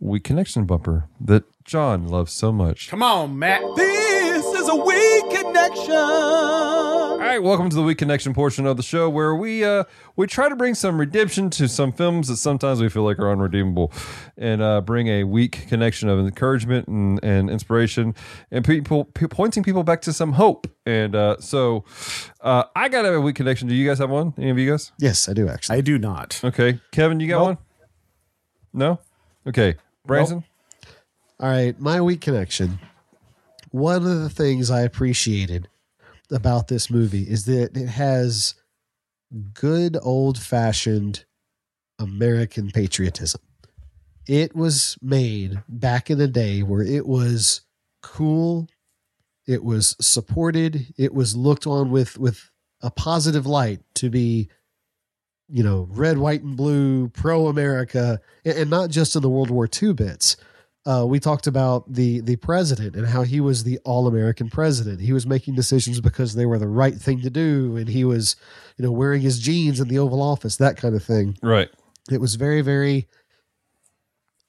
week connection bumper that John loves so much. come on Matt This is is a weak connection. All right, welcome to the week connection portion of the show where we uh we try to bring some redemption to some films that sometimes we feel like are unredeemable and uh bring a weak connection of encouragement and, and inspiration and people p- pointing people back to some hope. And uh so uh I got a weak connection. Do you guys have one? Any of you guys? Yes, I do actually. I do not. Okay. Kevin, you got Nope. one? No? Okay. Branson? All right, my weak connection. One of the things I appreciated about this movie is that it has good old fashioned American patriotism. It was made back in the day where it was cool, it was supported, it was looked on with with a positive light to be you know, red, white, and blue, pro America, and and not just in the World War II bits. Uh, we talked about the the president and how he was the all American president. He was making decisions because they were the right thing to do, and he was, you know, wearing his jeans in the Oval Office, that kind of thing. Right. It was very, very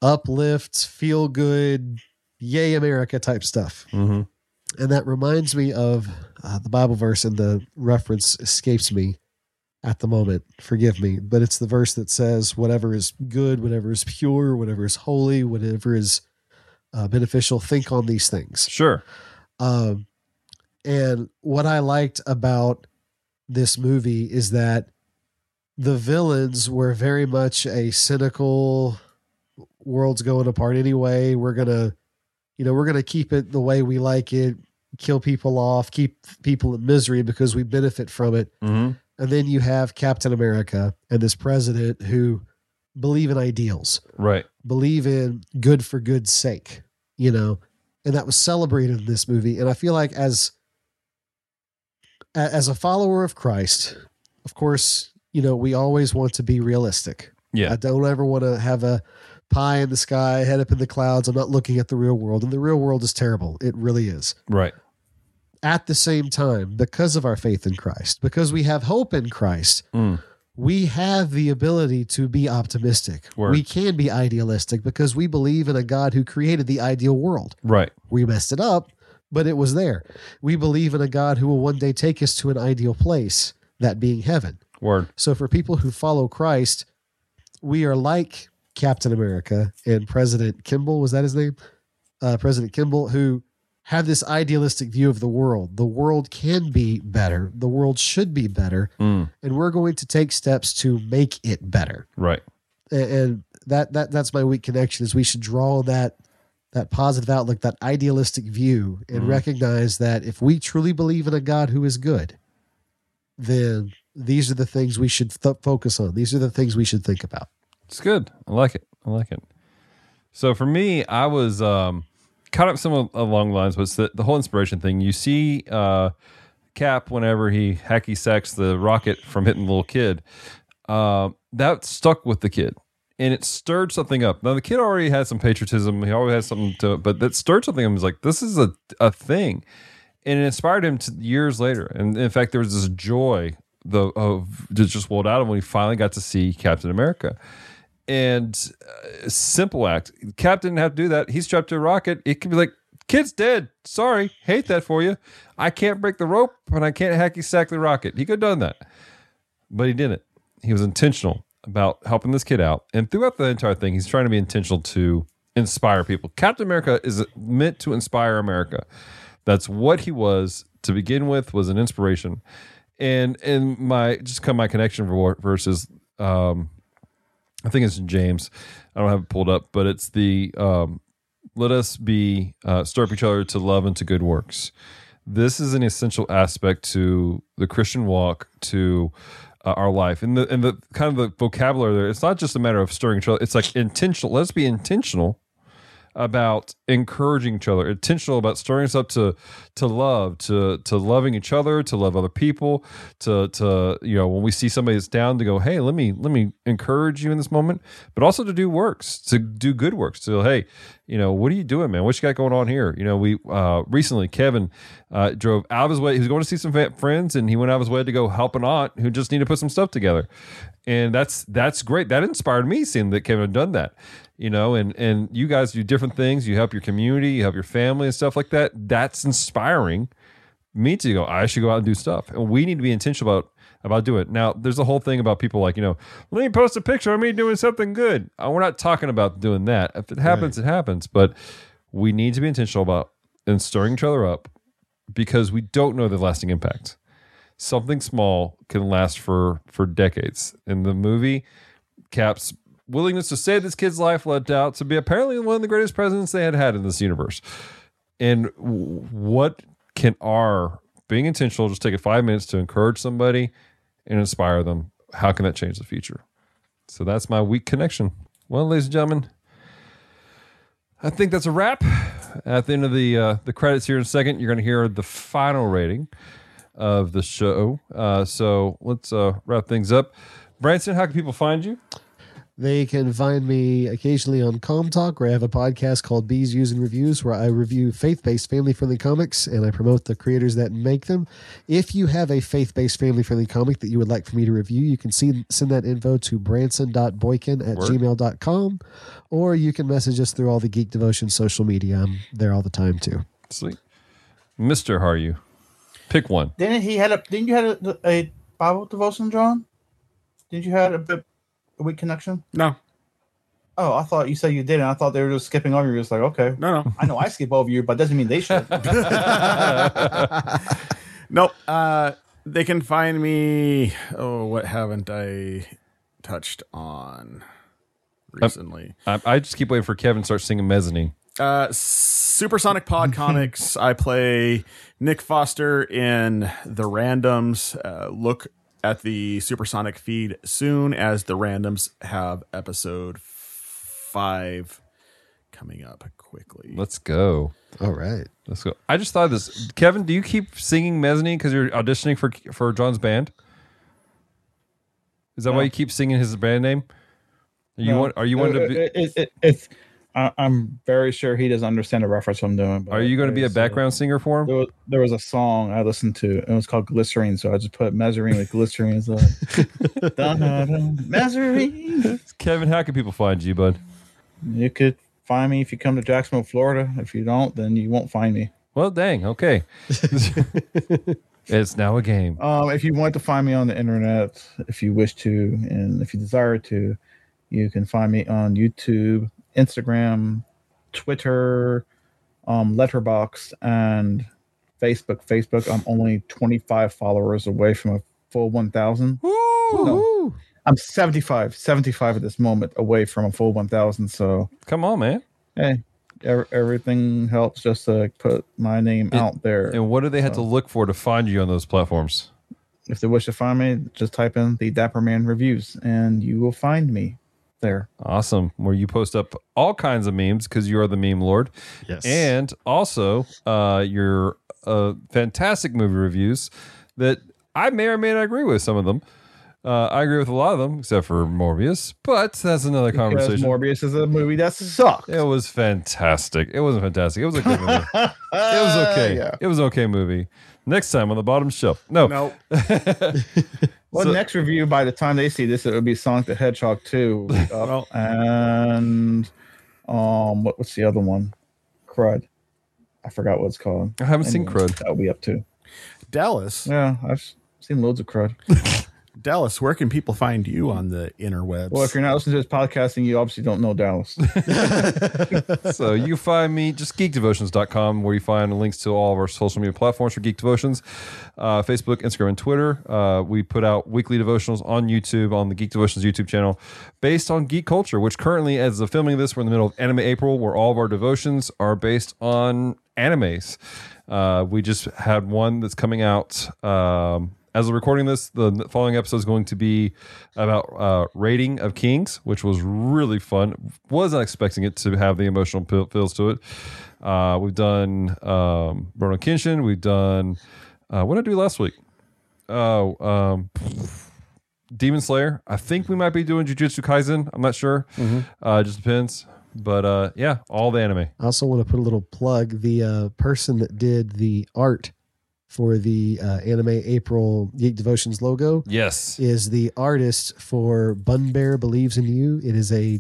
uplift, feel good, yay America type stuff. Mm-hmm. And that reminds me of uh, the Bible verse, and the reference escapes me at the moment. Forgive me, but it's the verse that says, "Whatever is good, whatever is pure, whatever is holy, whatever is uh, beneficial, think on these things." Sure. Um, and what I liked about this movie is that the villains were very much a cynical world's going apart anyway. We're gonna, you know, we're gonna keep it the way we like it, kill people off, keep people in misery because we benefit from it. Mm-hmm. And then you have Captain America and this president who believe in ideals Right. believe in good for good's sake, you know, and that was celebrated in this movie. And I feel like as as a follower of Christ, of course, you know, we always want to be realistic. Yeah. I don't ever want to have a pie in the sky, head up in the clouds. I'm not looking at the real world, and the real world is terrible. It really is. Right. At the same time, because of our faith in Christ, because we have hope in Christ, Mm. we have the ability to be optimistic. Word. We can be idealistic because we believe in a God who created the ideal world. Right. We messed it up, but it was there. We believe in a God who will one day take us to an ideal place, that being heaven. Word. So for people who follow Christ, we are like Captain America and President Kimball, was that his name? Uh, President Kimball, who have this idealistic view of the world. The world can be better. The world should be better. Mm. And we're going to take steps to make it better. Right. And that that that's my weak connection is we should draw that that positive outlook, that idealistic view, and Mhm. recognize that if we truly believe in a God who is good, then these are the things we should th- focus on. These are the things we should think about. It's good. I like it. I like it. So for me, I was um, caught up some along the lines, but the, the whole inspiration thing. You see uh, Cap whenever he hacky sacks the rocket from hitting the little kid. Uh, that stuck with the kid. And it stirred something up. Now the kid already had some patriotism. He always had something to, but that stirred something. I was like, this is a a thing, and it inspired him to years later. And in fact, there was this joy the of just welled out of when he finally got to see Captain America and uh, simple act. Cap didn't have to do that. He strapped to a rocket. It could be like, kid's dead. Sorry, hate that for you. I can't break the rope and I can't hacky sack the rocket. He could have done that, but he didn't. He was intentional about helping this kid out, and throughout the entire thing, he's trying to be intentional to inspire people. Captain America is meant to inspire America. That's what he was to begin with. Was an inspiration, and and my just come my connection for versus. Um, I think it's in James. I don't have it pulled up, but it's the um, let us be uh, stir up each other to love and to good works. This is an essential aspect to the Christian walk, to uh, our life, and the and the kind of the vocabulary there. It's not just a matter of stirring each other. It's like intentional. Let's be intentional about encouraging each other, intentional about stirring us up to to love, to to loving each other, to love other people, to to you know when we see somebody that's down to go, hey, let me let me encourage you in this moment, but also to do works, to do good works. To hey, you know, what are you doing, man? What you got going on here? You know, we uh, recently Kevin uh, drove out of his way. He was going to see some friends, and he went out of his way to go help an aunt who just needed to put some stuff together. And that's that's great. That inspired me seeing that Kevin had done that. You know, and and you guys do different things. You help your community, you help your family, and stuff like that. That's inspiring me to go. I should go out and do stuff, and we need to be intentional about about doing it. Now, there's a whole thing about people like, you know, let me post a picture of me doing something good. Uh, we're not talking about doing that. If it happens, it happens. But we need to be intentional about and stirring each other up because we don't know the lasting impact. Something small can last for for decades. In the movie, Cap's willingness to save this kid's life led out to be apparently one of the greatest presidents they had had in this universe. And what can our being intentional just take it five minutes to encourage somebody and inspire them? How can that change the future? So that's my weak connection. Well, ladies and gentlemen, I think that's a wrap. At the end of the uh, the credits here in a second, you're going to hear the final rating of the show. Uh, so let's uh, wrap things up. Branson, how can people find you? They can find me occasionally on Com Talk, where I have a podcast called B's Views and Reviews, where I review faith based, family friendly comics and I promote the creators that make them. If you have a faith based, family friendly comic that you would like for me to review, you can see, send that info to branson.boykin at Word. gmail.com, or you can message us through all the Geek Devotion social media. I'm there all the time too. Sweet. Mr. How are you? Pick one. Didn't he had a? Didn't you had a, a Bible devotion, John? Didn't you had a bit a weak connection? No, Oh, I thought you said you didn't. I thought they were just skipping over you. It's like okay, no, no. I know I skip over you, but doesn't mean they should. (laughs) Nope. Uh, they can find me. Oh, what haven't I touched on recently? I, I just keep waiting for Kevin to start singing mezzanine. Uh, Supersonic Pod (laughs) Comics. I play Nick Foster in the Randoms. Uh, look at the Supersonic feed soon as the Randoms have episode five coming up quickly. Let's go. All right. Let's go. I just thought of this. Kevin, do you keep singing mezzanine because you're auditioning for for John's band? Is that why you keep singing his band name? Are you No. want? Are you want to be? It, it, it, it's. I, I'm very sure he doesn't understand the reference I'm doing. but Are you going to be a uh, background singer for him? There was, there was a song I listened to. And it was called Glycerine, so I just put Mezzarine with Glycerine. It's like, (laughs) dun-dun-dun, Kevin, how can people find you, bud? You could find me if you come to Jacksonville, Florida. If you don't, then you won't find me. Well, dang. Okay. (laughs) it's now a game. Um, if you want to find me on the internet, if you wish to, and if you desire to, you can find me on YouTube, Instagram, Twitter, um, Letterboxd, and Facebook. Facebook, I'm only 25 followers away from a full 1,000. No, I'm 75, 75 at this moment away from a full 1,000. So, Come on, man. hey, ev- everything helps just to put my name out there. And what do they have to look for to find you on those platforms? if they wish to find me, just type in the Dapper Man reviews and you will find me there. Awesome. Where you post up all kinds of memes because you are the meme lord. Yes. And also uh, your uh, fantastic movie reviews that I may or may not agree with some of them. Uh, I agree with a lot of them, except for Morbius, but that's another Because conversation. Morbius is a movie that sucks. it was fantastic. It wasn't fantastic. It was a good movie. (laughs) it was okay. Yeah. It was an okay movie. Next time on the bottom shelf. No. Nope. (laughs) Well, So- next review by the time they see this, it would be Sonic the Hedgehog 2. will be up. Well- and um, what, what's the other one? Crud. I forgot what it's called. I haven't seen Crud. That'll be up too. Dallas. Yeah, I've seen loads of crud. (laughs) Dallas, where can people find you on the interwebs? Well, if you're not listening to this podcasting, you obviously don't know Dallas. (laughs) (laughs) so you can find me just geekdevotions.com where you find links to all of our social media platforms for Geek Devotions, uh, Facebook, Instagram, and Twitter. Uh, we put out weekly devotionals on YouTube on the Geek Devotions YouTube channel based on geek culture, which currently, as the filming of this, we're in the middle of Anime April, where all of our devotions are based on animes. Uh, we just had one that's coming out. Um, as of recording this, the following episode is going to be about uh, Ranking of Kings, which was really fun. Wasn't expecting it to have the emotional feel- feels to it. Uh, we've done um, Rurouni Kenshin. We've done uh, what did I do last week? Oh, um, Demon Slayer. I think we might be doing Jujutsu Kaisen. I'm not sure. Uh, it just depends. But uh, yeah, all the anime. I also want to put a little plug. The uh, person that did the art for the uh, anime April Geek Devotions logo Yes. is the artist for Bun Bear Believes in You. It is a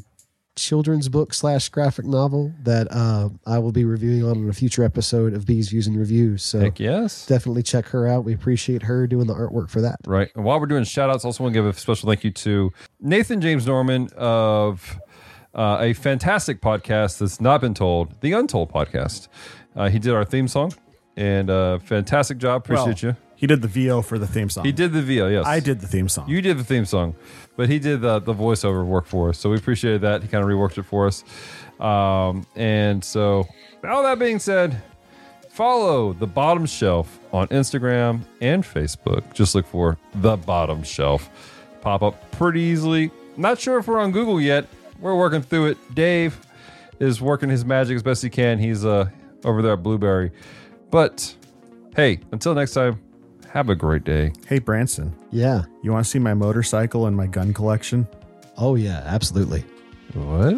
children's book slash graphic novel that uh, I will be reviewing on in a future episode of B's Views and Reviews. So Heck yes. definitely check her out. We appreciate her doing the artwork for that. Right. And while we're doing shout outs, I also want to give a special thank you to Nathan James Norman of uh, a fantastic podcast that's not been told, the Untold podcast. Uh, he did our theme song and uh, fantastic job. Appreciate you. He did the VO for the theme song. He did the VO, yes. I did the theme song. You did the theme song, but he did the, the voiceover work for us. So we appreciated that. He kind of reworked it for us. Um, and so, all that being said, follow the bottom shelf on Instagram and Facebook. Just look for the bottom shelf. Pop up pretty easily. Not sure if we're on Google yet. We're working through it. Dave is working his magic as best he can. He's uh, over there at Blubrry. But hey, until next time, have a great day. hey, Branson, Yeah. you want to see my motorcycle and my gun collection? Oh, yeah, absolutely. What?